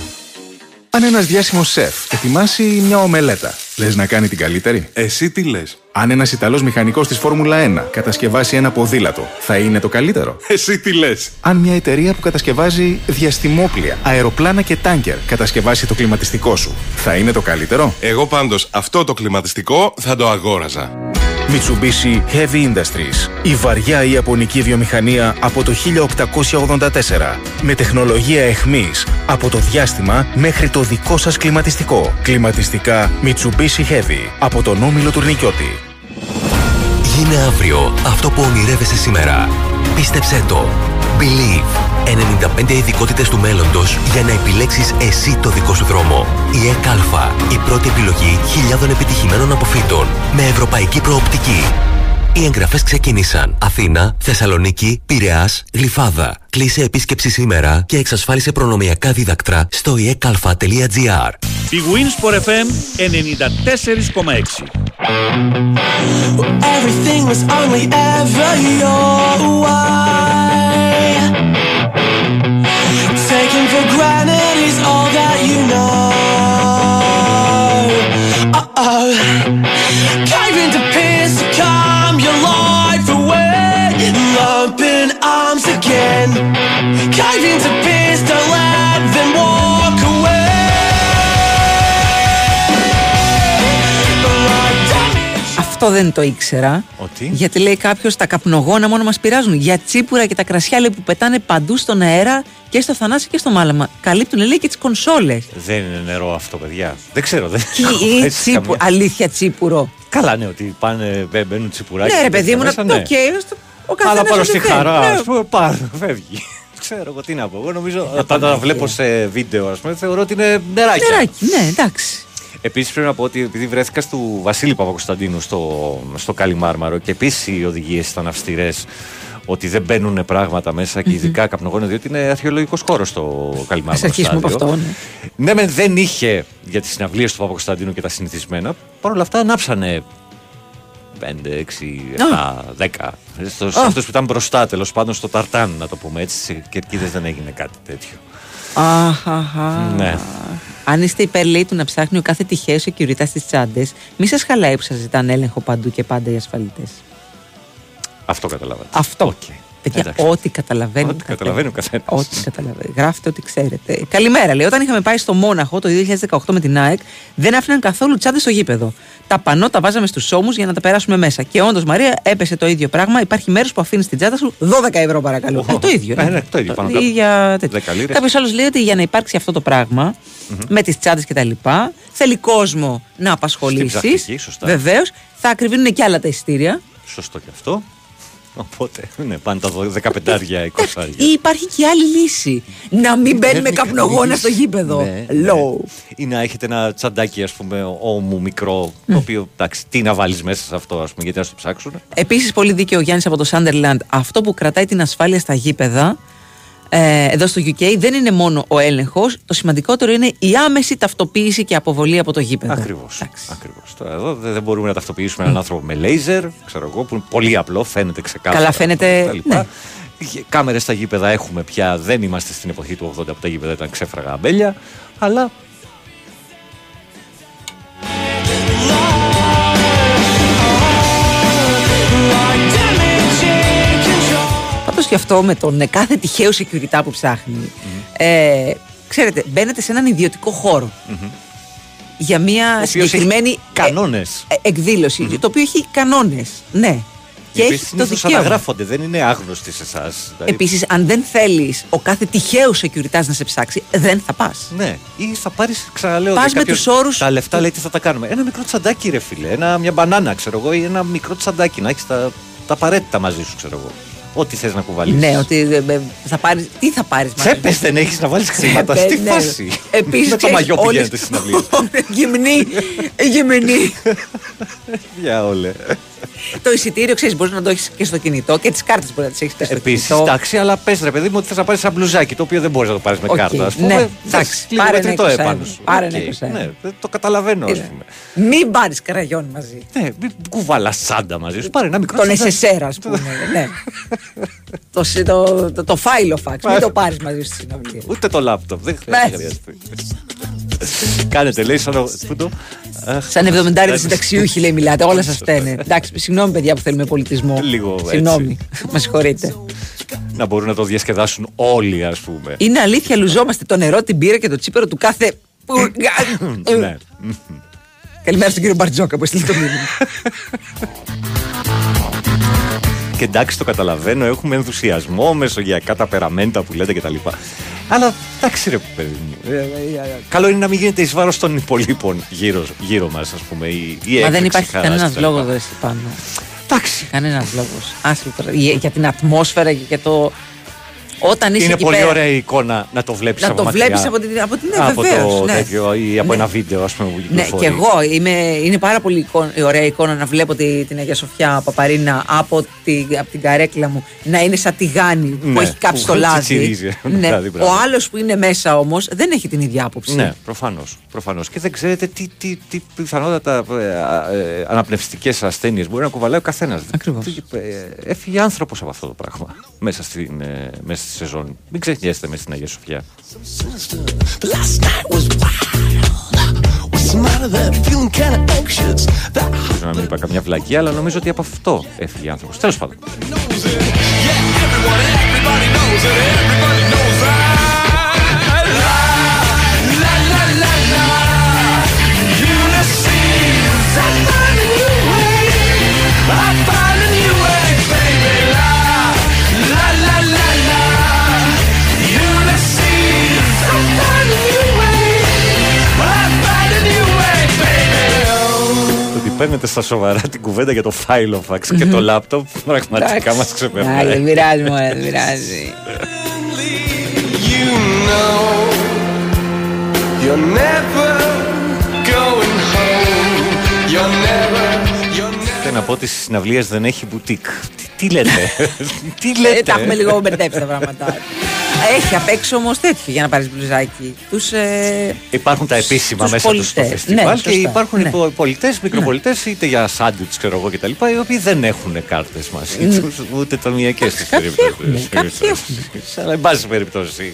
Αν ένας διάσημος σεφ ετοιμάσει μια ομελέτα, λες να κάνει την καλύτερη;
Εσύ τι λες;
Αν ένας Ιταλός μηχανικός της Φόρμουλα 1 κατασκευάσει ένα ποδήλατο, θα είναι το καλύτερο;
Εσύ τι λες;
Αν μια εταιρεία που κατασκευάζει διαστημόπλια, αεροπλάνα και τάγκερ κατασκευάσει το κλιματιστικό σου, θα είναι το καλύτερο;
Εγώ πάντως αυτό το κλιματιστικό θα το αγόραζα.
Mitsubishi Heavy Industries. Η βαριά ιαπωνική βιομηχανία από το 1884. Με τεχνολογία εχμής από το διάστημα μέχρι το δικό σας κλιματιστικό. Κλιματιστικά Mitsubishi Heavy από τον Όμιλο Τουρνικιώτη.
Γίνε αύριο αυτό που ονειρεύεσαι σήμερα. Πίστεψέ το. Believe. 95 ειδικότητες του μέλλοντος για να επιλέξεις εσύ το δικό σου δρόμο. Η ΕΚΑΛΦΑ. Η πρώτη επιλογή χιλιάδων επιτυχημένων αποφύτων. Με ευρωπαϊκή προοπτική. Οι εγγραφές ξεκίνησαν. Αθήνα, Θεσσαλονίκη, Πειραιάς, Γλυφάδα. Κλείσε επίσκεψη σήμερα και εξασφάλισε προνομιακά δίδακτρα στο ekalfa.gr.
Η Winsport FM 94,6.
Everything was only ever your way. Taken for granted is all that you know. Uh oh. Cave into peace to calm your life away. Open arms again. Cave into
Αυτό δεν το ήξερα.
Ότι;
Γιατί λέει κάποιος τα καπνογόνα μόνο μας πειράζουν. Για τσίπουρα και τα κρασιά λέει, που πετάνε παντού στον αέρα και στο Θανάση και στο Μάλαμα. Καλύπτουν λέει και τις κονσόλες.
Δεν είναι νερό αυτό, παιδιά. Δεν ξέρω. Δεν
Τι
έχω
ή
έτσι
τσίπου,
καμία-
αλήθεια τσίπουρο.
Καλά, ναι, ότι πάνε, μπαι- μπαίνουν τσιπουράκια.
Ναι, ρε
και
παιδί μου,
τέτοια
να
μέσα,
το
ναι.
οκ, στο- ο καθένας
Αλλά πάνω
ό,τι
στη
θέλει.
χαρά,
Ναι.
ας πούμε, πάρ, φεύγει. [LAUGHS] Ξέρω εγώ τι να πω. Εγώ νομίζω, όταν τα βλέπω σε βίντεο, ας πούμε, θεωρώ ότι είναι νεράκια.
Νεράκι, ναι, εντάξει.
Επίσης πρέπει να πω ότι επειδή βρέθηκα στο Βασίλη Παπακοσταντίνου στο, στο Καλιμάρμαρο και επίσης οι οδηγίες ήταν αυστηρές ότι δεν μπαίνουν πράγματα μέσα και ειδικά καπνογόνοι, διότι είναι αρχαιολογικός χώρος το Καλιμάρμαρο.
Ας αρχίσουμε από
στάδιο.
αυτό, ναι.
Ναι, μεν δεν είχε για τις συναυλίες του Παπακοσταντίνου και τα συνηθισμένα. Παρ' όλα αυτά ανάψανε 5, 6, 7, 10. Σε
Α.
αυτούς που ήταν μπροστά, τέλος πάντων, στο Ταρτάν, να το πούμε έτσι. Σε κερκίδες δεν έγινε κάτι τέτοιο.
Αχαχα.
Ναι.
Αν είστε υπέρ, λέει, του να ψάχνει ο κάθε τυχαίος security στις τσάντες, μη σας χαλάει που σας ζητάνε έλεγχο παντού και πάντα οι ασφαλιστέ.
Αυτό καταλάβατε.
Αυτό. Παιδιά,
Εντάξει.
ό,τι καταλαβαίνει.
Ό,τι καταλαβαίνει ο καθένας.
Ό,τι καταλαβαίνει. Γράφτε ό,τι ξέρετε. Καλημέρα, λέει. Όταν είχαμε πάει στο Μόναχο το 2018 με την ΑΕΚ, δεν άφηναν καθόλου τσάντες στο γήπεδο. Τα πανό τα βάζαμε στους ώμους για να τα περάσουμε μέσα. Και όντως, Μαρία, έπεσε το ίδιο πράγμα. Υπάρχει μέρος που αφήνει την τσάντα σου 12 ευρώ, παρακαλώ. Ε, το ίδιο.
Ε, ναι, το ίδιο, πάνω
Η
κάτω.
ίδια τέτοια.
10 λίρες.
Κάποιος άλλος λέει ότι για να υπάρξει αυτό το πραγμα με τις τσάντες κτλ. θέλει κόσμο να απασχολήσεις.
ψαχτική, σωστά.
Βεβαίως. Θα ακριβίνουν και άλλα τα εισιτήρια.
Σωστό και αυτό. Οπότε, ναι, πάνε τα 15 20
Ή υπάρχει και άλλη λύση. Να μην μπαίνουμε καπνογόνα στο γήπεδο.
Ναι,
Low.
Ή να έχετε ένα τσαντάκι, ας πούμε, όμου μικρό, το οποίο εντάξει, τι να βάλεις μέσα σε αυτό, ας πούμε, γιατί να το ψάξουν.
Επίσης, πολύ δίκαιο ο Γιάννης από το Σάντερλαντ. Αυτό που κρατάει την ασφάλεια στα γήπεδα ε, εδώ στο UK δεν είναι μόνο ο έλεγχος. Το σημαντικότερο είναι η άμεση ταυτοποίηση και αποβολή από το γήπεδο.
Ακριβώς. Ακριβώς. Τώρα εδώ δεν δεν μπορούμε να ταυτοποιήσουμε έναν άνθρωπο με λέιζερ, ξέρω εγώ, που είναι πολύ απλό, φαίνεται ξεκάθαρα.
Καλά, φαίνεται,
τα λοιπά.
ναι.
Κάμερες στα γήπεδα έχουμε πια. Δεν είμαστε στην εποχή του 80 που τα γήπεδα ήταν ξέφραγα αμπέλια. Αλλά
και αυτό με τον ε, κάθε τυχαίο security που ψάχνει. Ε, ξέρετε, μπαίνετε σε έναν ιδιωτικό χώρο για μια
Ο οποίος
συγκεκριμένη
έχει κανόνες.
ε, ε, εκδήλωση, το οποίο έχει κανόνες. Ναι. Και
οι οποίοι
έχει το
συνήθως
δικαίωμα.
αναγράφονται, δεν είναι άγνωστοι σε εσάς.
Επίσης, αν δεν θέλεις ο κάθε τυχαίο security να σε ψάξει, δεν θα πας.
Ναι, ή θα πάρεις, ξαναλέω.
Πας
για
με
κάποιον-
τους όρους
Τα λεφτά λέει τι θα τα κάνουμε. Ένα μικρό τσαντάκι, ρε φίλε. Ένα, μια μπανάνα, ξέρω εγώ, ή ένα μικρό τσαντάκι να έχεις τα, τα απαραίτητα μαζί σου, ξέρω εγώ. Ό,τι θες να κουβαλήσεις.
Ναι, ότι ε, ε, θα πάρεις, τι θα πάρεις
Τσέπε δεν έχεις να βάλεις χρήματα.
Τσέπες,
Στη
ναι.
φάση.
Επίσης,
Με το
ξέρεις,
μαγιό
όλες-
πηγαίνετε στι συναυλίε.
Γυμνή, γυμνή. [LAUGHS]
Για όλε.
Το εισιτήριο, ξέρεις, μπορείς να το έχεις και στο κινητό και τις κάρτες μπορεί να τις έχεις και στο
Επίσης,
κινητό.
εντάξει, αλλά πες ρε παιδί μου ότι θες να πάρεις ένα μπλουζάκι το οποίο δεν μπορείς να το πάρεις με
Οκ,
κάρτα. Α
ναι,
πούμε.
εντάξει,
λίγο
πάρε
μετρητό
ένα 21,
επάνω σου.
πάρε
Οκ,
ένα 21.
Ναι, δεν το καταλαβαίνω, ας
Είδα.
πούμε.
Μην πάρεις καραγιόν μαζί.
Ναι, μην κουβαλά σάντα μαζί σου. Πάρε ένα μικρό
Τον
τσαντάκι.
SSR, ας πούμε. ναι. το, σ- το, το, το φάιλο φάξ. Μην το πάρεις μαζί σου στη συναυλία.
Ούτε το λάπτοπ. Δεν
Ναι.
χρειάζεται. Κάνετε, λέει, σαν. ο- Πού το. Αχ,
Σαν 70
εντάξει.
συνταξιούχοι λέει μιλάτε, όλα σας φταίνε. Εντάξει, συγγνώμη παιδιά που θέλουμε πολιτισμό.
Λίγο έτσι.
Συγγνώμη, μα συγχωρείτε.
Να μπορούν να το διασκεδάσουν όλοι, ας πούμε.
Είναι αλήθεια, λουζόμαστε το νερό, την πύρα και το τσίπερο του κάθε.
Ναι.
Καλημέρα στον κύριο Μπαρτζόκα που έστειλε το μήνυμα.
Και εντάξει, το καταλαβαίνω, έχουμε ενθουσιασμό, μεσογειακά τα περαμέντα που λέτε κτλ. Αλλά εντάξει, ρε παιδί μου. ε, ε, ε, Καλό είναι να μην γίνεται εις βάρος των υπολείπων γύρω, γύρω μας, ας πούμε. Η, η
Μα δεν
έκρηξη
υπάρχει
χαράς
κανένας
κτλ.
λόγος εδώ εσύ πάνω.
Εντάξει.
Κανένας λόγος. Άσχετο. Για, για την ατμόσφαιρα και για το. Όταν είσαι
Είναι
εκεί
πολύ
πέρα,
ωραία η εικόνα να το βλέπεις
Να
από
το
μακριά.
βλέπεις από την- από την- ναι,
από
βεβαίως,
το
ναι.
τέτοιο ή από
Ναι.
ένα βίντεο, ας πούμε, που
Ναι,
κυκλοφορεί.
και εγώ είμαι, είναι πάρα πολύ εικόνα- ωραία εικόνα να βλέπω τη, την Αγία Σοφιά Παπαρίνα από, τη, από την καρέκλα μου να είναι σαν τηγάνι που
Ναι,
έχει κάψει
που
το λάδι.
τσιτσιρίζει. [LAUGHS]
Ναι.
Δηλαδή, μπράβο.
Ο άλλος που είναι μέσα όμως δεν έχει την ίδια άποψη.
Ναι, προφανώς. Προφανώς. Και δεν ξέρετε τι, τι, τι πιθανότατα ε, ε, αναπνευστικές ασθένειες μπορεί να κουβαλάει ο καθένας.
Ακριβώς.
Έφυγε άνθρωπος από αυτό το πράγμα μέσα, στην, ε, μέσα στη σεζόν. Μην ξεχνιέστε με στην Αγία Σοφιά.
The last night was wild. What's the matter there? Feeling kinda anxious. That
Ελπίζω να μην είπα καμιά βλακία, αλλά νομίζω ότι από αυτό έφυγε άνθρωπος. Τέλος πάντων. Παίρνετε στα σοβαρά την κουβέντα για το Filofax και το λάπτοπ πραγματικά μας
Α, δεν
ξεπερνάει.
πειράζει, μωρέ, δεν πειράζει.
You know you're never going home. You're never, you're never.
Θέλω να πω ότι στις συναυλίες δεν έχει μπουτίκ. Τι, τι λέτε, τι
Ε,
λέτε.
τα έχουμε λίγο μπερδέψει τα πράγματα. [LAUGHS] Έχει απ' έξω όμως τέτοιο για να πάρεις μπλουζάκι. Τους. Ε,
Υπάρχουν τα επίσημα
Τους
μέσα του στο
πολιτές.
φεστιβάλ
Ναι,
και
σωστά.
υπάρχουν
Ναι.
οι πολιτές, μικροπολιτές, είτε για σάντουιτς, ξέρω εγώ κτλ. Οι οποίοι δεν έχουν κάρτες μαζί
Ναι.
του, ούτε ταμιακέ στις
Κάποιοι
περιπτώσεις.
έχουν, κάποιοι έχουν.
Αλλά εν πάση περιπτώσει.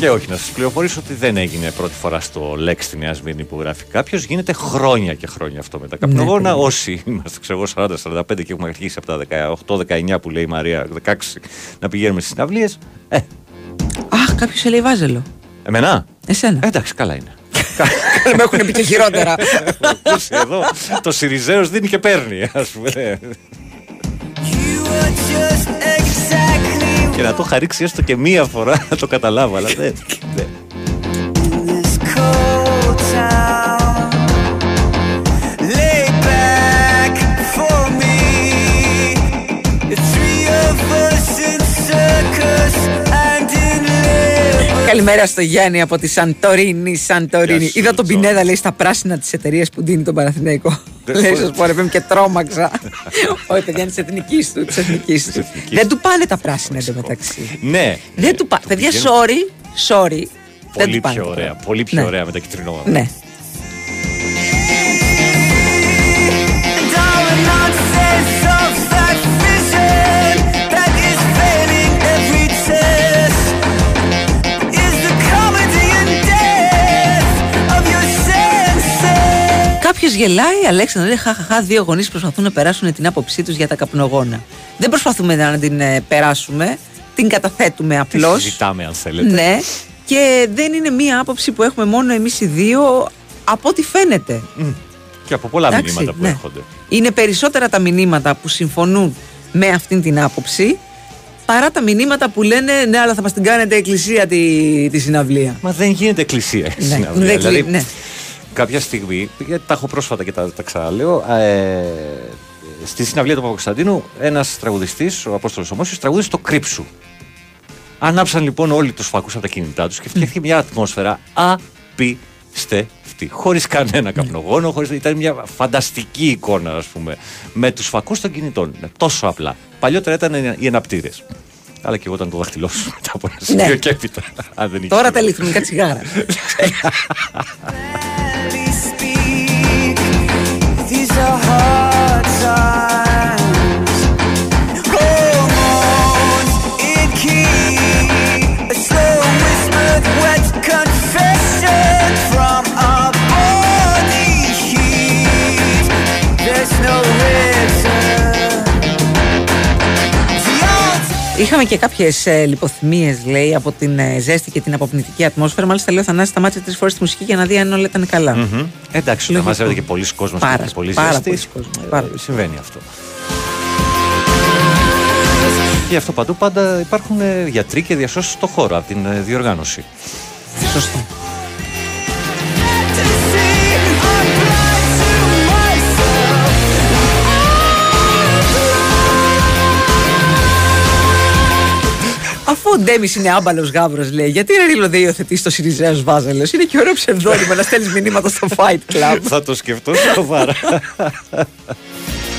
Και όχι, να σας πληροφορήσω ότι δεν έγινε πρώτη φορά στο Lex στη Νέα Σμύρνη που γράφει κάποιος. Γίνεται χρόνια και χρόνια αυτό με τα καπνογόνα.
ακριβώς.
Όσοι είμαστε, ξέρω εγώ, 40-45 και έχουμε αρχίσει από τα 18-19 που λέει η Μαρία, 16 να πηγαίνουμε στις συναυλίες. Ε,
Αχ, κάποιος σε λέει βάζελο.
εμένα;
Εσένα.
Ε, εντάξει, καλά είναι. [LAUGHS]
Με έχουν πει και χειρότερα.
Ακούσει εδώ, το Σιριζέος δίνει και παίρνει, ας πούμε. Και να το είχα ρίξει έστω και μία φορά να το καταλάβω, αλλά δεν.
Καλημέρα στο Γιάννη από τη Σαντορίνη. Σαντορίνη.
Γεια σου,
Είδα τον
Τζον.
Πινέδα λέει στα πράσινα της εταιρείας που δίνει τον Παναθηναϊκό.
Δεν
λέει,
μπορεί.
σας πω ρε παιδί, και τρόμαξα. Όχι, παιδιά είναι της εθνικής του. Της εθνικής του. Δεν του πάνε τα πράσινα εντωμεταξύ.
Ναι.
Δεν του πάνε. Παιδιά,
Πηγαίνουν
sorry, sorry. Δεν
Πολύ
του πάνε.
πιο
τα
ωραία.
πράσινα.
Πολύ πιο
Ναι.
ωραία με τα κίτρινο.
Ναι. Κάποιος γελάει, Αλέξανδρο, λέει χαχαχά. Δύο γονείς προσπαθούν να περάσουν την άποψή τους για τα καπνογόνα. Δεν προσπαθούμε να την ε, περάσουμε, την καταθέτουμε
Τι
απλώς.
συζητάμε, αν θέλετε.
Ναι. Και δεν είναι μία άποψη που έχουμε μόνο εμείς οι δύο, από ό,τι φαίνεται.
Και από πολλά
Εντάξει,
μηνύματα που
ναι.
έρχονται.
Είναι περισσότερα τα μηνύματα που συμφωνούν με αυτήν την άποψη παρά τα μηνύματα που λένε ναι, αλλά θα μας την κάνετε εκκλησία τη, τη συναυλία.
Μα δεν γίνεται εκκλησία η
Ναι,
συναυλία.
δεν
Δηλαδή,
κλει- ναι.
Κάποια στιγμή, γιατί τα έχω πρόσφατα και τα, τα ξαναλέω, ε, στη συναυλία του Παπακοσταντίνου, ένας τραγουδιστής, ο Απόστολος Ομόσιος, τραγούδισε το κρύψου. Ανάψαν λοιπόν όλοι τους φακούς από τα κινητά τους και φτιάχτηκε μια ατμόσφαιρα απίστευτη. Χωρίς κανένα καπνογόνο, χωρίς... ήταν μια φανταστική εικόνα, ας πούμε, με τους φακούς των κινητών. Είναι Τόσο απλά. Παλιότερα ήταν οι εναπτήρε. Αλλά και εγώ ήταν το δάχτυλός σου [LAUGHS] μετά από ένα σημείο
Ναι.
και έπειτα. Αν δεν είχε
Τώρα τα
τίποτα.
ηλεκτρονικά τσιγάρα. [LAUGHS] [LAUGHS] Είχαμε και κάποιες ε, λιποθυμίες, λέει, από την ε, ζέστη και την αποπνητική ατμόσφαιρα. Μάλιστα, λέει ο Θανάσης σταμάτησε τρεις φορές τη μουσική για να δει αν όλα ήταν καλά.
Μμμ. Εντάξει, να
Λογικό.
μαζεύεται και πολλοί κόσμος
Πάρα,
και πολύ
πάρα
ζέστη.
πολλοί κόσμος, πάρα
Ε, Συμβαίνει αυτό. Και γι' αυτό παντού πάντα υπάρχουν ε, γιατροί και διασώσεις στο χώρο από την ε, διοργάνωση.
Σωστό. Ντέμι είναι άμπαλος γάβρος, λέει, γιατί ρε Ρίλο δεν υιοθετείς το Σιριζέο Βάζελος; Είναι και ωραίο ψευδόνυμο να στέλνεις μηνύματα στο Fight Club.
Θα το σκεφτώ σοβαρά. [LAUGHS]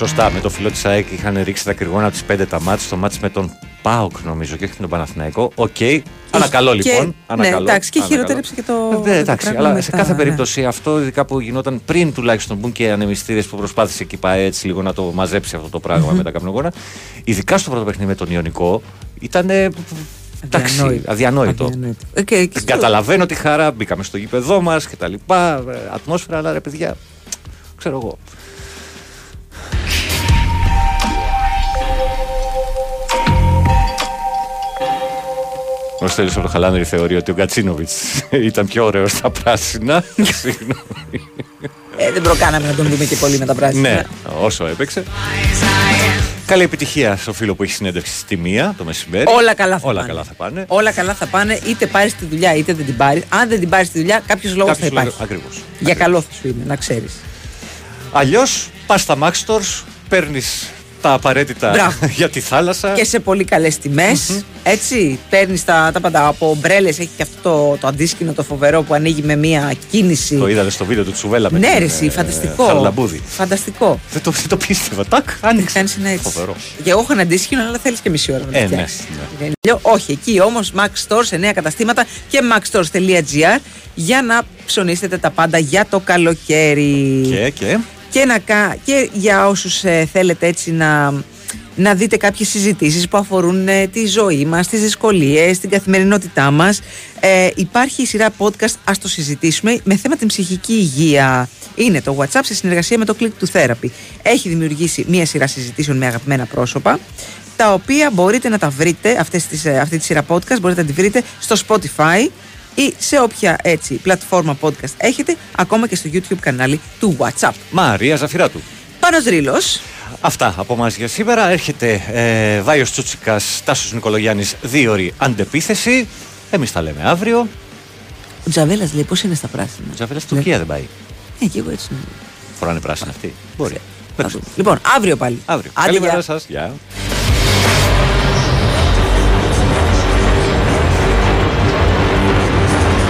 Σωστά, με το φιλό της ΑΕΚ είχαν ρίξει τα κρυγόνα από τι 5 τα μάτς στο μάτς με τον ΠΑΟΚ νομίζω και όχι με τον Παναθηναϊκό. Οκ, ανακαλώ
Και-
λοιπόν.
Ναι,
ανακαλώ,
εντάξει, και
ανακαλώ.
χειροτέρεψε και το.
Ε, ναι, εντάξει,
το πράγμα
αλλά σε
μετά,
κάθε
ναι.
περίπτωση αυτό, ειδικά που γινόταν πριν τουλάχιστον μπουν και ανεμιστήρες που προσπάθησε εκεί πάει έτσι λίγο να το μαζέψει αυτό το πραγμα
Μμμ.
με τα καπνογόνα. Ειδικά στο πρώτο παιχνίδι με τον Ιωνικό ήταν. ε, Εντάξει,
Αδιανόητο.
αδιανόητο.
Αδιανόητο. Ε, και- και στο-
Καταλαβαίνω τη χαρά, μπήκαμε στο γήπεδό μας και τα λοιπά. ε, Ατμόσφαιρα, αλλά ρε παιδιά, ξέρω εγώ. Ο Στέλιος από το Χαλάνδρη θεωρεί ότι ο Γκατσίνοβιτς [LAUGHS] ήταν πιο ωραίος στα πράσινα. [LAUGHS] Συγγνώμη.
Ε, δεν προκάναμε να τον δούμε και πολύ με τα πράσινα.
ναι, όσο έπαιξε. Καλή επιτυχία στο φίλο που έχει συνέντευξη στη μία το μεσημέρι.
Όλα καλά θα
Όλα
πάνε.
καλά θα πάνε.
Όλα καλά θα πάνε, είτε πάρεις τη δουλειά είτε δεν την πάρεις. Αν δεν την πάρεις τη δουλειά, κάποιος λόγος θα
Κάποιος
υπάρχει.
λόγος- ακριβώς.
Για καλό θα σου είναι, να ξέρεις.
Αλλιώς πας στα Max Stores, παίρνεις τα απαραίτητα
Μπράβο. [LAUGHS]
για τη θάλασσα.
Και σε πολύ καλές τιμές. Έτσι, παίρνεις τα, τα πάντα από ομπρέλες. Έχει και αυτό το, το αντίσκηνο το φοβερό που ανοίγει με μία κίνηση.
Το είδατε στο βίντεο του Τσουβέλα με
ναι,
την,
ρε, εσύ,
ε,
φανταστικό.
Χαραλαμπούδη.
Φανταστικό.
Δεν το, δεν το πίστευα. Τάκ, άνοιξε.
Κάνεις είναι έτσι.
Φοβερό.
Και εγώ έχω ένα αντίστοιχο, αλλά θέλεις και μισή ώρα να
Ε,
το
ναι,
φτιάξεις.
ναι.
Δεν λέω, όχι, εκεί όμως Max Stores σε νέα καταστήματα και maxstores.gr για να ψωνίσετε τα πάντα για το καλοκαίρι.
Και, και.
Και, να, κα- και για όσους ε, θέλετε έτσι να, να δείτε κάποιες συζητήσεις που αφορούν ε, τη ζωή μας, τις δυσκολίες, την καθημερινότητά μας. Ε, υπάρχει η σειρά podcast «Ας το συζητήσουμε» με θέμα την ψυχική υγεία. Είναι το WhatsApp σε συνεργασία με το Click to Therapy. Έχει δημιουργήσει μία σειρά συζητήσεων με αγαπημένα πρόσωπα τα οποία μπορείτε να τα βρείτε, αυτές τις, ε, αυτή τη σειρά podcast μπορείτε να τη βρείτε στο Spotify ή σε όποια έτσι πλατφόρμα podcast έχετε, ακόμα και στο YouTube κανάλι του WhatsApp.
Μαρία Ζαφυράτου.
Πάνος Ρήλος.
Αυτά από εμά για σήμερα. Έρχεται ε, Βάιος Τσούτσικας, Τάσος Νικολογιάννης, δύο ώρη αντεπίθεση. Εμείς τα λέμε αύριο.
Ο Τζαβέλας λέει πώς είναι στα πράσινα;
Ο Τζαβέλας στην Τουρκία δεν πάει.
Ε, και εγώ έτσι. νομίζω.
Φοράνε πράσινα αυτοί. Μπορεί.
Θα δούμε. Λοιπόν, αύριο πάλι.
Αύριο.
Άντε,
Καλημέρα
γεια.
σας. Γεια.